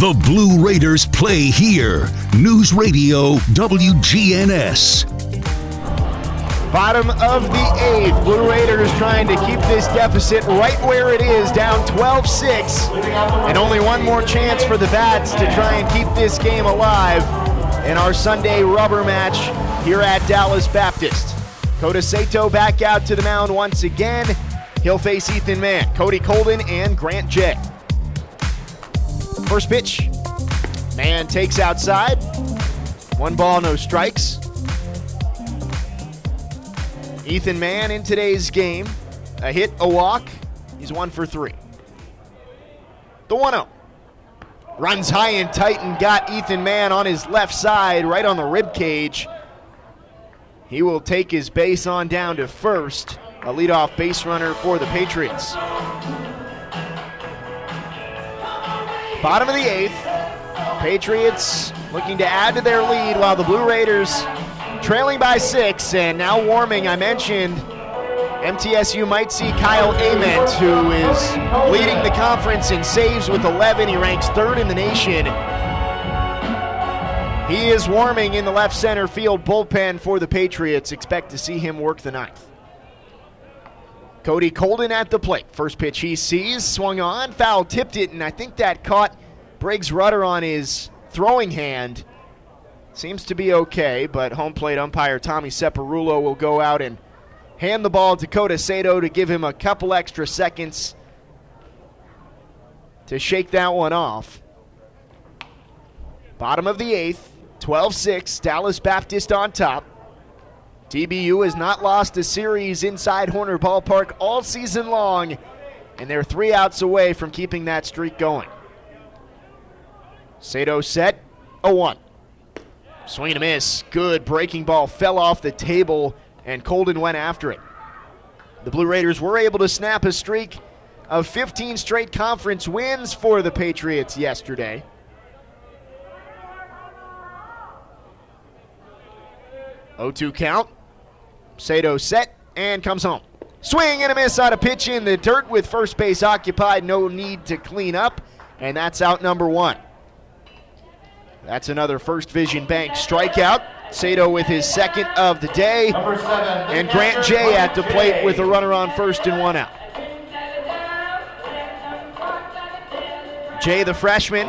Speaker 1: The Blue Raiders play here. News Radio WGNS.
Speaker 2: Bottom of the eighth. Blue Raiders trying to keep this deficit right where it is, down 12 6. And only one more chance for the Bats to try and keep this game alive in our Sunday rubber match here at Dallas Baptist. Kota Sato back out to the mound once again. He'll face Ethan Mann, Cody Colden, and Grant Jay. First pitch. Mann takes outside. One ball, no strikes. Ethan Mann in today's game A hit, a walk. He's one for three. The 1 0. Runs high and tight and got Ethan Mann on his left side, right on the rib cage. He will take his base on down to first. A leadoff base runner for the Patriots. Bottom of the eighth. Patriots looking to add to their lead while the Blue Raiders trailing by six and now warming. I mentioned MTSU might see Kyle Amendt, who is leading the conference in saves with 11. He ranks third in the nation. He is warming in the left center field bullpen for the Patriots. Expect to see him work the ninth. Cody Colden at the plate. First pitch he sees, swung on, foul tipped it, and I think that caught Briggs Rudder on his throwing hand. Seems to be okay, but home plate umpire Tommy Separulo will go out and hand the ball to Kota Sato to give him a couple extra seconds to shake that one off. Bottom of the eighth, 12 6, Dallas Baptist on top. DBU has not lost a series inside Horner Ballpark all season long, and they're three outs away from keeping that streak going. Sato set, a 1. Swing and a miss. Good breaking ball fell off the table, and Colden went after it. The Blue Raiders were able to snap a streak of 15 straight conference wins for the Patriots yesterday. O2 count. Sato set and comes home. Swing and a miss on a pitch in the dirt with first base occupied. No need to clean up. And that's out number one. That's another First Vision Bank strikeout. Sato with his second of the day.
Speaker 7: Seven,
Speaker 2: and Grant Jay at the plate with a runner on first and one out. Jay, the freshman,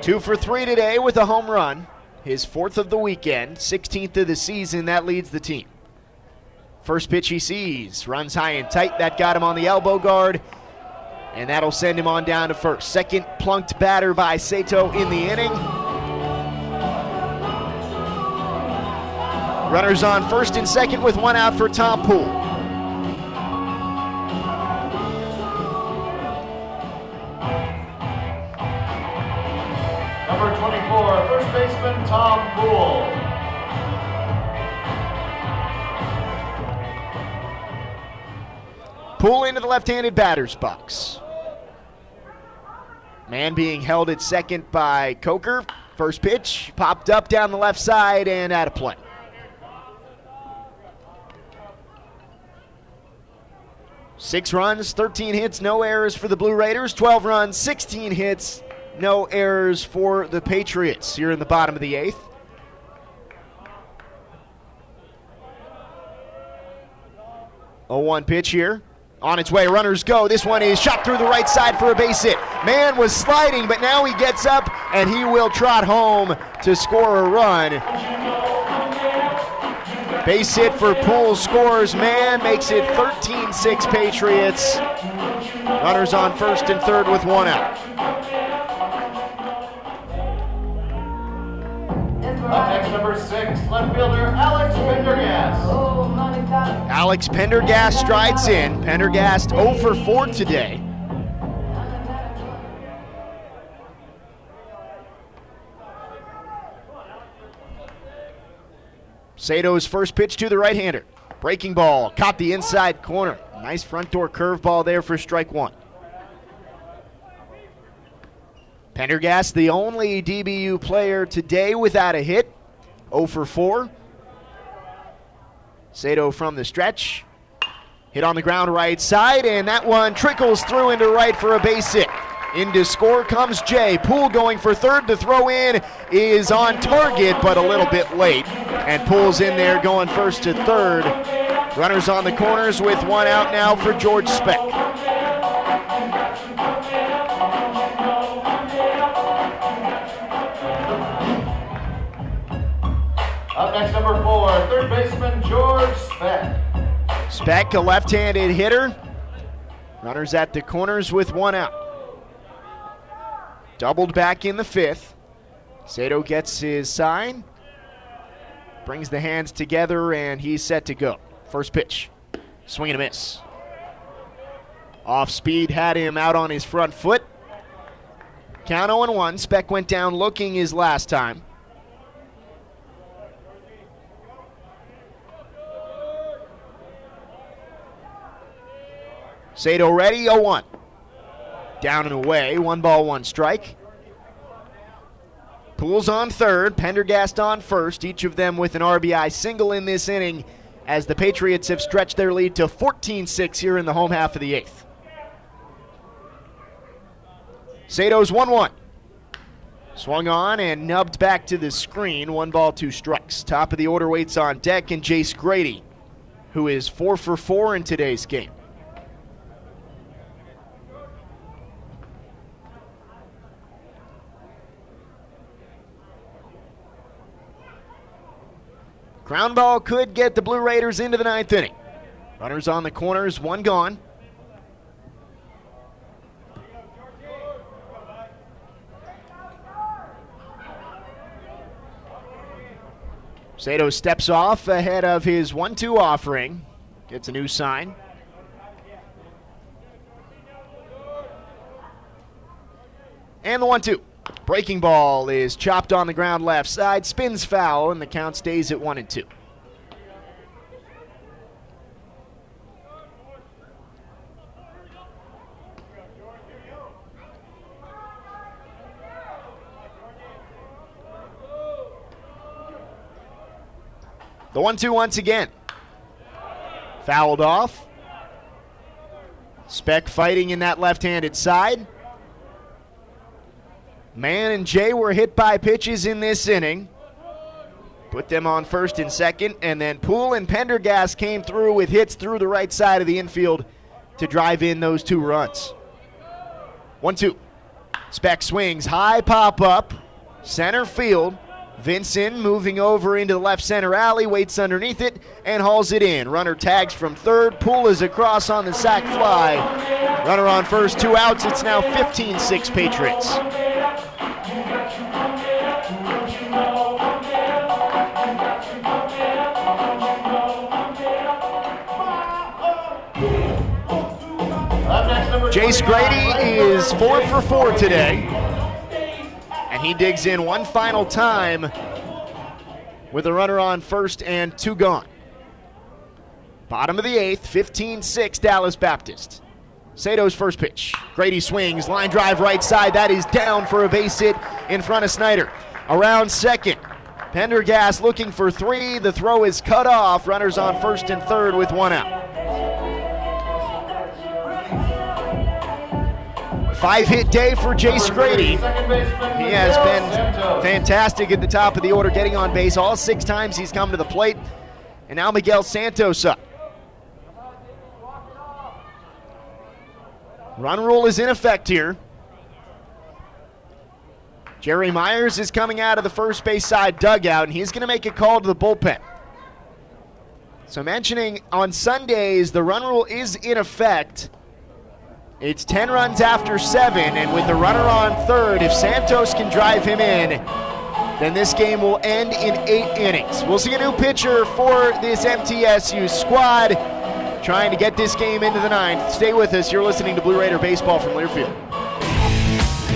Speaker 2: two for three today with a home run. His fourth of the weekend, 16th of the season. That leads the team. First pitch he sees, runs high and tight. That got him on the elbow guard, and that'll send him on down to first. Second plunked batter by Sato in the inning. Runners on first and second with one out for Tom Poole.
Speaker 7: Number 24, first baseman Tom Poole.
Speaker 2: Poole into the left-handed batter's box. Man being held at second by Coker. First pitch popped up down the left side and out of play. Six runs, 13 hits, no errors for the Blue Raiders. 12 runs, 16 hits, no errors for the Patriots here in the bottom of the eighth. A one pitch here. On its way, runners go. This one is shot through the right side for a base hit. Mann was sliding, but now he gets up and he will trot home to score a run. Base hit for Poole scores. Mann makes it 13 6 Patriots. Runners on first and third with one out.
Speaker 7: Left fielder Alex Pendergast.
Speaker 2: Alex Pendergast strides in. Pendergast 0 for 4 today. Sato's first pitch to the right hander. Breaking ball, caught the inside corner. Nice front door curveball there for strike one. Pendergast, the only DBU player today without a hit, 0 for 4. Sato from the stretch. Hit on the ground right side, and that one trickles through into right for a base hit. Into score comes Jay. Poole going for third to throw in is on target, but a little bit late. And Poole's in there going first to third. Runners on the corners with one out now for George Speck.
Speaker 7: Up next, number four, third baseman George Speck.
Speaker 2: Speck, a left handed hitter. Runners at the corners with one out. Doubled back in the fifth. Sato gets his sign, brings the hands together, and he's set to go. First pitch. Swing and a miss. Off speed had him out on his front foot. Count 0 1. Speck went down looking his last time. Sato ready, 0 1. Down and away, one ball, one strike. Poole's on third, Pendergast on first, each of them with an RBI single in this inning as the Patriots have stretched their lead to 14 6 here in the home half of the eighth. Sato's 1 1. Swung on and nubbed back to the screen. One ball, two strikes. Top of the order waits on deck, and Jace Grady, who is 4 for 4 in today's game. Ground ball could get the Blue Raiders into the ninth inning. Runners on the corners, one gone. Sato steps off ahead of his 1 2 offering. Gets a new sign. And the 1 2. Breaking ball is chopped on the ground left side, spins foul, and the count stays at 1 and 2. The 1 2 once again. Fouled off. Speck fighting in that left handed side. Mann and Jay were hit by pitches in this inning. Put them on first and second, and then Poole and Pendergast came through with hits through the right side of the infield to drive in those two runs. One, two. Speck swings, high pop up, center field. Vincent moving over into the left center alley, waits underneath it, and hauls it in. Runner tags from third. Poole is across on the sac fly. Runner on first, two outs. It's now 15 6 Patriots. Jace Grady is four for four today. And he digs in one final time with a runner on first and two gone. Bottom of the eighth, 15 6 Dallas Baptist. Sato's first pitch. Grady swings, line drive right side. That is down for a base hit in front of Snyder. Around second. Pendergast looking for three. The throw is cut off. Runners on first and third with one out. Five hit day for Jace Grady. He has been fantastic at the top of the order, getting on base all six times he's come to the plate. And now Miguel Santos up. Run rule is in effect here. Jerry Myers is coming out of the first base side dugout, and he's going to make a call to the bullpen. So, mentioning on Sundays, the run rule is in effect. It's 10 runs after seven, and with the runner on third, if Santos can drive him in, then this game will end in eight innings. We'll see a new pitcher for this MTSU squad trying to get this game into the ninth. Stay with us. You're listening to Blue Raider Baseball from Learfield.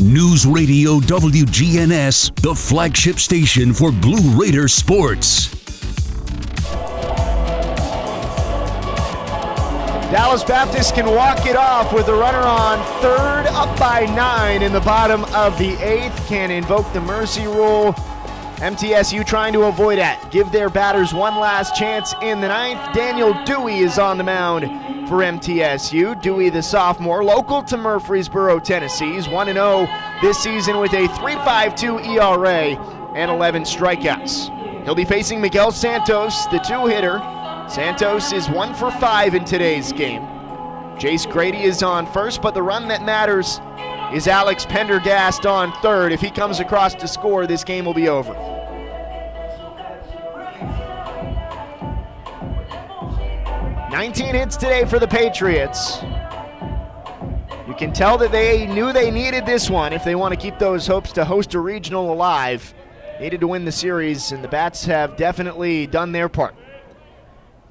Speaker 1: News Radio WGNS, the flagship station for Blue Raider sports.
Speaker 2: Dallas Baptist can walk it off with a runner on third, up by nine in the bottom of the eighth. Can invoke the mercy rule. MTSU trying to avoid that. Give their batters one last chance in the ninth. Daniel Dewey is on the mound for MTSU. Dewey, the sophomore, local to Murfreesboro, Tennessee. He's 1 0 this season with a 3.52 ERA and 11 strikeouts. He'll be facing Miguel Santos, the two hitter. Santos is one for five in today's game. Jace Grady is on first, but the run that matters is Alex Pendergast on third. If he comes across to score, this game will be over. Nineteen hits today for the Patriots. You can tell that they knew they needed this one if they want to keep those hopes to host a regional alive. Needed to win the series, and the Bats have definitely done their part.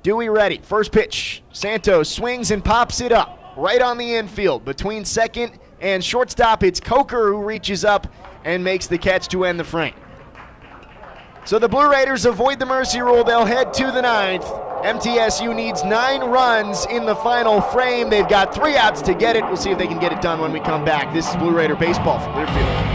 Speaker 2: Dewey ready. First pitch. Santos swings and pops it up right on the infield between second and shortstop. It's Coker who reaches up and makes the catch to end the frame. So the Blue Raiders avoid the mercy rule. They'll head to the ninth. MTSU needs nine runs in the final frame. They've got three outs to get it. We'll see if they can get it done when we come back. This is Blue Raider Baseball from.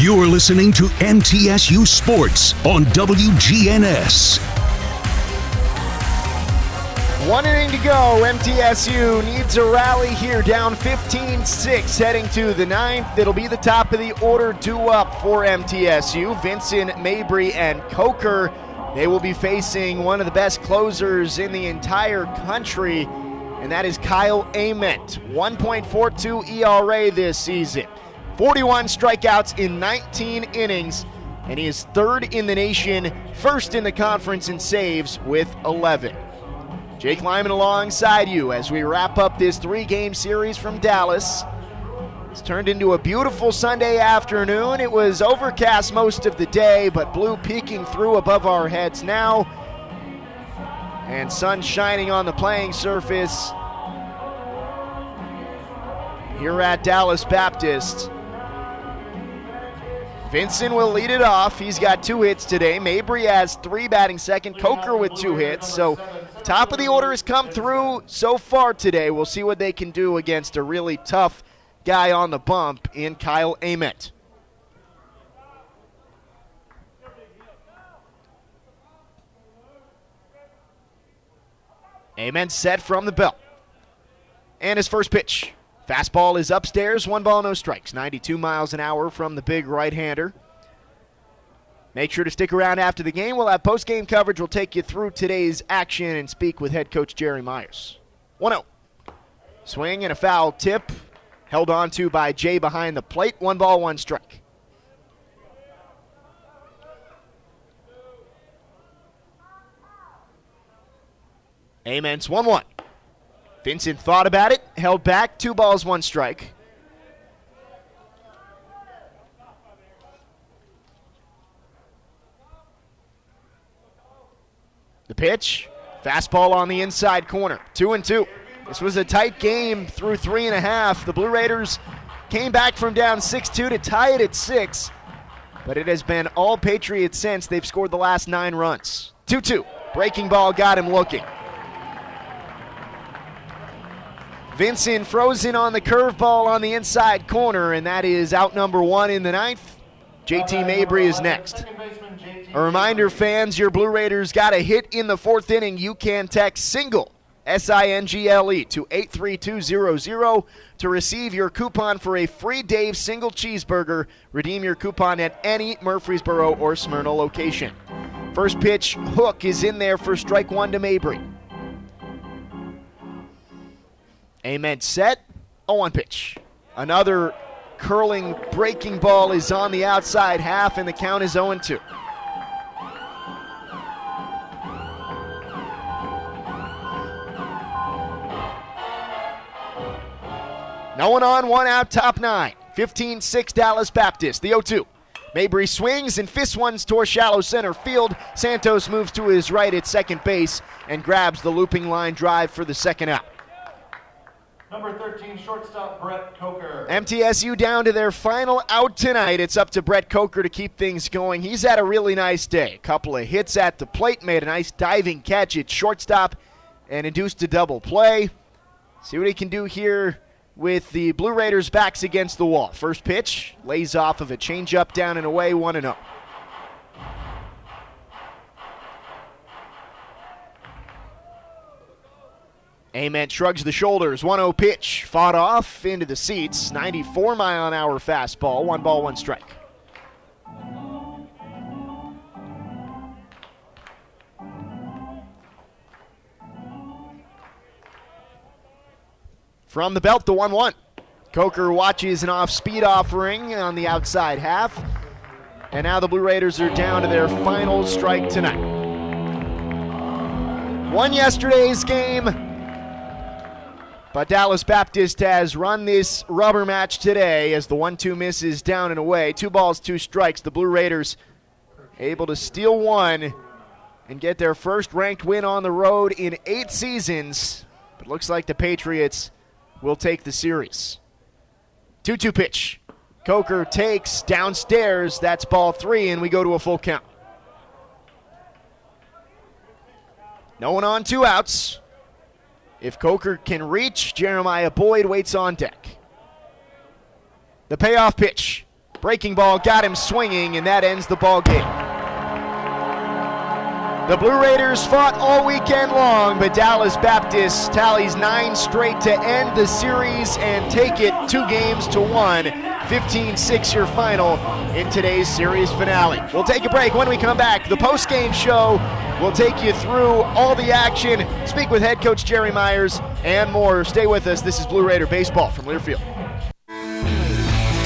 Speaker 1: You're listening to MTSU Sports on WGNS.
Speaker 2: One inning to go. MTSU needs a rally here, down 15 6, heading to the ninth. It'll be the top of the order, two up for MTSU. Vincent, Mabry, and Coker. They will be facing one of the best closers in the entire country, and that is Kyle Amendt. 1.42 ERA this season. 41 strikeouts in 19 innings, and he is third in the nation, first in the conference in saves with 11. Jake Lyman alongside you as we wrap up this three game series from Dallas. It's turned into a beautiful Sunday afternoon. It was overcast most of the day, but blue peeking through above our heads now. And sun shining on the playing surface here at Dallas Baptist. Vincent will lead it off. He's got two hits today. Mabry has three batting second. Coker with two hits. So top of the order has come through so far today. We'll see what they can do against a really tough guy on the bump in Kyle Amendt. Amendt set from the belt. And his first pitch. Fastball is upstairs, one ball, no strikes. 92 miles an hour from the big right hander. Make sure to stick around after the game. We'll have post game coverage. We'll take you through today's action and speak with head coach Jerry Myers. 1 0. Swing and a foul tip. Held on to by Jay behind the plate. One ball, one strike. Amendt's 1 1. Vincent thought about it, held back, two balls, one strike. The pitch, fastball on the inside corner, two and two. This was a tight game through three and a half. The Blue Raiders came back from down 6 2 to tie it at six, but it has been all Patriots since. They've scored the last nine runs. 2 2. Breaking ball got him looking. Vincent frozen on the curveball on the inside corner, and that is out number one in the ninth. JT Mabry is next. A reminder, fans, your Blue Raiders got a hit in the fourth inning. You can text single, S I N G L E, to 83200 to receive your coupon for a free Dave single cheeseburger. Redeem your coupon at any Murfreesboro or Smyrna location. First pitch, hook is in there for strike one to Mabry. Amendt set, 0 1 pitch. Another curling breaking ball is on the outside half, and the count is 0 2. No one on, one out, top nine. 15 6 Dallas Baptist, the 0 2. Mabry swings and fists one toward shallow center field. Santos moves to his right at second base and grabs the looping line drive for the second out.
Speaker 7: Number 13, shortstop Brett Coker.
Speaker 2: MTSU down to their final out tonight. It's up to Brett Coker to keep things going. He's had a really nice day. A couple of hits at the plate, made a nice diving catch at shortstop, and induced a double play. See what he can do here with the Blue Raiders' backs against the wall. First pitch lays off of a changeup down and away, 1 0. Amendt shrugs the shoulders. 1 0 pitch. Fought off into the seats. 94 mile an hour fastball. One ball, one strike. From the belt, the 1 1. Coker watches an off speed offering on the outside half. And now the Blue Raiders are down to their final strike tonight. Won yesterday's game, but Dallas Baptist has run this rubber match today as the 1 2 misses down and away. Two balls, two strikes. The Blue Raiders able to steal one and get their first ranked win on the road in eight seasons. But looks like the Patriots will take the series. 2 2 pitch. Coker takes downstairs. That's ball three, and we go to a full count. No one on, two outs. If Coker can reach, Jeremiah Boyd waits on deck. The payoff pitch. Breaking ball got him swinging, and that ends the ball game. The Blue Raiders fought all weekend long, but Dallas Baptist tallies nine straight to end the series and take it two games to one. 15 6 your final in today's series finale. We'll take a break. When we come back, the post game show will take you through all the action, speak with head coach Jerry Myers, and more. Stay with us. This is Blue Raider Baseball from Learfield.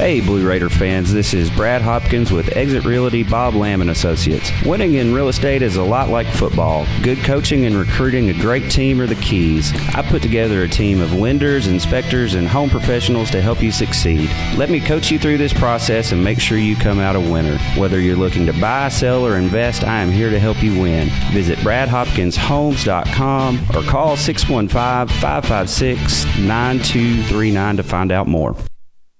Speaker 3: Hey, Blue Raider fans, this is Brad Hopkins with Exit Realty Bob Lamb and Associates. Winning in real estate is a lot like football. Good coaching and recruiting a great team are the keys. I put together a team of lenders, inspectors, and home professionals to help you succeed. Let me coach you through this process and make sure you come out a winner. Whether you're looking to buy, sell, or invest, I am here to help you win. Visit bradhopkinshomes.com or call 615 556 9239 to find out more.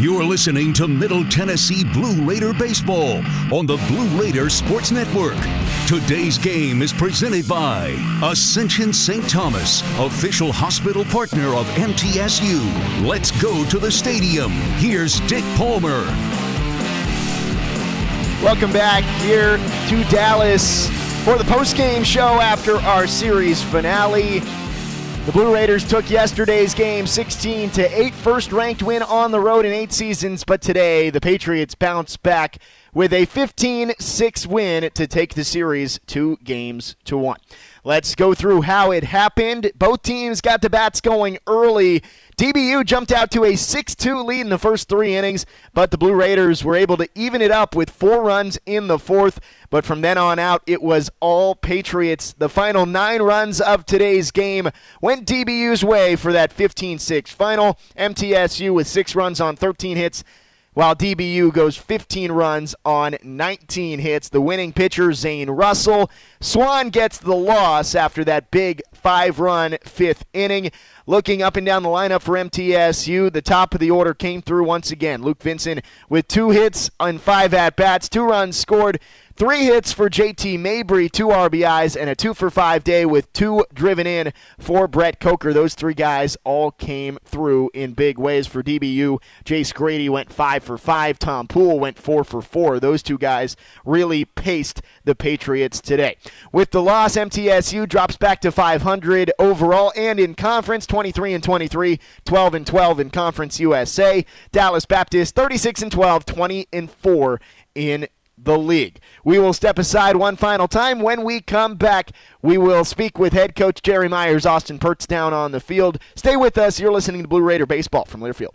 Speaker 1: You're listening to Middle Tennessee Blue Raider Baseball on the Blue Raider Sports Network. Today's game is presented by Ascension St. Thomas, official hospital partner of MTSU. Let's go to the stadium. Here's Dick Palmer.
Speaker 2: Welcome back here to Dallas for the post-game show after our series finale. The Blue Raiders took yesterday's game 16 to 8, first ranked win on the road in 8 seasons, but today the Patriots bounce back with a 15-6 win to take the series 2 games to 1. Let's go through how it happened. Both teams got the bats going early. DBU jumped out to a 6 2 lead in the first three innings, but the Blue Raiders were able to even it up with four runs in the fourth. But from then on out, it was all Patriots. The final nine runs of today's game went DBU's way for that 15 6 final. MTSU with six runs on 13 hits while DBU goes 15 runs on 19 hits. The winning pitcher, Zane Russell. Swan gets the loss after that big five run fifth inning. Looking up and down the lineup for MTSU, the top of the order came through once again. Luke Vincent with two hits on five at bats, two runs scored. Three hits for JT Mabry, two RBIs, and a two for five day with two driven in for Brett Coker. Those three guys all came through in big ways for DBU. Jace Grady went five for five. Tom Poole went four for four. Those two guys really paced the Patriots today. With the loss, MTSU drops back to 500 overall and in conference 23 and 23, 12 and 12 in Conference USA. Dallas Baptist 36 and 12, 20 and 4 in the league. We will step aside one final time. When we come back, we will speak with head coach Jerry Myers, Austin Pertz down on the field. Stay with us. You're listening to Blue Raider Baseball from Learfield.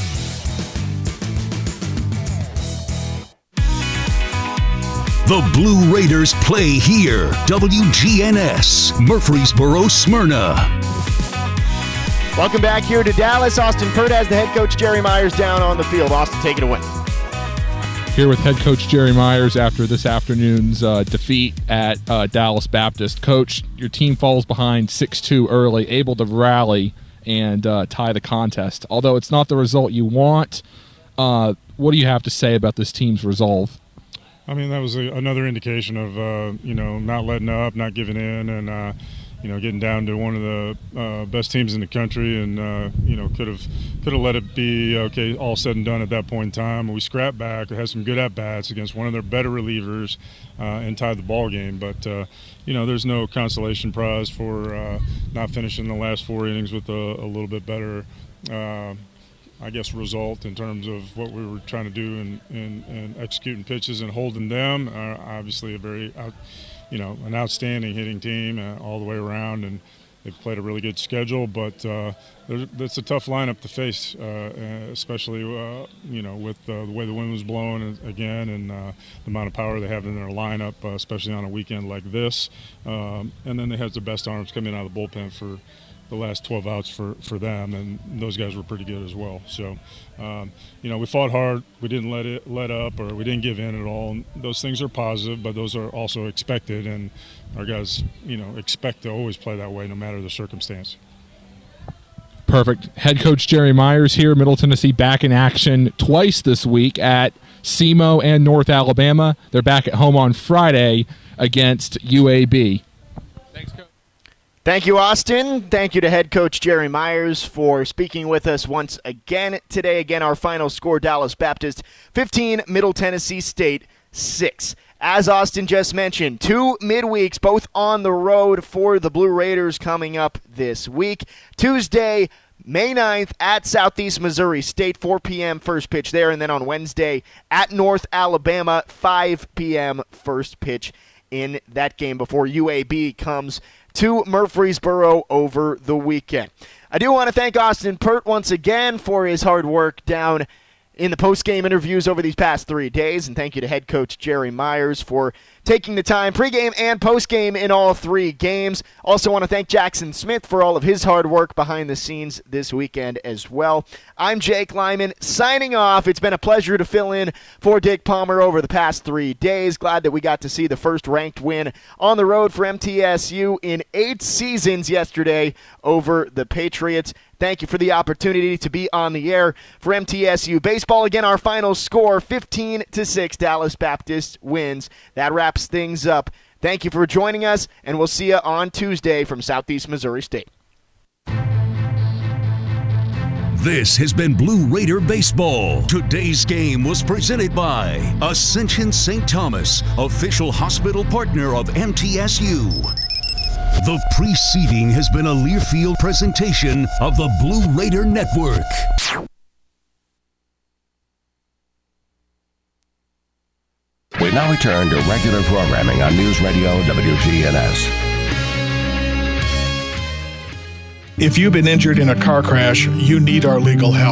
Speaker 1: The Blue Raiders play here. WGNS, Murfreesboro, Smyrna.
Speaker 2: Welcome back here to Dallas. Austin Pert has the head coach Jerry Myers down on the field. Austin, take it away.
Speaker 17: Here with head coach Jerry Myers after this afternoon's uh, defeat at uh, Dallas Baptist. Coach, your team falls behind 6 2 early, able to rally and uh, tie the contest. Although it's not the result you want, uh, what do you have to say about this team's resolve?
Speaker 18: I mean, that was a, another indication of uh, you know not letting up, not giving in, and uh, you know getting down to one of the uh, best teams in the country, and uh, you know could have could have let it be okay, all said and done at that point in time. We scrapped back, had some good at bats against one of their better relievers, uh, and tied the ball game. But uh, you know, there's no consolation prize for not finishing the last four innings with a, a little bit better. I guess, result in terms of what we were trying to do and, and, and executing pitches and holding them. Uh, obviously, a very, you know, an outstanding hitting team uh, all the way around, and they've played a really good schedule. But uh, it's a tough lineup to face, uh, especially, uh, you know, with uh, the way the wind was blowing again and the amount of power they have in their lineup, especially on a weekend like this. Um, and then they have the best arms coming out of the bullpen for the last 12 outs for, for them, and those guys were pretty good as well. So, um, you know, we fought hard. We didn't let it let up, or we didn't give in at all. And those things are positive, but those are also expected, and our guys, you know, expect to always play that way, no matter the circumstance.
Speaker 17: Perfect. Head coach Jerry Myers here, Middle Tennessee back in action twice this week at SEMO and North Alabama. They're back at home on Friday against UAB.
Speaker 2: Thank you, Austin. Thank you to head coach Jerry Myers for speaking with us once again today. Again, our final score Dallas Baptist 15, Middle Tennessee State 6. As Austin just mentioned, two midweeks, both on the road for the Blue Raiders coming up this week. Tuesday, May 9th at Southeast Missouri State, 4 p.m. first pitch there, and then on Wednesday at North Alabama, 5 p.m. first pitch in that game before UAB comes to Murfreesboro over the weekend. I do want to thank Austin Pert once again for his hard work down in the post-game interviews over these past three days, and thank you to head coach Jerry Myers for taking the time pregame and postgame in all three games. Also want to thank Jackson Smith for all of his hard work behind the scenes this weekend as well. I'm Jake Lyman signing off. It's been a pleasure to fill in for Dick Palmer over the past three days. Glad that we got to see the first ranked win on the road for MTSU in eight seasons yesterday over the Patriots. Thank you for the opportunity to be on the air for MTSU baseball. Again, our final score 15 to 6 Dallas Baptist wins. That wraps things up. Thank you for joining us and we'll see you on Tuesday from Southeast Missouri State.
Speaker 1: This has been Blue Raider Baseball. Today's game was presented by Ascension St. Thomas, official hospital partner of MTSU. The preceding has been a Learfield presentation of the Blue Raider Network.
Speaker 19: We now return to regular programming on News Radio WGNS.
Speaker 16: If you've been injured in a car crash, you need our legal help.